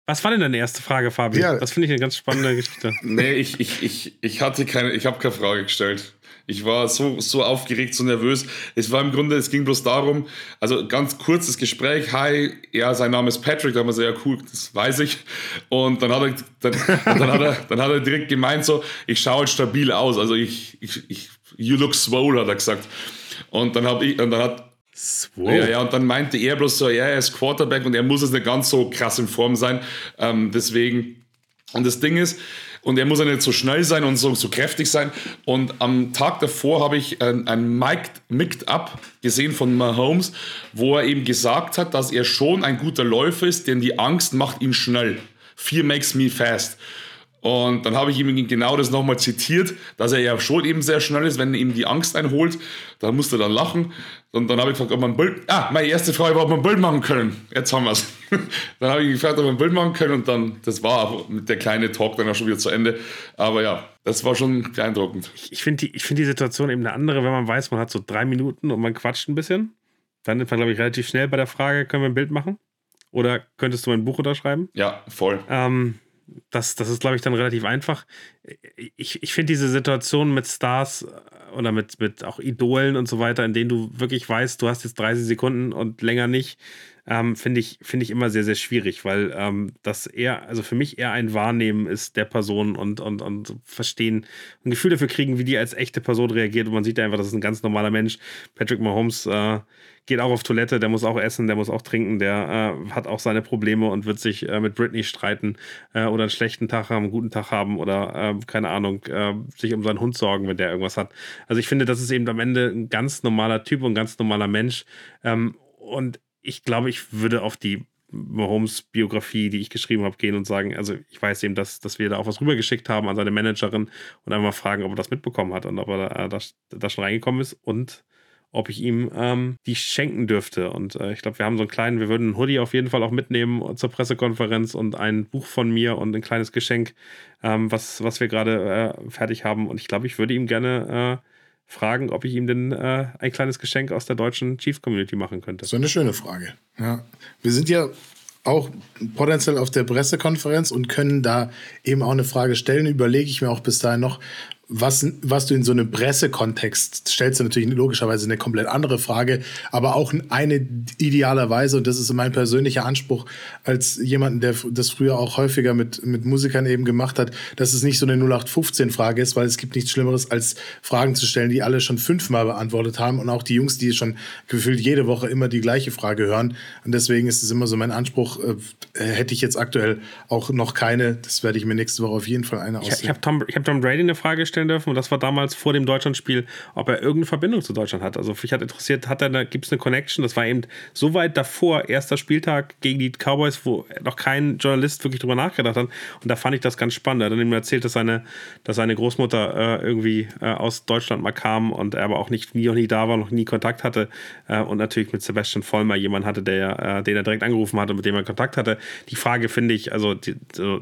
was war denn deine erste Frage, Fabi? Ja. Das finde ich eine ganz spannende Geschichte. nee, ich, ich, ich, ich hatte keine, ich habe keine Frage gestellt. Ich war so, so aufgeregt, so nervös. Es war im Grunde, es ging bloß darum, also ganz kurzes Gespräch. Hi, ja, sein Name ist Patrick. Da haben wir so, ja, cool, das weiß ich. Und dann hat er, dann, dann, hat er, dann hat er direkt gemeint, so, ich schaue halt stabil aus. Also ich, ich, ich you look swole, hat er gesagt. Und dann habe ich, und dann hat Swole. Ja, ja, und dann meinte er bloß so, ja, er ist Quarterback und er muss jetzt nicht ganz so krass in Form sein. Ähm, deswegen, und das Ding ist, und er muss ja nicht so schnell sein und so, so kräftig sein. Und am Tag davor habe ich ein, ein Mic'd Up gesehen von Mahomes, wo er eben gesagt hat, dass er schon ein guter Läufer ist, denn die Angst macht ihn schnell. Fear makes me fast. Und dann habe ich ihm genau das nochmal zitiert, dass er ja schon eben sehr schnell ist, wenn ihm die Angst einholt. Da musste er dann lachen. Und dann habe ich gefragt, ob man ein Bild. Ah, meine erste Frage war, ob wir ein Bild machen können. Jetzt haben wir es. dann habe ich gefragt, ob wir ein Bild machen können. Und dann, das war mit der kleine Talk dann auch schon wieder zu Ende. Aber ja, das war schon beeindruckend. Ich finde die, find die Situation eben eine andere, wenn man weiß, man hat so drei Minuten und man quatscht ein bisschen. Dann ist man, glaube ich, relativ schnell bei der Frage, können wir ein Bild machen? Oder könntest du mein Buch unterschreiben? Ja, voll. Ähm, das, das ist, glaube ich, dann relativ einfach. Ich, ich finde diese Situation mit Stars äh, oder mit, mit auch Idolen und so weiter, in denen du wirklich weißt, du hast jetzt 30 Sekunden und länger nicht, ähm, finde ich, find ich immer sehr, sehr schwierig, weil ähm, das eher, also für mich eher ein Wahrnehmen ist der Person und, und, und verstehen, ein Gefühl dafür kriegen, wie die als echte Person reagiert. Und man sieht einfach, das ist ein ganz normaler Mensch. Patrick Mahomes äh, geht auch auf Toilette, der muss auch essen, der muss auch trinken, der äh, hat auch seine Probleme und wird sich äh, mit Britney streiten äh, oder einen schlechten Tag haben, einen guten Tag haben oder äh, keine Ahnung, äh, sich um seinen Hund sorgen, wenn der irgendwas hat. Also ich finde, das ist eben am Ende ein ganz normaler Typ und ein ganz normaler Mensch. Ähm, und ich glaube, ich würde auf die Mahomes-Biografie, die ich geschrieben habe, gehen und sagen, also ich weiß eben, dass, dass wir da auch was rübergeschickt haben an seine Managerin und einmal fragen, ob er das mitbekommen hat und ob er da, da schon reingekommen ist und ob ich ihm ähm, die schenken dürfte. Und äh, ich glaube, wir haben so einen kleinen, wir würden einen Hoodie auf jeden Fall auch mitnehmen zur Pressekonferenz und ein Buch von mir und ein kleines Geschenk, ähm, was, was wir gerade äh, fertig haben. Und ich glaube, ich würde ihm gerne äh, fragen, ob ich ihm denn äh, ein kleines Geschenk aus der deutschen Chiefs-Community machen könnte. So eine schöne Frage. Ja. Wir sind ja auch potenziell auf der Pressekonferenz und können da eben auch eine Frage stellen. Überlege ich mir auch bis dahin noch, was, was du in so einem Pressekontext stellst, du natürlich logischerweise eine komplett andere Frage, aber auch eine idealerweise, und das ist mein persönlicher Anspruch als jemanden, der das früher auch häufiger mit, mit Musikern eben gemacht hat, dass es nicht so eine 0815-Frage ist, weil es gibt nichts Schlimmeres, als Fragen zu stellen, die alle schon fünfmal beantwortet haben und auch die Jungs, die schon gefühlt jede Woche immer die gleiche Frage hören. Und deswegen ist es immer so mein Anspruch, äh, hätte ich jetzt aktuell auch noch keine, das werde ich mir nächste Woche auf jeden Fall eine aussuchen. Ich, ich habe Tom, hab Tom Brady eine Frage gestellt, vorstellen dürfen, und das war damals vor dem Deutschlandspiel, ob er irgendeine Verbindung zu Deutschland hat. Also mich hat interessiert, hat er gibt es eine Connection? Das war eben so weit davor, erster Spieltag gegen die Cowboys, wo noch kein Journalist wirklich drüber nachgedacht hat. Und da fand ich das ganz spannend. Er hat dann ihm erzählt, dass seine, dass seine Großmutter äh, irgendwie äh, aus Deutschland mal kam und er aber auch nicht nie, nie da war, noch nie Kontakt hatte. Äh, und natürlich mit Sebastian Vollmer jemand hatte, der, äh, den er direkt angerufen hatte, mit dem er Kontakt hatte. Die Frage finde ich, also die, so,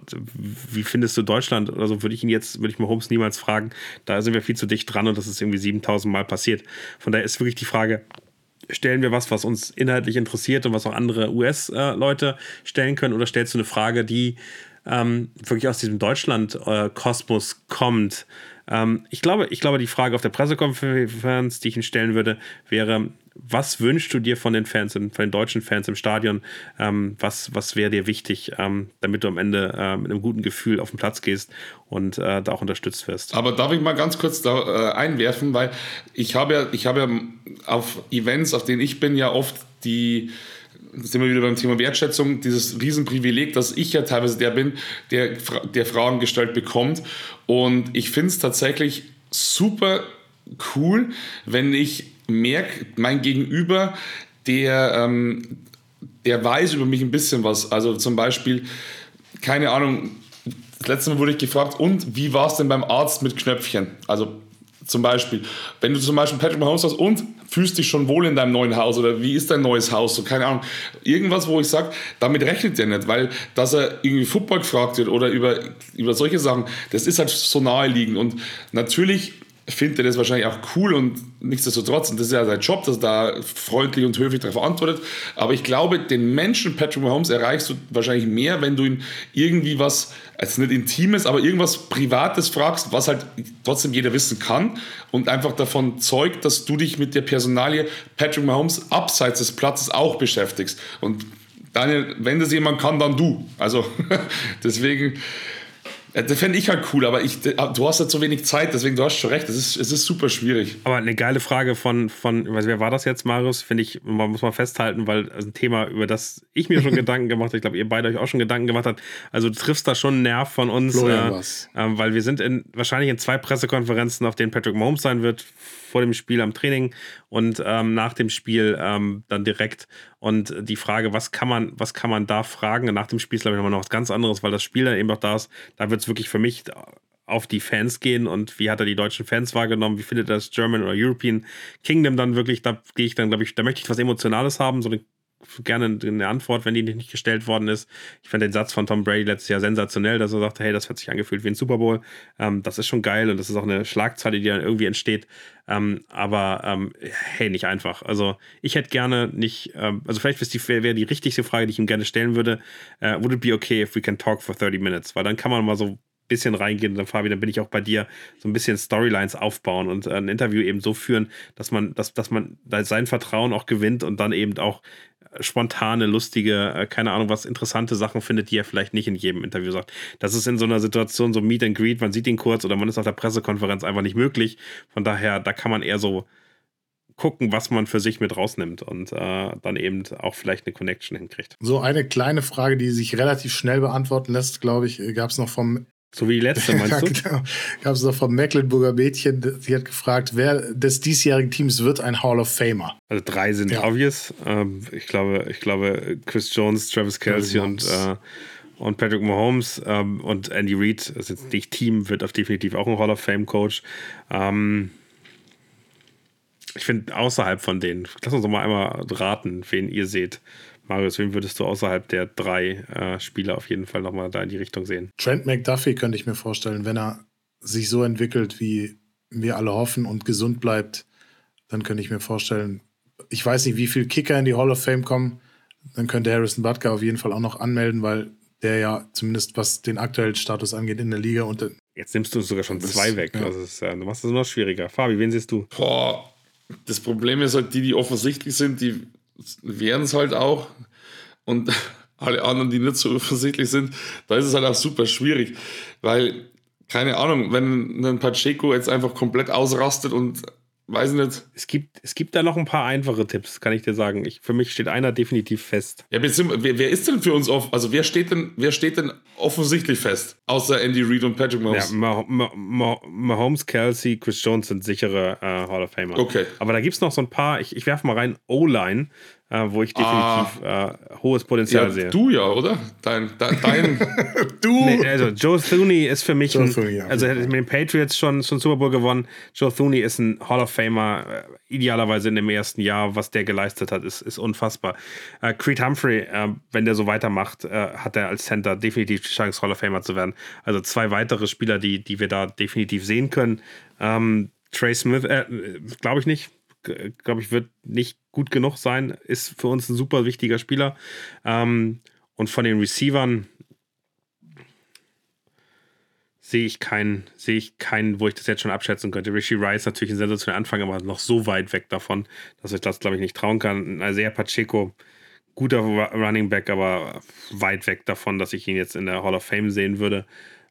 wie findest du Deutschland? Also würde ich ihn jetzt, würde ich mir Holmes niemals fragen, da sind wir viel zu dicht dran und das ist irgendwie 7000 Mal passiert. Von daher ist wirklich die Frage, stellen wir was, was uns inhaltlich interessiert und was auch andere US-Leute stellen können oder stellst du eine Frage, die ähm, wirklich aus diesem Deutschland-Kosmos kommt? Ähm, ich, glaube, ich glaube, die Frage auf der Pressekonferenz, die ich Ihnen stellen würde, wäre, was wünschst du dir von den Fans, von den deutschen Fans im Stadion? Ähm, was was wäre dir wichtig, ähm, damit du am Ende äh, mit einem guten Gefühl auf den Platz gehst und äh, da auch unterstützt wirst? Aber darf ich mal ganz kurz da äh, einwerfen, weil ich habe ja, ich ja auf Events, auf denen ich bin, ja oft die sind wir wieder beim Thema Wertschätzung, dieses Riesenprivileg, dass ich ja teilweise der bin, der, der Fragen gestellt bekommt. Und ich finde es tatsächlich super cool, wenn ich merke, mein Gegenüber, der, ähm, der weiß über mich ein bisschen was. Also zum Beispiel, keine Ahnung, das letzte Mal wurde ich gefragt, und wie war es denn beim Arzt mit Knöpfchen? Also zum Beispiel, wenn du zum Beispiel Patrick Mahomes hast und fühlst dich schon wohl in deinem neuen Haus oder wie ist dein neues Haus, so keine Ahnung. Irgendwas, wo ich sage, damit rechnet der nicht, weil dass er irgendwie Football gefragt wird oder über, über solche Sachen, das ist halt so naheliegend und natürlich findet das wahrscheinlich auch cool und nichtsdestotrotz, und das ist ja sein Job, dass er da freundlich und höflich darauf antwortet. Aber ich glaube, den Menschen Patrick Mahomes erreichst du wahrscheinlich mehr, wenn du ihn irgendwie was, also nicht Intimes, aber irgendwas Privates fragst, was halt trotzdem jeder wissen kann und einfach davon zeugt, dass du dich mit der Personalie Patrick Mahomes abseits des Platzes auch beschäftigst. Und Daniel, wenn das jemand kann, dann du. Also deswegen das fände ich halt cool, aber ich, du hast halt so wenig Zeit, deswegen du hast schon recht, es ist, es ist super schwierig. Aber eine geile Frage von, von wer war das jetzt, Marius? Finde ich, man muss mal festhalten, weil ein Thema, über das ich mir schon Gedanken gemacht habe, ich glaube, ihr beide euch auch schon Gedanken gemacht habt. Also du triffst da schon einen Nerv von uns, äh, äh, weil wir sind in, wahrscheinlich in zwei Pressekonferenzen, auf denen Patrick Mahomes sein wird, vor dem Spiel am Training und ähm, nach dem Spiel ähm, dann direkt. Und die Frage, was kann man, was kann man da fragen? Nach dem Spiel ist, glaube ich, nochmal noch was ganz anderes, weil das Spiel dann eben noch da ist. Da wird es wirklich für mich auf die Fans gehen und wie hat er die deutschen Fans wahrgenommen, wie findet er das German oder European Kingdom dann wirklich, da gehe ich dann, glaube ich, da möchte ich was Emotionales haben, so eine gerne eine Antwort, wenn die nicht gestellt worden ist. Ich fand den Satz von Tom Brady letztes Jahr sensationell, dass er sagte, hey, das hat sich angefühlt wie ein Super Bowl. Ähm, das ist schon geil und das ist auch eine Schlagzeile, die dann irgendwie entsteht. Ähm, aber ähm, hey, nicht einfach. Also ich hätte gerne nicht, ähm, also vielleicht wäre die, die richtigste Frage, die ich ihm gerne stellen würde, uh, would it be okay if we can talk for 30 minutes? Weil dann kann man mal so bisschen reingehen, dann Fabi, dann bin ich auch bei dir, so ein bisschen Storylines aufbauen und ein Interview eben so führen, dass man, dass, dass man sein Vertrauen auch gewinnt und dann eben auch spontane, lustige, äh, keine Ahnung was, interessante Sachen findet, die er vielleicht nicht in jedem Interview sagt. Das ist in so einer Situation so Meet and Greet, man sieht ihn kurz oder man ist auf der Pressekonferenz einfach nicht möglich. Von daher, da kann man eher so gucken, was man für sich mit rausnimmt und äh, dann eben auch vielleicht eine Connection hinkriegt. So eine kleine Frage, die sich relativ schnell beantworten lässt, glaube ich, gab es noch vom so wie die letzte, meinst du? genau. Gab es noch vom Mecklenburger Mädchen, die hat gefragt, wer des diesjährigen Teams wird ein Hall of Famer? Also drei sind ja. obvious. Ähm, ich, glaube, ich glaube, Chris Jones, Travis Kelsey und, äh, und Patrick Mahomes ähm, und Andy Reid, das ist jetzt nicht Team, wird auf definitiv auch ein Hall of Fame Coach. Ähm, ich finde, außerhalb von denen, lass uns doch mal einmal raten, wen ihr seht. Marius, wen würdest du außerhalb der drei äh, Spieler auf jeden Fall nochmal da in die Richtung sehen? Trent McDuffie könnte ich mir vorstellen, wenn er sich so entwickelt, wie wir alle hoffen und gesund bleibt, dann könnte ich mir vorstellen, ich weiß nicht, wie viele Kicker in die Hall of Fame kommen, dann könnte Harrison Butker auf jeden Fall auch noch anmelden, weil der ja zumindest was den aktuellen Status angeht in der Liga und Jetzt nimmst du sogar schon zwei weg. Ja. Also ist, äh, du machst es noch schwieriger. Fabi, wen siehst du? Boah, das Problem ist halt, die, die offensichtlich sind, die wären es halt auch. Und alle anderen, die nicht so offensichtlich sind, da ist es halt auch super schwierig. Weil, keine Ahnung, wenn ein Pacheco jetzt einfach komplett ausrastet und weiß nicht. Es gibt, es gibt da noch ein paar einfache Tipps, kann ich dir sagen. Ich, für mich steht einer definitiv fest. Ja, wer, wer ist denn für uns auf? Also wer steht denn, wer steht denn offensichtlich fest? Außer Andy Reid und Patrick Mahomes. Ja, Mahomes, Kelsey, Chris Jones sind sichere äh, Hall of Famer. Okay. Aber da gibt es noch so ein paar, ich, ich werfe mal rein, O-Line äh, wo ich definitiv ah. äh, hohes Potenzial ja, sehe. Du ja, oder? Dein, dein, dein du. Nee, also Joe Thuney ist für mich, ein, Thuney, ja. also er hat mit den Patriots schon, schon Super Bowl gewonnen. Joe Thuney ist ein Hall of Famer, äh, idealerweise in dem ersten Jahr, was der geleistet hat, ist, ist unfassbar. Äh, Creed Humphrey, äh, wenn der so weitermacht, äh, hat er als Center definitiv die Chance, Hall of Famer zu werden. Also zwei weitere Spieler, die, die wir da definitiv sehen können. Ähm, Trey Smith, äh, glaube ich nicht glaube ich, wird nicht gut genug sein. Ist für uns ein super wichtiger Spieler. Ähm, und von den Receivern sehe ich keinen, sehe ich keinen, wo ich das jetzt schon abschätzen könnte. Rishi Rice natürlich ein sensationeller Anfang, aber noch so weit weg davon, dass ich das, glaube ich, nicht trauen kann. Isaiah Pacheco, guter Running Back, aber weit weg davon, dass ich ihn jetzt in der Hall of Fame sehen würde.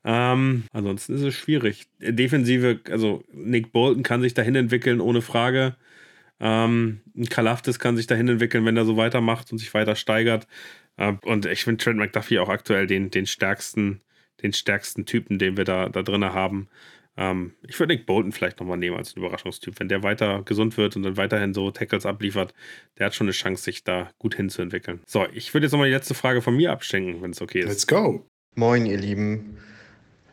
Ähm, ansonsten ist es schwierig. Defensive, also Nick Bolton kann sich dahin entwickeln, ohne Frage. Ähm, ein Kalaftis kann sich dahin entwickeln, wenn er so weitermacht und sich weiter steigert. Äh, und ich finde Trent McDuffie auch aktuell den, den stärksten, den stärksten Typen, den wir da, da drin haben. Ähm, ich würde Nick Bolton vielleicht nochmal nehmen als Überraschungstyp. Wenn der weiter gesund wird und dann weiterhin so Tackles abliefert, der hat schon eine Chance, sich da gut hinzuentwickeln. So, ich würde jetzt nochmal die letzte Frage von mir abschenken, wenn es okay ist. Let's go. Moin, ihr Lieben.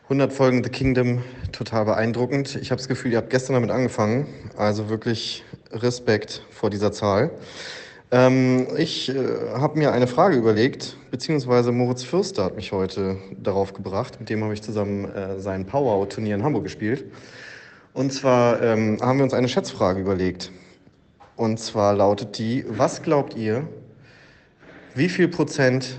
100 Folgen The Kingdom, total beeindruckend. Ich habe das Gefühl, ihr habt gestern damit angefangen. Also wirklich Respekt vor dieser Zahl. Ähm, ich äh, habe mir eine Frage überlegt, beziehungsweise Moritz Fürster hat mich heute darauf gebracht. Mit dem habe ich zusammen äh, sein Power-Turnier in Hamburg gespielt. Und zwar ähm, haben wir uns eine Schätzfrage überlegt. Und zwar lautet die, was glaubt ihr, wie viel Prozent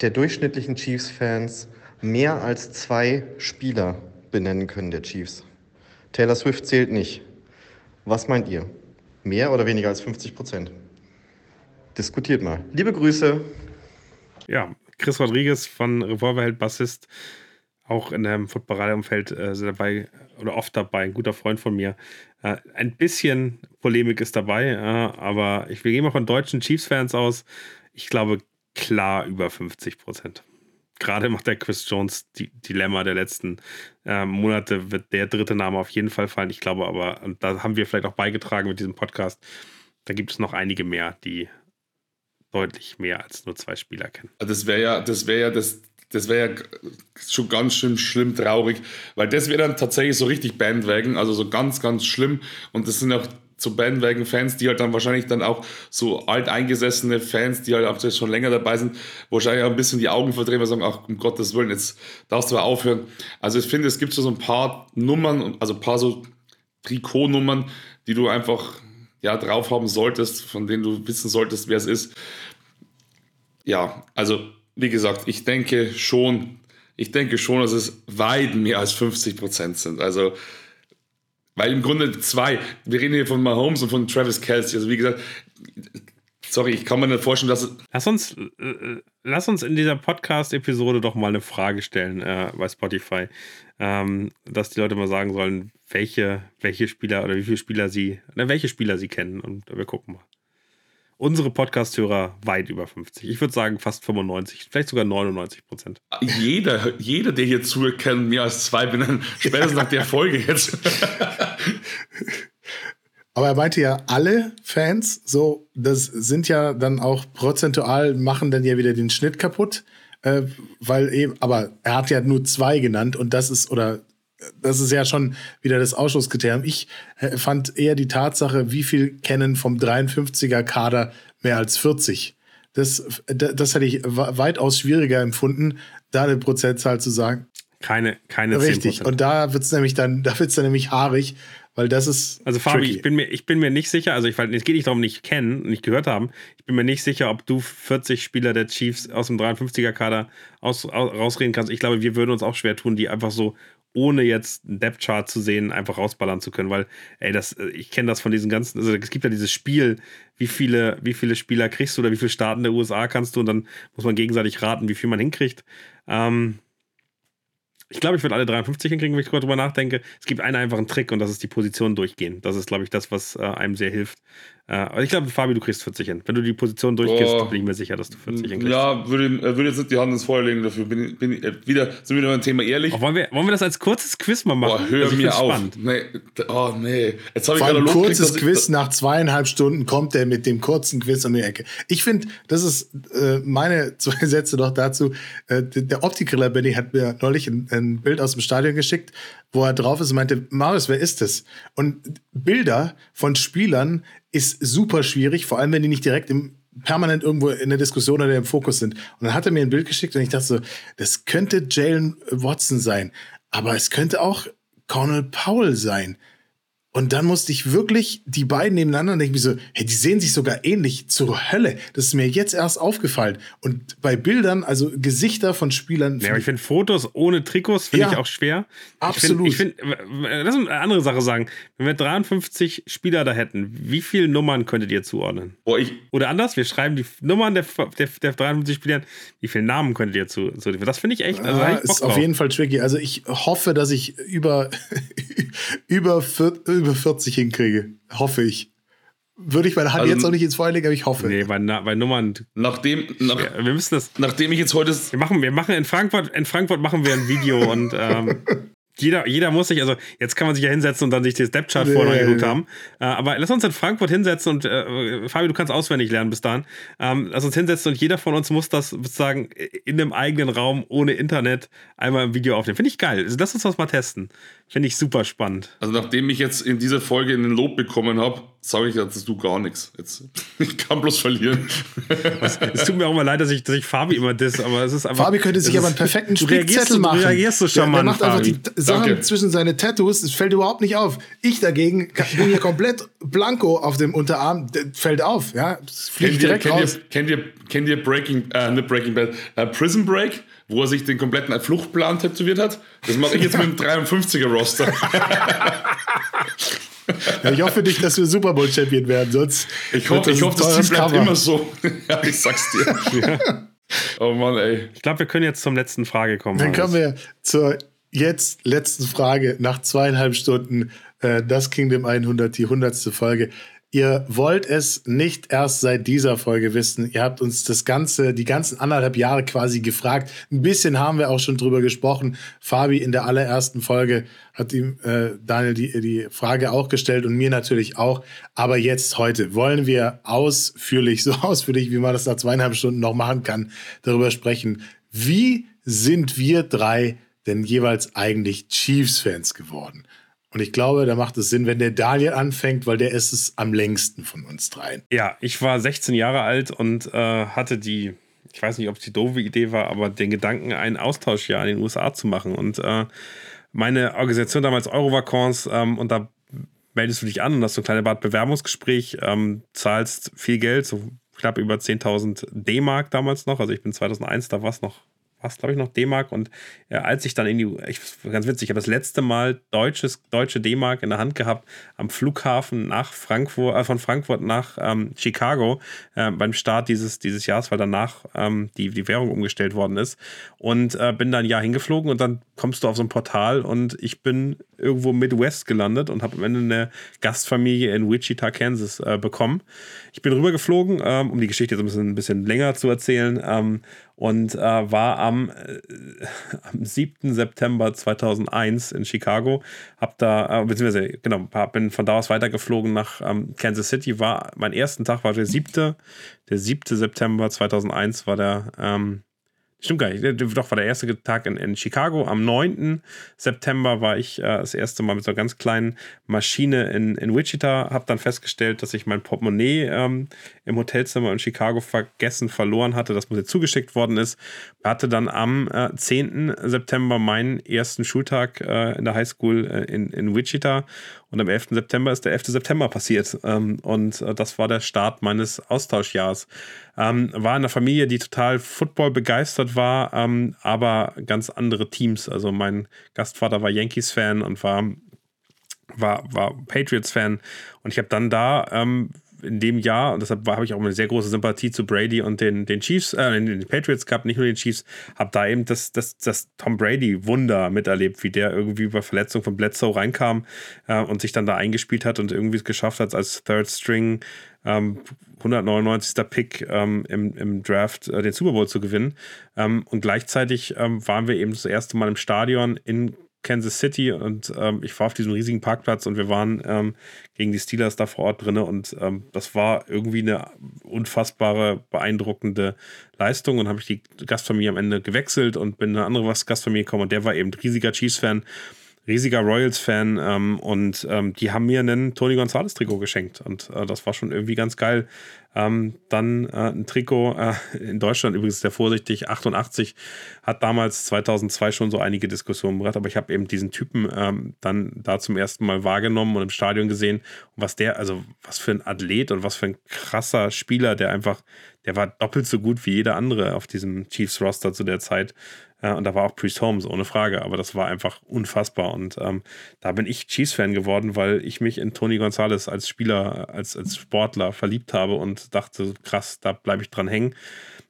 der durchschnittlichen Chiefs-Fans mehr als zwei Spieler benennen können der Chiefs? Taylor Swift zählt nicht. Was meint ihr? Mehr oder weniger als 50 Prozent? Diskutiert mal. Liebe Grüße. Ja, Chris Rodriguez von Revolverheld Bassist, auch in dem Football-Umfeld äh, dabei oder oft dabei, ein guter Freund von mir. Äh, ein bisschen Polemik ist dabei, äh, aber ich wir gehen mal von deutschen Chiefs-Fans aus. Ich glaube klar über 50 Prozent. Gerade macht der Chris Jones die Dilemma der letzten äh, Monate, wird der dritte Name auf jeden Fall fallen. Ich glaube aber, und da haben wir vielleicht auch beigetragen mit diesem Podcast, da gibt es noch einige mehr, die deutlich mehr als nur zwei Spieler kennen. Das wäre ja, das wäre ja das, das wäre ja schon ganz schön schlimm traurig, weil das wäre dann tatsächlich so richtig Bandwagon, also so ganz, ganz schlimm. Und das sind auch so Bandwagon-Fans, die halt dann wahrscheinlich dann auch so alteingesessene Fans, die halt auch schon länger dabei sind, wahrscheinlich auch ein bisschen die Augen verdrehen und sagen, ach, um Gottes Willen, jetzt darfst du mal aufhören. Also ich finde, es gibt so ein paar Nummern, also ein paar so Trikotnummern, die du einfach ja, drauf haben solltest, von denen du wissen solltest, wer es ist. Ja, also wie gesagt, ich denke schon, ich denke schon, dass es weit mehr als 50 Prozent sind. Also, weil im Grunde zwei, wir reden hier von Mahomes und von Travis Kelsey. Also wie gesagt, sorry, ich kann mir nicht vorstellen, dass Lass uns, äh, lass uns in dieser Podcast-Episode doch mal eine Frage stellen äh, bei Spotify, ähm, dass die Leute mal sagen sollen, welche, welche Spieler oder wie viele Spieler sie, oder welche Spieler sie kennen. Und wir gucken mal. Unsere Podcast-Hörer weit über 50. Ich würde sagen fast 95, vielleicht sogar 99 Prozent. Jeder, jeder, der hier zuhört, kennt mehr als zwei benennen. Spätestens nach der Folge jetzt. Aber er meinte ja alle Fans, so, das sind ja dann auch prozentual, machen dann ja wieder den Schnitt kaputt. Äh, weil eben, aber er hat ja nur zwei genannt und das ist, oder das ist ja schon wieder das Ausschlusskriterium. Ich äh, fand eher die Tatsache, wie viel kennen vom 53er Kader mehr als 40. Das, das hätte ich weitaus schwieriger empfunden, da eine Prozentzahl zu sagen. Keine, keine Richtig. 10%. Und da wird es nämlich dann, da wird es dann nämlich haarig, weil das ist. Also Fabi, tricky. ich bin mir, ich bin mir nicht sicher, also ich, es geht nicht darum, nicht kennen, nicht gehört haben. Ich bin mir nicht sicher, ob du 40 Spieler der Chiefs aus dem 53er Kader aus, aus, rausreden kannst. Ich glaube, wir würden uns auch schwer tun, die einfach so ohne jetzt einen Depth-Chart zu sehen, einfach rausballern zu können, weil, ey, das, ich kenne das von diesen ganzen, also es gibt ja dieses Spiel, wie viele, wie viele Spieler kriegst du oder wie viele Staaten der USA kannst du und dann muss man gegenseitig raten, wie viel man hinkriegt. Ähm, ich glaube, ich würde alle 53 hinkriegen, wenn ich darüber nachdenke. Es gibt einen einfachen Trick und das ist die Position durchgehen. Das ist, glaube ich, das, was äh, einem sehr hilft. Äh, aber ich glaube, Fabi, du kriegst 40 hin. Wenn du die Position durchgehst, oh, bin ich mir sicher, dass du 40 hinkriegst. Ja, würde, äh, würde jetzt nicht die Hand ins Feuer legen dafür. Bin, bin, äh, wieder, sind wir wieder beim Thema ehrlich. Oh, wollen, wir, wollen wir das als kurzes Quiz mal machen? Oh, hör also mir auf. Nee, oh, nee. Jetzt habe ich gerade ein kurzes gekriegt, Quiz nach zweieinhalb Stunden kommt er mit dem kurzen Quiz um die Ecke. Ich finde, das ist äh, meine zwei Sätze noch dazu. Äh, der Optikriller Benny hat mir neulich ein, ein Bild aus dem Stadion geschickt, wo er drauf ist und meinte, Marius, wer ist das? Und Bilder von Spielern ist super schwierig, vor allem wenn die nicht direkt im permanent irgendwo in der Diskussion oder im Fokus sind. Und dann hat er mir ein Bild geschickt und ich dachte so, das könnte Jalen Watson sein, aber es könnte auch Cornel Powell sein. Und dann musste ich wirklich die beiden nebeneinander und denke mir so, hey, die sehen sich sogar ähnlich zur Hölle. Das ist mir jetzt erst aufgefallen. Und bei Bildern, also Gesichter von Spielern. Ja, aber ich finde Fotos ohne Trikots finde ja, ich auch schwer. Absolut. Ich finde, find, lass uns eine andere Sache sagen. Wenn wir 53 Spieler da hätten, wie viele Nummern könntet ihr zuordnen? Boah, ich Oder anders, wir schreiben die Nummern der, der, der 53 Spieler, wie viele Namen könntet ihr zu, zu Das finde ich echt. Also ah, ist auf jeden Fall tricky. Also ich hoffe, dass ich über, über, über 40 hinkriege. Hoffe ich. Würde ich meine Hand also, jetzt noch nicht ins Feuer legen, aber ich hoffe. Nee, bei, bei Nummern. Nachdem, nach, wir müssen das. Nachdem ich jetzt heute. Wir machen, wir machen in Frankfurt, in Frankfurt machen wir ein Video und ähm, jeder, jeder muss sich, also jetzt kann man sich ja hinsetzen und dann sich das Depth-Chart nee, vorne angeguckt haben. Äh, aber lass uns in Frankfurt hinsetzen und äh, Fabio, du kannst auswendig lernen bis dahin. Ähm, lass uns hinsetzen und jeder von uns muss das sozusagen in einem eigenen Raum ohne Internet einmal im Video aufnehmen. Finde ich geil. Also lass uns das mal testen. Finde ich super spannend. Also nachdem ich jetzt in dieser Folge einen Lob bekommen habe, sage ich jetzt, dass du gar nichts. Jetzt, ich kann bloß verlieren. es tut mir auch mal leid, dass ich, dass ich Fabi immer diss, aber es ist einfach. Fabi könnte sich aber einen perfekten Spickzettel machen. Du reagierst so charmant, der, der macht einfach die Sachen Danke. zwischen seine Tattoos, es fällt überhaupt nicht auf. Ich dagegen bin hier komplett blanko auf dem Unterarm, fällt auf, ja. Das fliegt direkt kennt raus. Ihr, kennt ihr, kennt ihr Breaking, äh, nicht Breaking Bad, äh, Prison Break? wo er sich den kompletten Fluchtplan tätowiert hat. Das mache ich jetzt mit dem 53er-Roster. Ja, ich hoffe für dich, dass wir Super Bowl-Champion werden, sonst. Ich hoffe, ich hoffe das Team bleibt Cover. immer so. ja, ich sag's dir. Ja. Oh Mann, ey. Ich glaube, wir können jetzt zum letzten Frage kommen. Dann kommen wir zur jetzt letzten Frage nach zweieinhalb Stunden. Äh, das Kingdom 100, die hundertste Folge. Ihr wollt es nicht erst seit dieser Folge wissen. Ihr habt uns das ganze, die ganzen anderthalb Jahre quasi gefragt. Ein bisschen haben wir auch schon drüber gesprochen. Fabi in der allerersten Folge hat ihm äh, Daniel die, die Frage auch gestellt und mir natürlich auch. Aber jetzt heute wollen wir ausführlich, so ausführlich, wie man das nach zweieinhalb Stunden noch machen kann, darüber sprechen. Wie sind wir drei denn jeweils eigentlich Chiefs-Fans geworden? Und ich glaube, da macht es Sinn, wenn der Daniel anfängt, weil der ist es am längsten von uns dreien. Ja, ich war 16 Jahre alt und äh, hatte die, ich weiß nicht, ob es die doofe Idee war, aber den Gedanken, ein Austauschjahr in den USA zu machen. Und äh, meine Organisation damals Eurovacons ähm, und da meldest du dich an und hast so ein kleines Bad Bewerbungsgespräch, ähm, zahlst viel Geld, so knapp über 10.000 D-Mark damals noch. Also ich bin 2001, da war es noch was glaube ich noch D-Mark und äh, als ich dann in die, ich, ganz witzig, ich habe das letzte Mal deutsches, deutsche D-Mark in der Hand gehabt am Flughafen nach Frankfurt, äh, von Frankfurt nach ähm, Chicago äh, beim Start dieses, dieses Jahres, weil danach ähm, die, die Währung umgestellt worden ist und äh, bin dann ein Jahr hingeflogen und dann kommst du auf so ein Portal und ich bin irgendwo Midwest gelandet und habe am Ende eine Gastfamilie in Wichita, Kansas äh, bekommen. Ich bin rübergeflogen, ähm, um die Geschichte jetzt ein bisschen, ein bisschen länger zu erzählen ähm, und äh, war am, äh, am 7. September 2001 in Chicago. Hab da, äh, beziehungsweise, genau, hab, bin von da aus weitergeflogen nach ähm, Kansas City. War, mein ersten Tag war der 7. Der 7. September 2001 war der, ähm, Stimmt gar nicht. Doch, war der erste Tag in, in Chicago. Am 9. September war ich äh, das erste Mal mit so einer ganz kleinen Maschine in, in Wichita. Habe dann festgestellt, dass ich mein Portemonnaie ähm, im Hotelzimmer in Chicago vergessen, verloren hatte, das mir zugeschickt worden ist. Hatte dann am äh, 10. September meinen ersten Schultag äh, in der Highschool äh, in, in Wichita. Und am 11. September ist der 11. September passiert. Ähm, und äh, das war der Start meines Austauschjahres. Ähm, war in einer Familie, die total Football begeistert war, ähm, aber ganz andere Teams. Also mein Gastvater war Yankees-Fan und war, war, war Patriots-Fan. Und ich habe dann da ähm, in dem Jahr, und deshalb habe ich auch eine sehr große Sympathie zu Brady und den, den Chiefs, äh, den Patriots gehabt, nicht nur den Chiefs, habe da eben das, das, das Tom Brady-Wunder miterlebt, wie der irgendwie über Verletzung von Bledsoe reinkam äh, und sich dann da eingespielt hat und irgendwie es geschafft hat, als Third String ähm, 199. Pick ähm, im, im Draft äh, den Super Bowl zu gewinnen. Ähm, und gleichzeitig ähm, waren wir eben das erste Mal im Stadion in Kansas City und ähm, ich war auf diesem riesigen Parkplatz und wir waren ähm, gegen die Steelers da vor Ort drin und ähm, das war irgendwie eine unfassbare, beeindruckende Leistung und habe ich die Gastfamilie am Ende gewechselt und bin in eine andere Gastfamilie gekommen und der war eben riesiger Chiefs-Fan riesiger Royals-Fan ähm, und ähm, die haben mir einen Tony Gonzalez-Trikot geschenkt und äh, das war schon irgendwie ganz geil. Ähm, dann äh, ein Trikot äh, in Deutschland übrigens sehr vorsichtig, 88 hat damals 2002 schon so einige Diskussionen gebracht, aber ich habe eben diesen Typen ähm, dann da zum ersten Mal wahrgenommen und im Stadion gesehen und was der, also was für ein Athlet und was für ein krasser Spieler, der einfach, der war doppelt so gut wie jeder andere auf diesem Chiefs-Roster zu der Zeit. Äh, und da war auch Priest Holmes, ohne Frage. Aber das war einfach unfassbar. Und ähm, da bin ich Chiefs-Fan geworden, weil ich mich in Tony Gonzalez als Spieler, als, als Sportler verliebt habe und dachte, krass, da bleibe ich dran hängen.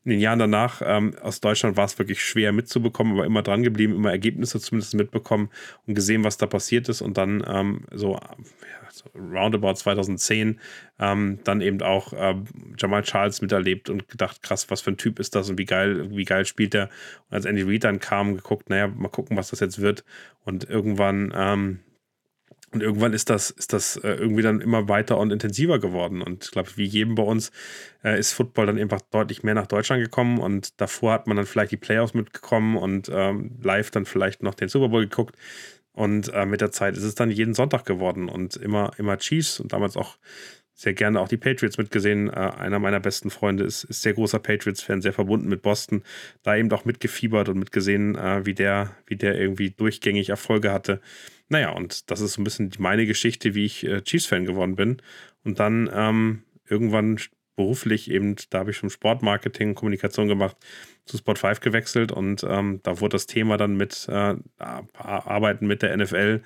In den Jahren danach ähm, aus Deutschland war es wirklich schwer mitzubekommen, aber immer dran geblieben, immer Ergebnisse zumindest mitbekommen und gesehen, was da passiert ist. Und dann ähm, so roundabout 2010, ähm, dann eben auch äh, Jamal Charles miterlebt und gedacht, krass, was für ein Typ ist das und wie geil, wie geil spielt er. Und als Andy Reid dann kam, geguckt, naja, mal gucken, was das jetzt wird. Und irgendwann ähm, und irgendwann ist das, ist das äh, irgendwie dann immer weiter und intensiver geworden. Und ich glaube, wie jedem bei uns äh, ist Football dann einfach deutlich mehr nach Deutschland gekommen. Und davor hat man dann vielleicht die Playoffs mitgekommen und ähm, live dann vielleicht noch den Super Bowl geguckt. Und äh, mit der Zeit ist es dann jeden Sonntag geworden und immer, immer Chiefs und damals auch sehr gerne auch die Patriots mitgesehen. Äh, einer meiner besten Freunde ist, ist sehr großer Patriots-Fan, sehr verbunden mit Boston. Da eben auch mitgefiebert und mitgesehen, äh, wie, der, wie der irgendwie durchgängig Erfolge hatte. Naja, und das ist so ein bisschen meine Geschichte, wie ich äh, Chiefs-Fan geworden bin. Und dann ähm, irgendwann beruflich eben, da habe ich schon Sportmarketing, Kommunikation gemacht, zu Spot 5 gewechselt und ähm, da wurde das Thema dann mit äh, Arbeiten mit der NFL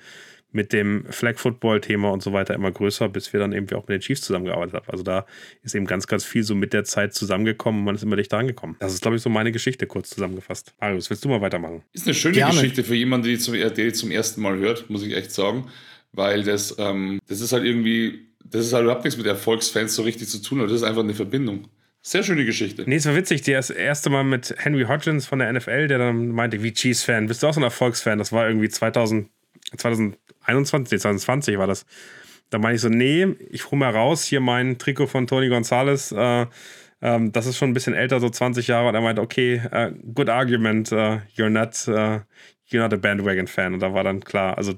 mit dem Flag Football Thema und so weiter immer größer, bis wir dann eben auch mit den Chiefs zusammengearbeitet haben. Also da ist eben ganz, ganz viel so mit der Zeit zusammengekommen und man ist immer dichter angekommen. Das ist, glaube ich, so meine Geschichte kurz zusammengefasst. Marius, willst du mal weitermachen? Ist eine schöne Gerne. Geschichte für jemanden, der die, zum, der die zum ersten Mal hört, muss ich echt sagen, weil das, ähm, das ist halt irgendwie, das ist halt überhaupt nichts mit Erfolgsfans so richtig zu tun, aber das ist einfach eine Verbindung. Sehr schöne Geschichte. Nee, es war witzig. Das erste Mal mit Henry Hodgins von der NFL, der dann meinte, wie Chiefs-Fan, bist du auch so ein Erfolgsfan? Das war irgendwie 2000, 2000 21, nee, 2020 war das. Da meine ich so, nee, ich hole mal raus, hier mein Trikot von Tony Gonzalez. Äh, ähm, das ist schon ein bisschen älter, so 20 Jahre. Und er meinte, okay, uh, good argument, uh, you're not, uh, you're not a bandwagon fan. Und da war dann klar, also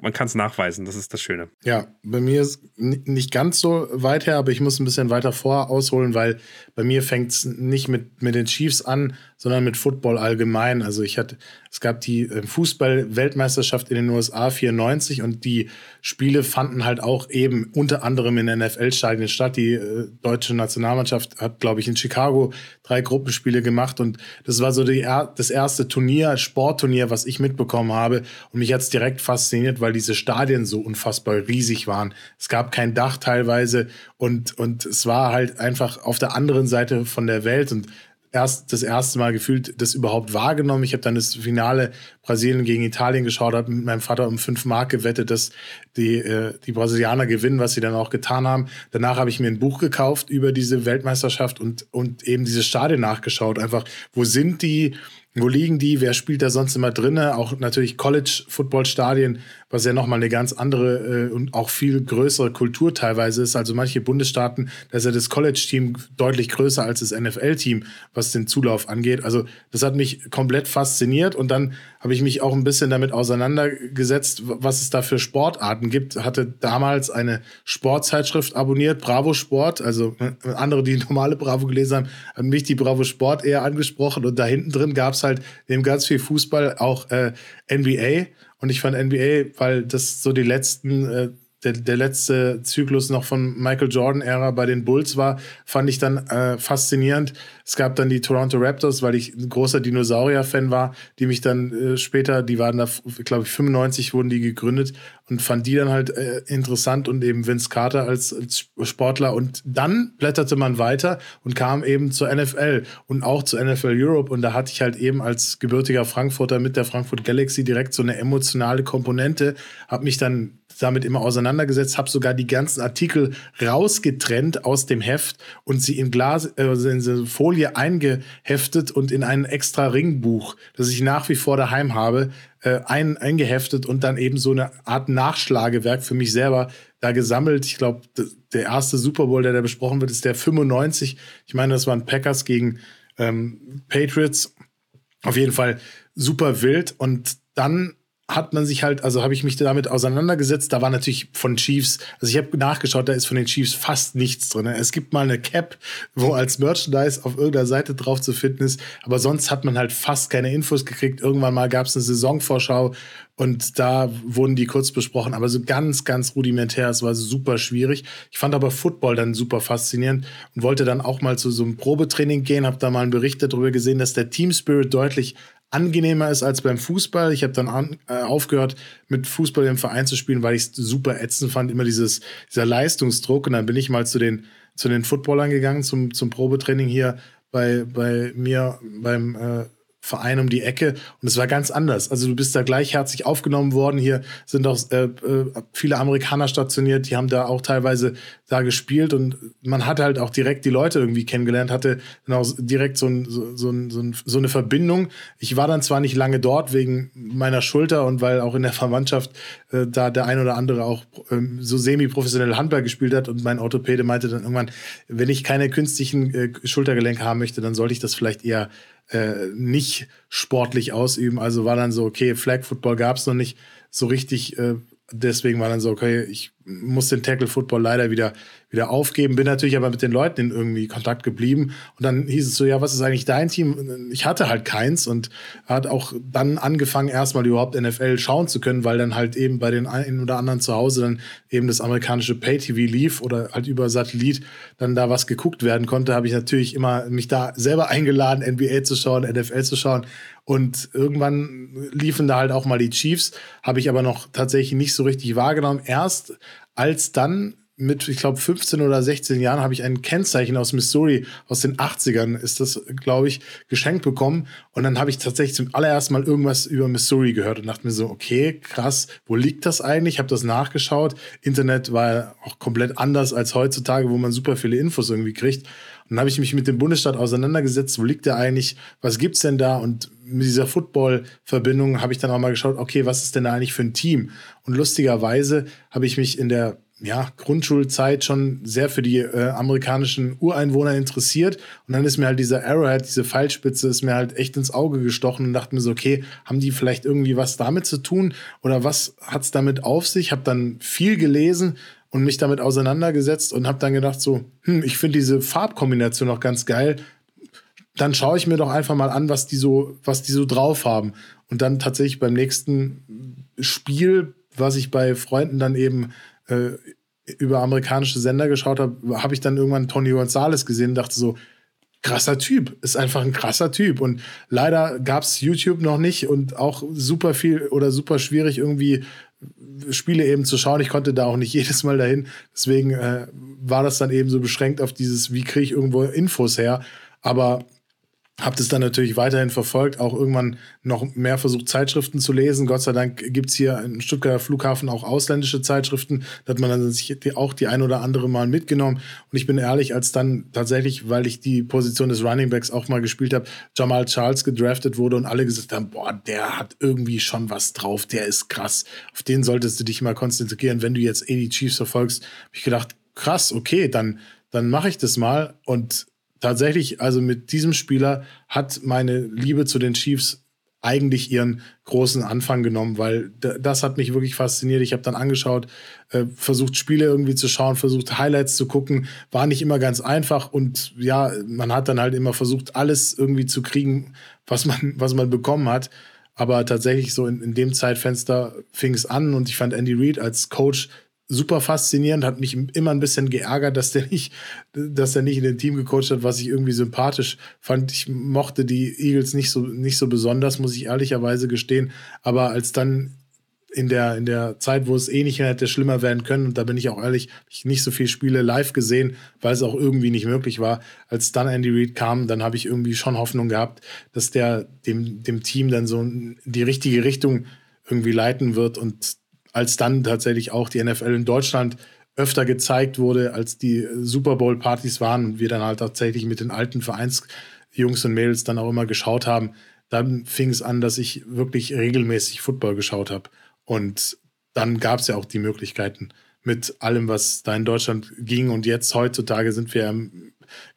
man kann es nachweisen, das ist das Schöne. Ja, bei mir ist nicht ganz so weit her, aber ich muss ein bisschen weiter vor ausholen, weil bei mir fängt es nicht mit, mit den Chiefs an, sondern mit Football allgemein. Also ich hatte, es gab die äh, Fußball-Weltmeisterschaft in den USA 94 und die Spiele fanden halt auch eben unter anderem in NFL-Stadien statt. Die äh, deutsche Nationalmannschaft hat, glaube ich, in Chicago drei Gruppenspiele gemacht und das war so die, das erste Turnier, Sportturnier, was ich mitbekommen habe und mich hat es direkt fasziniert, weil diese Stadien so unfassbar riesig waren. Es gab kein Dach teilweise und, und es war halt einfach auf der anderen Seite von der Welt und erst das erste Mal gefühlt das überhaupt wahrgenommen. Ich habe dann das Finale Brasilien gegen Italien geschaut, habe mit meinem Vater um fünf Mark gewettet, dass die, äh, die Brasilianer gewinnen, was sie dann auch getan haben. Danach habe ich mir ein Buch gekauft über diese Weltmeisterschaft und, und eben diese Stadien nachgeschaut. Einfach, wo sind die? Wo liegen die? Wer spielt da sonst immer drin? Auch natürlich College-Football-Stadien, was ja nochmal eine ganz andere äh, und auch viel größere Kultur teilweise ist. Also manche Bundesstaaten, da ist ja das College-Team deutlich größer als das NFL-Team, was den Zulauf angeht. Also das hat mich komplett fasziniert und dann habe ich mich auch ein bisschen damit auseinandergesetzt, was es da für Sportarten gibt. Hatte damals eine Sportzeitschrift abonniert, Bravo Sport. Also äh, andere, die normale Bravo gelesen haben, haben mich die Bravo Sport eher angesprochen und da hinten drin gab es halt neben ganz viel Fußball auch äh, NBA. Und ich fand NBA, weil das so die letzten äh, der, der letzte Zyklus noch von Michael Jordan-Ära bei den Bulls war, fand ich dann äh, faszinierend. Es gab dann die Toronto Raptors, weil ich ein großer Dinosaurier-Fan war, die mich dann äh, später, die waren da, glaube ich, 95 wurden die gegründet und fand die dann halt äh, interessant und eben Vince Carter als, als Sportler. Und dann blätterte man weiter und kam eben zur NFL und auch zur NFL Europe. Und da hatte ich halt eben als gebürtiger Frankfurter mit der Frankfurt Galaxy direkt so eine emotionale Komponente, habe mich dann damit immer auseinandergesetzt, habe sogar die ganzen Artikel rausgetrennt aus dem Heft und sie in Glas, äh, in Folie eingeheftet und in ein extra Ringbuch, das ich nach wie vor daheim habe, äh, ein, eingeheftet und dann eben so eine Art Nachschlagewerk für mich selber da gesammelt. Ich glaube, der erste Super Bowl, der da besprochen wird, ist der 95. Ich meine, das waren Packers gegen ähm, Patriots. Auf jeden Fall super wild. Und dann hat man sich halt, also habe ich mich damit auseinandergesetzt. Da war natürlich von Chiefs, also ich habe nachgeschaut, da ist von den Chiefs fast nichts drin. Es gibt mal eine Cap, wo als Merchandise auf irgendeiner Seite drauf zu finden ist, aber sonst hat man halt fast keine Infos gekriegt. Irgendwann mal gab es eine Saisonvorschau und da wurden die kurz besprochen, aber so ganz, ganz rudimentär. Es war super schwierig. Ich fand aber Football dann super faszinierend und wollte dann auch mal zu so einem Probetraining gehen, habe da mal einen Bericht darüber gesehen, dass der Team Spirit deutlich angenehmer ist als beim Fußball. Ich habe dann an, äh, aufgehört, mit Fußball im Verein zu spielen, weil ich es super ätzend fand, immer dieses, dieser Leistungsdruck. Und dann bin ich mal zu den, zu den Footballern gegangen, zum, zum Probetraining hier bei, bei mir beim äh, Verein um die Ecke und es war ganz anders. Also du bist da gleich herzlich aufgenommen worden. Hier sind auch äh, äh, viele Amerikaner stationiert, die haben da auch teilweise da gespielt und man hat halt auch direkt die Leute irgendwie kennengelernt, hatte dann auch direkt so, ein, so, so, ein, so eine Verbindung. Ich war dann zwar nicht lange dort wegen meiner Schulter und weil auch in der Verwandtschaft äh, da der ein oder andere auch ähm, so semi-professionell Handball gespielt hat und mein Orthopäde meinte dann irgendwann, wenn ich keine künstlichen äh, Schultergelenke haben möchte, dann sollte ich das vielleicht eher äh, nicht sportlich ausüben. Also war dann so, okay, Flag Football gab es noch nicht so richtig. Äh, deswegen war dann so, okay, ich muss den Tackle Football leider wieder, wieder aufgeben. Bin natürlich aber mit den Leuten in irgendwie Kontakt geblieben. Und dann hieß es so, ja, was ist eigentlich dein Team? Ich hatte halt keins und hat auch dann angefangen, erstmal überhaupt NFL schauen zu können, weil dann halt eben bei den einen oder anderen zu Hause dann eben das amerikanische Pay-TV lief oder halt über Satellit dann da was geguckt werden konnte, habe ich natürlich immer mich da selber eingeladen, NBA zu schauen, NFL zu schauen. Und irgendwann liefen da halt auch mal die Chiefs, habe ich aber noch tatsächlich nicht so richtig wahrgenommen. Erst als dann mit, ich glaube, 15 oder 16 Jahren habe ich ein Kennzeichen aus Missouri aus den 80ern, ist das, glaube ich, geschenkt bekommen. Und dann habe ich tatsächlich zum allerersten Mal irgendwas über Missouri gehört und dachte mir so, okay, krass, wo liegt das eigentlich? Ich habe das nachgeschaut. Internet war auch komplett anders als heutzutage, wo man super viele Infos irgendwie kriegt. Und dann habe ich mich mit dem Bundesstaat auseinandergesetzt, wo liegt der eigentlich, was gibt's denn da? Und mit dieser Football-Verbindung habe ich dann auch mal geschaut, okay, was ist denn da eigentlich für ein Team? Und lustigerweise habe ich mich in der ja, Grundschulzeit schon sehr für die äh, amerikanischen Ureinwohner interessiert. Und dann ist mir halt dieser Arrowhead, diese Pfeilspitze, ist mir halt echt ins Auge gestochen und dachte mir so, okay, haben die vielleicht irgendwie was damit zu tun? Oder was hat's damit auf sich? Habe dann viel gelesen und mich damit auseinandergesetzt und habe dann gedacht so, hm, ich finde diese Farbkombination auch ganz geil. Dann schaue ich mir doch einfach mal an, was die so, was die so drauf haben. Und dann tatsächlich beim nächsten Spiel, was ich bei Freunden dann eben äh, über amerikanische Sender geschaut habe, habe ich dann irgendwann Tony Gonzalez gesehen und dachte so, krasser Typ, ist einfach ein krasser Typ. Und leider gab es YouTube noch nicht und auch super viel oder super schwierig irgendwie Spiele eben zu schauen. Ich konnte da auch nicht jedes Mal dahin. Deswegen äh, war das dann eben so beschränkt auf dieses, wie kriege ich irgendwo Infos her. Aber habe das dann natürlich weiterhin verfolgt, auch irgendwann noch mehr versucht, Zeitschriften zu lesen. Gott sei Dank gibt's hier im Stuttgarter Flughafen auch ausländische Zeitschriften. Da hat man dann sich auch die ein oder andere mal mitgenommen. Und ich bin ehrlich, als dann tatsächlich, weil ich die Position des Running Backs auch mal gespielt habe, Jamal Charles gedraftet wurde und alle gesagt haben, boah, der hat irgendwie schon was drauf, der ist krass. Auf den solltest du dich mal konzentrieren. Wenn du jetzt eh die Chiefs verfolgst, habe ich gedacht, krass, okay, dann, dann mache ich das mal. Und tatsächlich, also mit diesem Spieler hat meine Liebe zu den Chiefs eigentlich ihren großen Anfang genommen, weil das hat mich wirklich fasziniert. Ich habe dann angeschaut, äh, versucht Spiele irgendwie zu schauen, versucht Highlights zu gucken, war nicht immer ganz einfach und ja, man hat dann halt immer versucht, alles irgendwie zu kriegen, was man, was man bekommen hat. Aber tatsächlich so in, in dem Zeitfenster fing es an und ich fand Andy Reid als Coach super faszinierend, hat mich immer ein bisschen geärgert, dass der nicht, dass er nicht in dem Team gecoacht hat, was ich irgendwie sympathisch fand. Ich mochte die Eagles nicht so, nicht so besonders, muss ich ehrlicherweise gestehen. Aber als dann in der, in der Zeit, wo es eh nicht hätte schlimmer werden können, und da bin ich auch ehrlich, ich nicht so viele Spiele live gesehen, weil es auch irgendwie nicht möglich war. Als dann Andy Reid kam, dann habe ich irgendwie schon Hoffnung gehabt, dass der dem, dem Team dann so die richtige Richtung irgendwie leiten wird und als dann tatsächlich auch die NFL in Deutschland öfter gezeigt wurde, als die Super Bowl-Partys waren und wir dann halt tatsächlich mit den alten Vereinsjungs und Mädels dann auch immer geschaut haben, dann fing es an, dass ich wirklich regelmäßig Football geschaut habe. Und dann gab es ja auch die Möglichkeiten mit allem, was da in Deutschland ging. Und jetzt heutzutage sind wir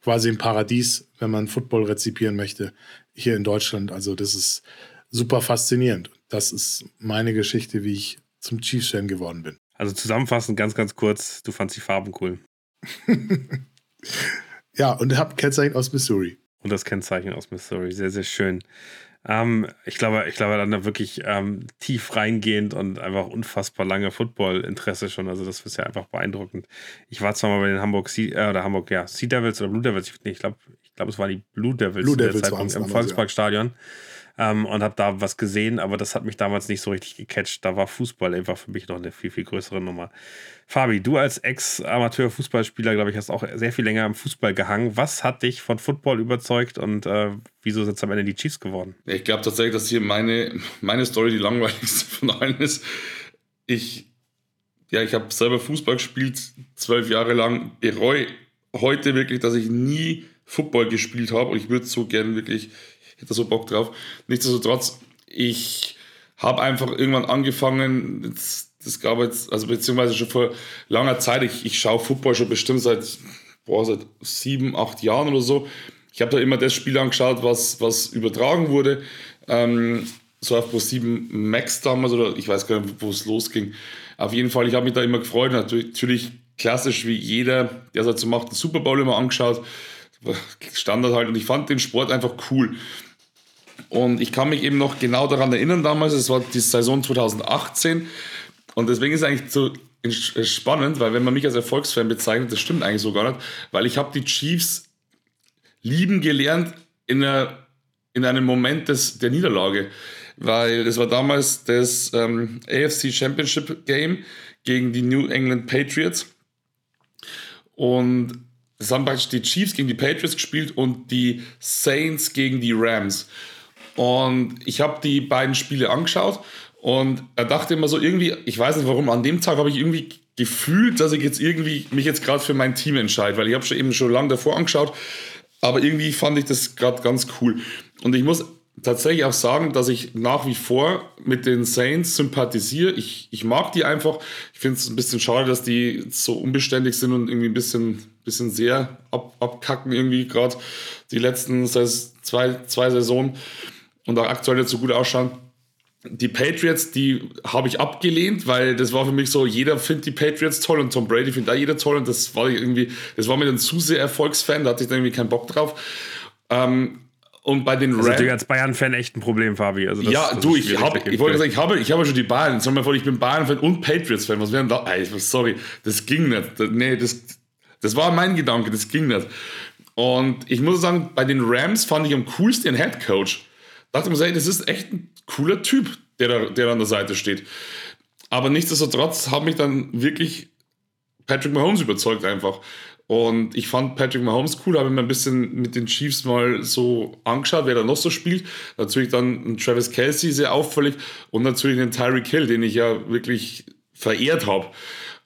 quasi im Paradies, wenn man Football rezipieren möchte, hier in Deutschland. Also das ist super faszinierend. Das ist meine Geschichte, wie ich zum Chiefs-Fan geworden bin. Also zusammenfassend, ganz, ganz kurz, du fandst die Farben cool. ja, und hab Kennzeichen aus Missouri. Und das Kennzeichen aus Missouri, sehr, sehr schön. Ähm, ich glaube, ich glaube, dann wirklich ähm, tief reingehend und einfach unfassbar lange Football-Interesse schon. Also, das ist ja einfach beeindruckend. Ich war zwar mal bei den Hamburg Sea, äh, oder Hamburg, ja, Sea Devils oder Blue Devils. Ich, nee, ich glaube, ich glaube, es waren die Blue Devils, Blue Devils Zeitpunkt im Volksparkstadion. Ja ähm, und habe da was gesehen, aber das hat mich damals nicht so richtig gecatcht. Da war Fußball einfach für mich noch eine viel, viel größere Nummer. Fabi, du als Ex-Amateur-Fußballspieler, glaube ich, hast auch sehr viel länger am Fußball gehangen. Was hat dich von Football überzeugt und äh, wieso sind es am Ende die Chiefs geworden? Ich glaube tatsächlich, dass hier meine, meine Story die langweiligste von allen ist. Ich, ja, ich habe selber Fußball gespielt, zwölf Jahre lang, bereue heute wirklich, dass ich nie Football gespielt habe und ich würde so gern wirklich, ich hätte so Bock drauf. Nichtsdestotrotz, ich habe einfach irgendwann angefangen, das, das gab jetzt, also beziehungsweise schon vor langer Zeit, ich, ich schaue Football schon bestimmt seit, boah, seit sieben, acht Jahren oder so. Ich habe da immer das Spiel angeschaut, was, was übertragen wurde. Ähm, so auf Pro 7 Max damals, oder ich weiß gar nicht, wo es losging. Auf jeden Fall, ich habe mich da immer gefreut. Natürlich klassisch wie jeder, der es so macht, den Super Bowl immer angeschaut. Standard halt. Und ich fand den Sport einfach cool. Und ich kann mich eben noch genau daran erinnern damals, es war die Saison 2018. Und deswegen ist es eigentlich so spannend, weil wenn man mich als Erfolgsfan bezeichnet, das stimmt eigentlich so gar nicht, weil ich habe die Chiefs lieben gelernt in, einer, in einem Moment des, der Niederlage. Weil das war damals das ähm, AFC Championship Game gegen die New England Patriots. Und es haben praktisch die Chiefs gegen die Patriots gespielt und die Saints gegen die Rams. Und ich habe die beiden Spiele angeschaut und er dachte immer so irgendwie, ich weiß nicht warum, an dem Tag habe ich irgendwie gefühlt, dass ich jetzt irgendwie mich jetzt gerade für mein Team entscheide, weil ich habe schon eben schon lange davor angeschaut, aber irgendwie fand ich das gerade ganz cool. Und ich muss tatsächlich auch sagen, dass ich nach wie vor mit den Saints sympathisiere. Ich, ich mag die einfach. Ich finde es ein bisschen schade, dass die so unbeständig sind und irgendwie ein bisschen, bisschen sehr ab, abkacken, irgendwie gerade die letzten zwei, zwei Saisonen und auch aktuell nicht so gut ausschauen. Die Patriots, die habe ich abgelehnt, weil das war für mich so, jeder findet die Patriots toll und Tom Brady findet da jeder toll und das war irgendwie, das war mir dann zu sehr Erfolgsfan, da hatte ich dann irgendwie keinen Bock drauf. Ähm, und bei den Rams. Das ist natürlich als Bayern-Fan echt ein Problem, Fabi. Also das, ja, das du, ich, hab, ich wollte sagen, ich habe, ich habe schon die Bayern. Sag mal vor, ich bin Bayern-Fan und Patriots-Fan. Was wären da? Ey, sorry, das ging nicht. Nee, das, das war mein Gedanke, das ging nicht. Und ich muss sagen, bei den Rams fand ich am coolsten den Head Coach. Dachte mir, das ist echt ein cooler Typ, der, da, der an der Seite steht. Aber nichtsdestotrotz hat mich dann wirklich Patrick Mahomes überzeugt einfach. Und ich fand Patrick Mahomes cool, habe mir ein bisschen mit den Chiefs mal so angeschaut, wer da noch so spielt. Natürlich dann Travis Kelsey, sehr auffällig. Und natürlich den Tyreek Hill, den ich ja wirklich verehrt habe.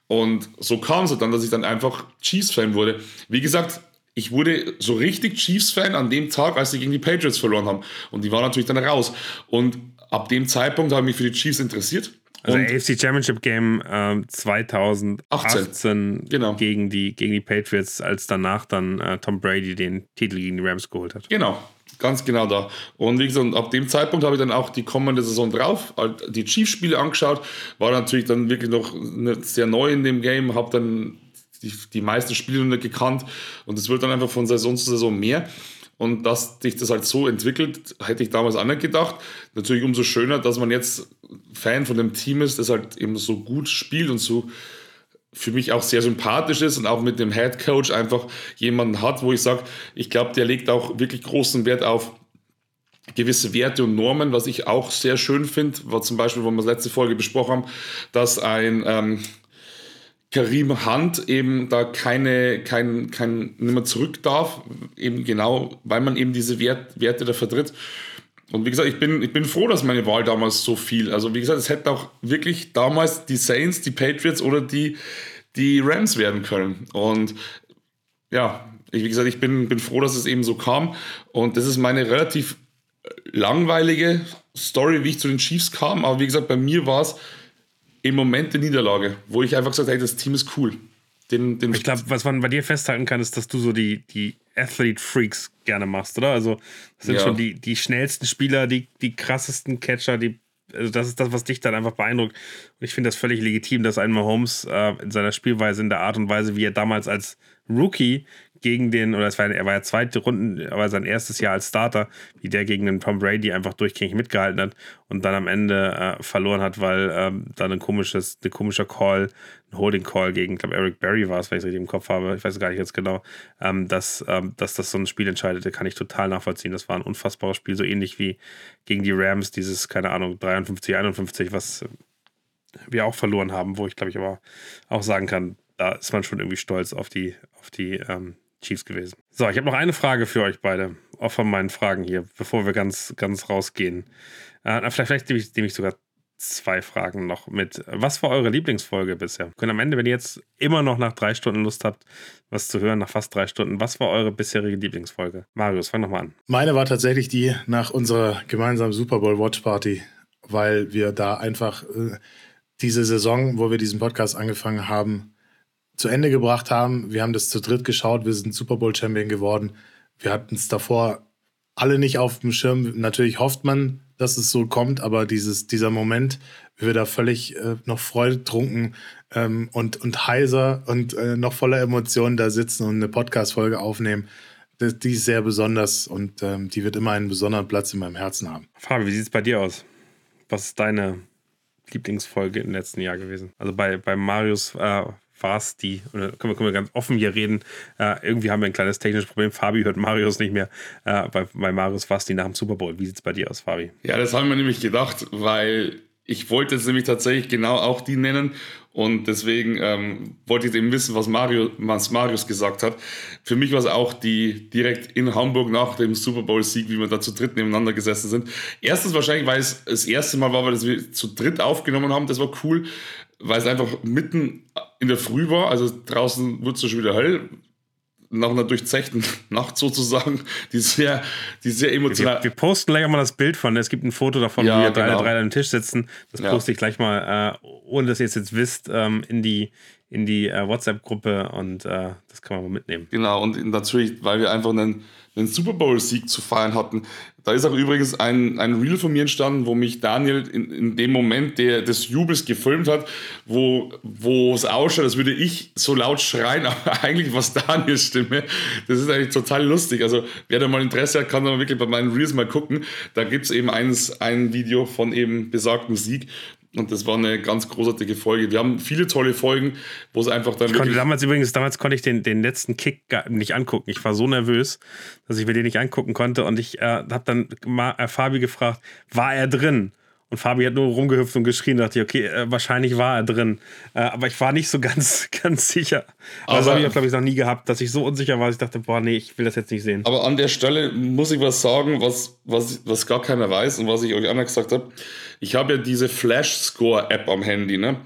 Und so kam es dann, dass ich dann einfach Chiefs-Fan wurde. Wie gesagt, ich wurde so richtig Chiefs-Fan an dem Tag, als sie gegen die Patriots verloren haben. Und die waren natürlich dann raus. Und ab dem Zeitpunkt habe ich mich für die Chiefs interessiert. Also und AFC Championship Game äh, 2018 genau. gegen, die, gegen die Patriots, als danach dann äh, Tom Brady den Titel gegen die Rams geholt hat. Genau, ganz genau da. Und wie gesagt, ab dem Zeitpunkt habe ich dann auch die kommende Saison drauf, halt die Chiefs-Spiele angeschaut, war natürlich dann wirklich noch sehr neu in dem Game, habe dann die, die meisten nicht gekannt und es wird dann einfach von Saison zu Saison mehr. Und dass sich das halt so entwickelt, hätte ich damals auch nicht gedacht. Natürlich umso schöner, dass man jetzt Fan von dem Team ist, das halt eben so gut spielt und so für mich auch sehr sympathisch ist und auch mit dem Head Coach einfach jemanden hat, wo ich sage, ich glaube, der legt auch wirklich großen Wert auf gewisse Werte und Normen, was ich auch sehr schön finde, war zum Beispiel, wo wir letzte Folge besprochen haben, dass ein ähm, Karim Hunt eben da keine, kein, kein, nicht mehr zurück darf, eben genau, weil man eben diese Wert, Werte da vertritt. Und wie gesagt, ich bin, ich bin froh, dass meine Wahl damals so viel. Also wie gesagt, es hätten auch wirklich damals die Saints, die Patriots oder die, die Rams werden können. Und ja, wie gesagt, ich bin, bin froh, dass es eben so kam. Und das ist meine relativ langweilige Story, wie ich zu den Chiefs kam. Aber wie gesagt, bei mir war es im Moment der Niederlage, wo ich einfach gesagt habe, hey, das Team ist cool. Den, den ich glaube, was man bei dir festhalten kann, ist, dass du so die, die Athlete-Freaks gerne machst, oder? Also, das sind ja. schon die, die schnellsten Spieler, die, die krassesten Catcher, die, also das ist das, was dich dann einfach beeindruckt. Und ich finde das völlig legitim, dass ein Mahomes äh, in seiner Spielweise, in der Art und Weise, wie er damals als Rookie gegen den, oder es war, er war ja zweite Runden, aber sein erstes Jahr als Starter, wie der gegen den Tom Brady einfach durchgängig mitgehalten hat und dann am Ende äh, verloren hat, weil ähm, dann ein komisches, ein komischer Call, ein Holding Call gegen, ich glaube, Eric Berry war es, wenn ich es richtig im Kopf habe, ich weiß gar nicht jetzt genau, ähm, dass, ähm, dass das so ein Spiel entscheidete, kann ich total nachvollziehen. Das war ein unfassbares Spiel, so ähnlich wie gegen die Rams, dieses, keine Ahnung, 53, 51, was wir auch verloren haben, wo ich glaube ich aber auch sagen kann, da ist man schon irgendwie stolz auf die, auf die ähm, Chiefs gewesen. So, ich habe noch eine Frage für euch beide, auch von meinen Fragen hier, bevor wir ganz, ganz rausgehen. Äh, vielleicht vielleicht nehme ich, nehme ich sogar zwei Fragen noch mit. Was war eure Lieblingsfolge bisher? Können am Ende, wenn ihr jetzt immer noch nach drei Stunden Lust habt, was zu hören, nach fast drei Stunden, was war eure bisherige Lieblingsfolge? Marius, fang nochmal an. Meine war tatsächlich die nach unserer gemeinsamen Super Bowl Watch Party, weil wir da einfach äh, diese Saison, wo wir diesen Podcast angefangen haben, zu Ende gebracht haben. Wir haben das zu dritt geschaut. Wir sind Super Bowl Champion geworden. Wir hatten es davor alle nicht auf dem Schirm. Natürlich hofft man, dass es so kommt, aber dieses, dieser Moment, wie wir da völlig äh, noch freudetrunken ähm, und, und heiser und äh, noch voller Emotionen da sitzen und eine Podcast-Folge aufnehmen, das, die ist sehr besonders und ähm, die wird immer einen besonderen Platz in meinem Herzen haben. Fabi, wie sieht es bei dir aus? Was ist deine Lieblingsfolge im letzten Jahr gewesen? Also bei, bei Marius äh, war es die, oder können wir, können wir ganz offen hier reden, äh, irgendwie haben wir ein kleines technisches Problem. Fabi hört Marius nicht mehr. Äh, bei, bei Marius war es die nach dem Super Bowl. Wie sieht es bei dir aus, Fabi? Ja, das haben wir nämlich gedacht, weil ich wollte jetzt nämlich tatsächlich genau auch die nennen und deswegen ähm, wollte ich eben wissen, was, Mario, was Marius gesagt hat. Für mich war es auch die direkt in Hamburg nach dem Super Bowl-Sieg, wie wir da zu dritt nebeneinander gesessen sind. Erstens wahrscheinlich, weil es das erste Mal war, weil wir zu dritt aufgenommen haben. Das war cool weil es einfach mitten in der Früh war, also draußen wurde es schon wieder hell, nach einer durchzechten Nacht sozusagen, die sehr, die sehr emotional. Wir, wir, posten gleich mal das Bild von. Es gibt ein Foto davon, ja, wie wir genau. drei, drei an dem Tisch sitzen. Das ja. poste ich gleich mal, äh, ohne dass ihr es jetzt wisst, ähm, in die, in die äh, WhatsApp-Gruppe und äh, das kann man mal mitnehmen. Genau, und natürlich, weil wir einfach einen, einen Super Bowl-Sieg zu feiern hatten, da ist auch übrigens ein, ein Reel von mir entstanden, wo mich Daniel in, in dem Moment der, des Jubels gefilmt hat, wo, wo es ausschaut, als würde ich so laut schreien, aber eigentlich war es Daniels Stimme. Das ist eigentlich total lustig. Also wer da mal Interesse hat, kann da wirklich bei meinen Reels mal gucken. Da gibt es eben eins, ein Video von eben besagtem Sieg. Und das war eine ganz großartige Folge. Wir haben viele tolle Folgen, wo es einfach dann. Ich konnte damals übrigens, damals konnte ich den, den letzten Kick nicht angucken. Ich war so nervös, dass ich mir den nicht angucken konnte. Und ich äh, habe dann mal äh, Fabi gefragt, war er drin? Und Fabi hat nur rumgehüpft und geschrien, dachte ich, okay, äh, wahrscheinlich war er drin. Äh, aber ich war nicht so ganz, ganz sicher. Aber das habe ich, glaube ich, noch nie gehabt, dass ich so unsicher war, dass ich dachte, boah, nee, ich will das jetzt nicht sehen. Aber an der Stelle muss ich was sagen, was, was, was gar keiner weiß und was ich euch einmal gesagt habe. Ich habe ja diese Flash-Score-App am Handy, ne?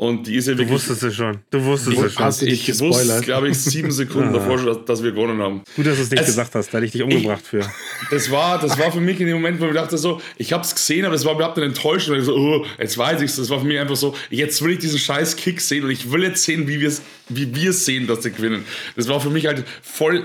Und die ist ja wirklich. Du wusstest es schon. Du wusstest es schon. Hast ich wusste, glaube ich, sieben Sekunden davor schon, dass, dass, wir gewonnen haben. Gut, dass du es nicht es, gesagt hast, da hätte ich dich umgebracht ich, für. Das war, das war für mich in dem Moment, wo ich dachte so, ich habe es gesehen, aber es war überhaupt eine Enttäuschung. Ich so, oh, jetzt weiß ich es. Das war für mich einfach so, jetzt will ich diesen scheiß Kick sehen und ich will jetzt sehen, wie wir es wie wir sehen, dass sie gewinnen. Das war für mich halt voll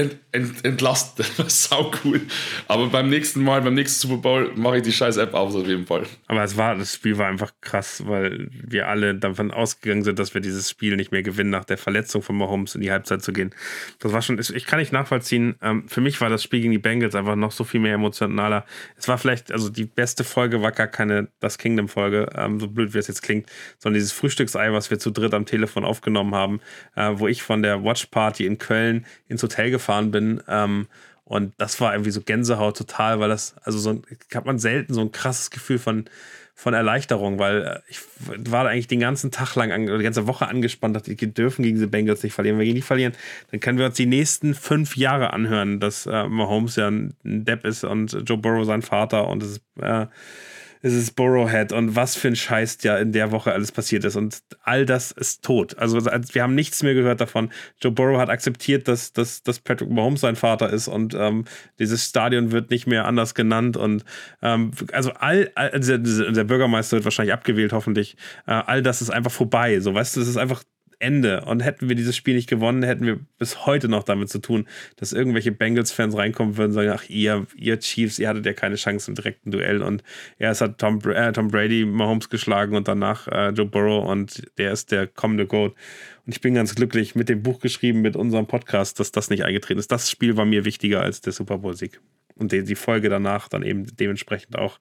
ent, ent, entlastet. Sau cool. Aber beim nächsten Mal, beim nächsten Super Bowl, mache ich die scheiß App auf, auf jeden Fall. Aber es war, das Spiel war einfach krass, weil wir alle davon ausgegangen sind, dass wir dieses Spiel nicht mehr gewinnen, nach der Verletzung von Mahomes in die Halbzeit zu gehen. Das war schon, ich kann nicht nachvollziehen. Ähm, für mich war das Spiel gegen die Bengals einfach noch so viel mehr emotionaler. Es war vielleicht, also die beste Folge war gar keine Das Kingdom-Folge, ähm, so blöd wie es jetzt klingt, sondern dieses Frühstücksei, was wir zu dritt am Telefon aufgenommen haben, äh, wo ich von der Watch Party in Köln ins Hotel gefahren bin. Ähm, und das war irgendwie so Gänsehaut total, weil das, also so hat man selten so ein krasses Gefühl von, von Erleichterung, weil äh, ich war eigentlich den ganzen Tag lang, die ganze Woche angespannt, dass wir dürfen gegen diese Bengals nicht verlieren. Wenn wir die nicht verlieren, dann können wir uns die nächsten fünf Jahre anhören, dass äh, Mahomes ja ein Depp ist und Joe Burrow sein Vater und es ist, äh, es ist Borrowhead und was für ein Scheiß ja in der Woche alles passiert ist. Und all das ist tot. Also wir haben nichts mehr gehört davon. Joe Burrow hat akzeptiert, dass, dass, dass Patrick Mahomes sein Vater ist und ähm, dieses Stadion wird nicht mehr anders genannt. Und ähm, also all, all der, der, Bürgermeister wird wahrscheinlich abgewählt, hoffentlich. Äh, all das ist einfach vorbei. So, weißt du, es ist einfach Ende. Und hätten wir dieses Spiel nicht gewonnen, hätten wir bis heute noch damit zu tun, dass irgendwelche Bengals-Fans reinkommen würden und sagen, ach, ihr, ihr Chiefs, ihr hattet ja keine Chance im direkten Duell. Und erst hat Tom, äh, Tom Brady Mahomes geschlagen und danach äh, Joe Burrow und der ist der kommende Goat. Und ich bin ganz glücklich mit dem Buch geschrieben, mit unserem Podcast, dass das nicht eingetreten ist. Das Spiel war mir wichtiger als der Super Bowl-Sieg. Und die, die Folge danach dann eben dementsprechend auch.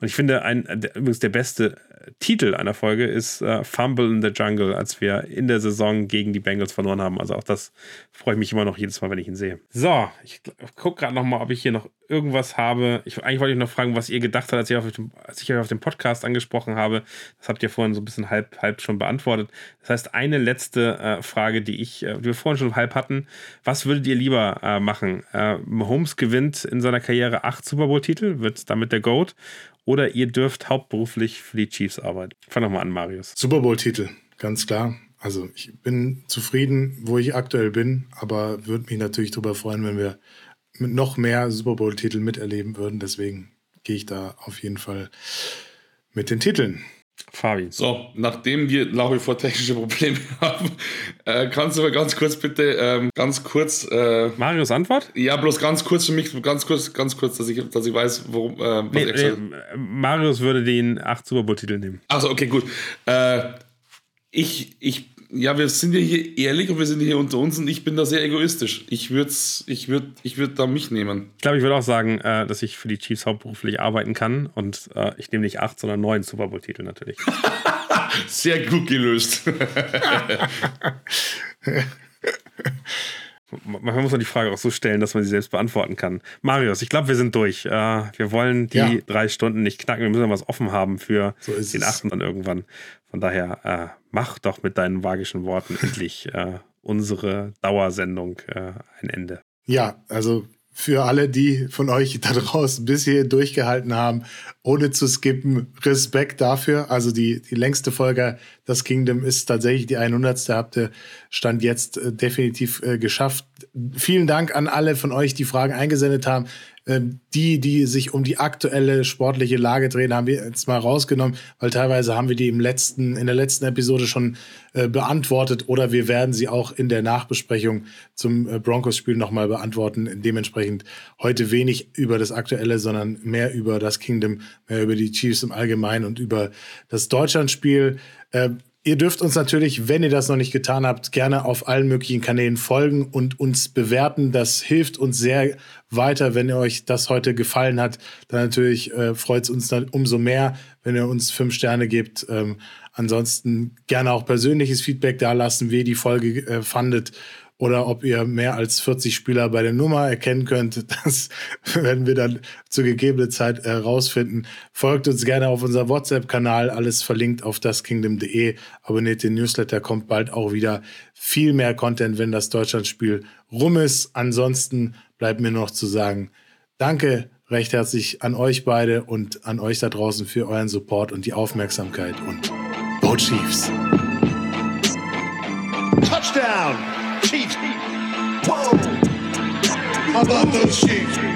Und ich finde, ein, übrigens der beste Titel einer Folge ist äh, Fumble in the Jungle, als wir in der Saison gegen die Bengals verloren haben. Also auch das freue ich mich immer noch jedes Mal, wenn ich ihn sehe. So, ich gucke gerade noch mal, ob ich hier noch irgendwas habe. Ich, eigentlich wollte ich noch fragen, was ihr gedacht habt, als ich, auf dem, als ich euch auf dem Podcast angesprochen habe. Das habt ihr vorhin so ein bisschen halb, halb schon beantwortet. Das heißt, eine letzte äh, Frage, die ich, äh, die wir vorhin schon halb hatten. Was würdet ihr lieber äh, machen? Äh, Mahomes gewinnt in seiner Karriere acht Super Bowl-Titel, wird damit der GOAT oder ihr dürft hauptberuflich für die Chiefs arbeiten. Fang doch mal an, Marius. Super Bowl-Titel, ganz klar. Also ich bin zufrieden, wo ich aktuell bin, aber würde mich natürlich darüber freuen, wenn wir noch mehr Super Bowl-Titel miterleben würden. Deswegen gehe ich da auf jeden Fall mit den Titeln. Fabi. So, nachdem wir nach wie vor technische Probleme haben, äh, kannst du mal ganz kurz bitte, ähm, ganz kurz. Äh, Marius Antwort? Ja, bloß ganz kurz für mich, ganz kurz, ganz kurz, dass ich, dass ich weiß, worum. Äh, nee, nee, Marius würde den 8 Super Bowl-Titel nehmen. Achso, okay, gut. Äh, ich, ich ja, wir sind ja hier ehrlich und wir sind hier unter uns und ich bin da sehr egoistisch. Ich würde ich würd, ich würd da mich nehmen. Ich glaube, ich würde auch sagen, äh, dass ich für die Chiefs hauptberuflich arbeiten kann und äh, ich nehme nicht acht, sondern neun Super Bowl-Titel natürlich. sehr gut gelöst. Manchmal muss man die Frage auch so stellen, dass man sie selbst beantworten kann. Marius, ich glaube, wir sind durch. Äh, wir wollen die ja. drei Stunden nicht knacken. Wir müssen was offen haben für so den achten dann irgendwann. Von daher, äh, mach doch mit deinen magischen Worten endlich äh, unsere Dauersendung äh, ein Ende. Ja, also für alle, die von euch da draußen bis hier durchgehalten haben, ohne zu skippen, Respekt dafür. Also die, die längste Folge, das Kingdom, ist tatsächlich die 100. Habt ihr Stand jetzt äh, definitiv äh, geschafft. Vielen Dank an alle von euch, die Fragen eingesendet haben. Ähm, die, die sich um die aktuelle sportliche Lage drehen, haben wir jetzt mal rausgenommen, weil teilweise haben wir die im letzten, in der letzten Episode schon äh, beantwortet oder wir werden sie auch in der Nachbesprechung zum äh, Broncos-Spiel nochmal beantworten. Dementsprechend heute wenig über das Aktuelle, sondern mehr über das Kingdom, mehr über die Chiefs im Allgemeinen und über das Deutschlandspiel. Äh, Ihr dürft uns natürlich, wenn ihr das noch nicht getan habt, gerne auf allen möglichen Kanälen folgen und uns bewerten. Das hilft uns sehr weiter. Wenn euch das heute gefallen hat, dann natürlich äh, freut es uns dann umso mehr, wenn ihr uns fünf Sterne gebt. Ähm, ansonsten gerne auch persönliches Feedback da lassen, wie ihr die Folge äh, fandet oder ob ihr mehr als 40 Spieler bei der Nummer erkennen könnt. Das werden wir dann zu gegebener Zeit herausfinden. Folgt uns gerne auf unserem WhatsApp-Kanal, alles verlinkt auf daskingdom.de. Abonniert den Newsletter, kommt bald auch wieder viel mehr Content, wenn das Deutschlandspiel rum ist. Ansonsten bleibt mir noch zu sagen, danke recht herzlich an euch beide und an euch da draußen für euren Support und die Aufmerksamkeit und Go Chiefs! Touchdown! About those Chiefs?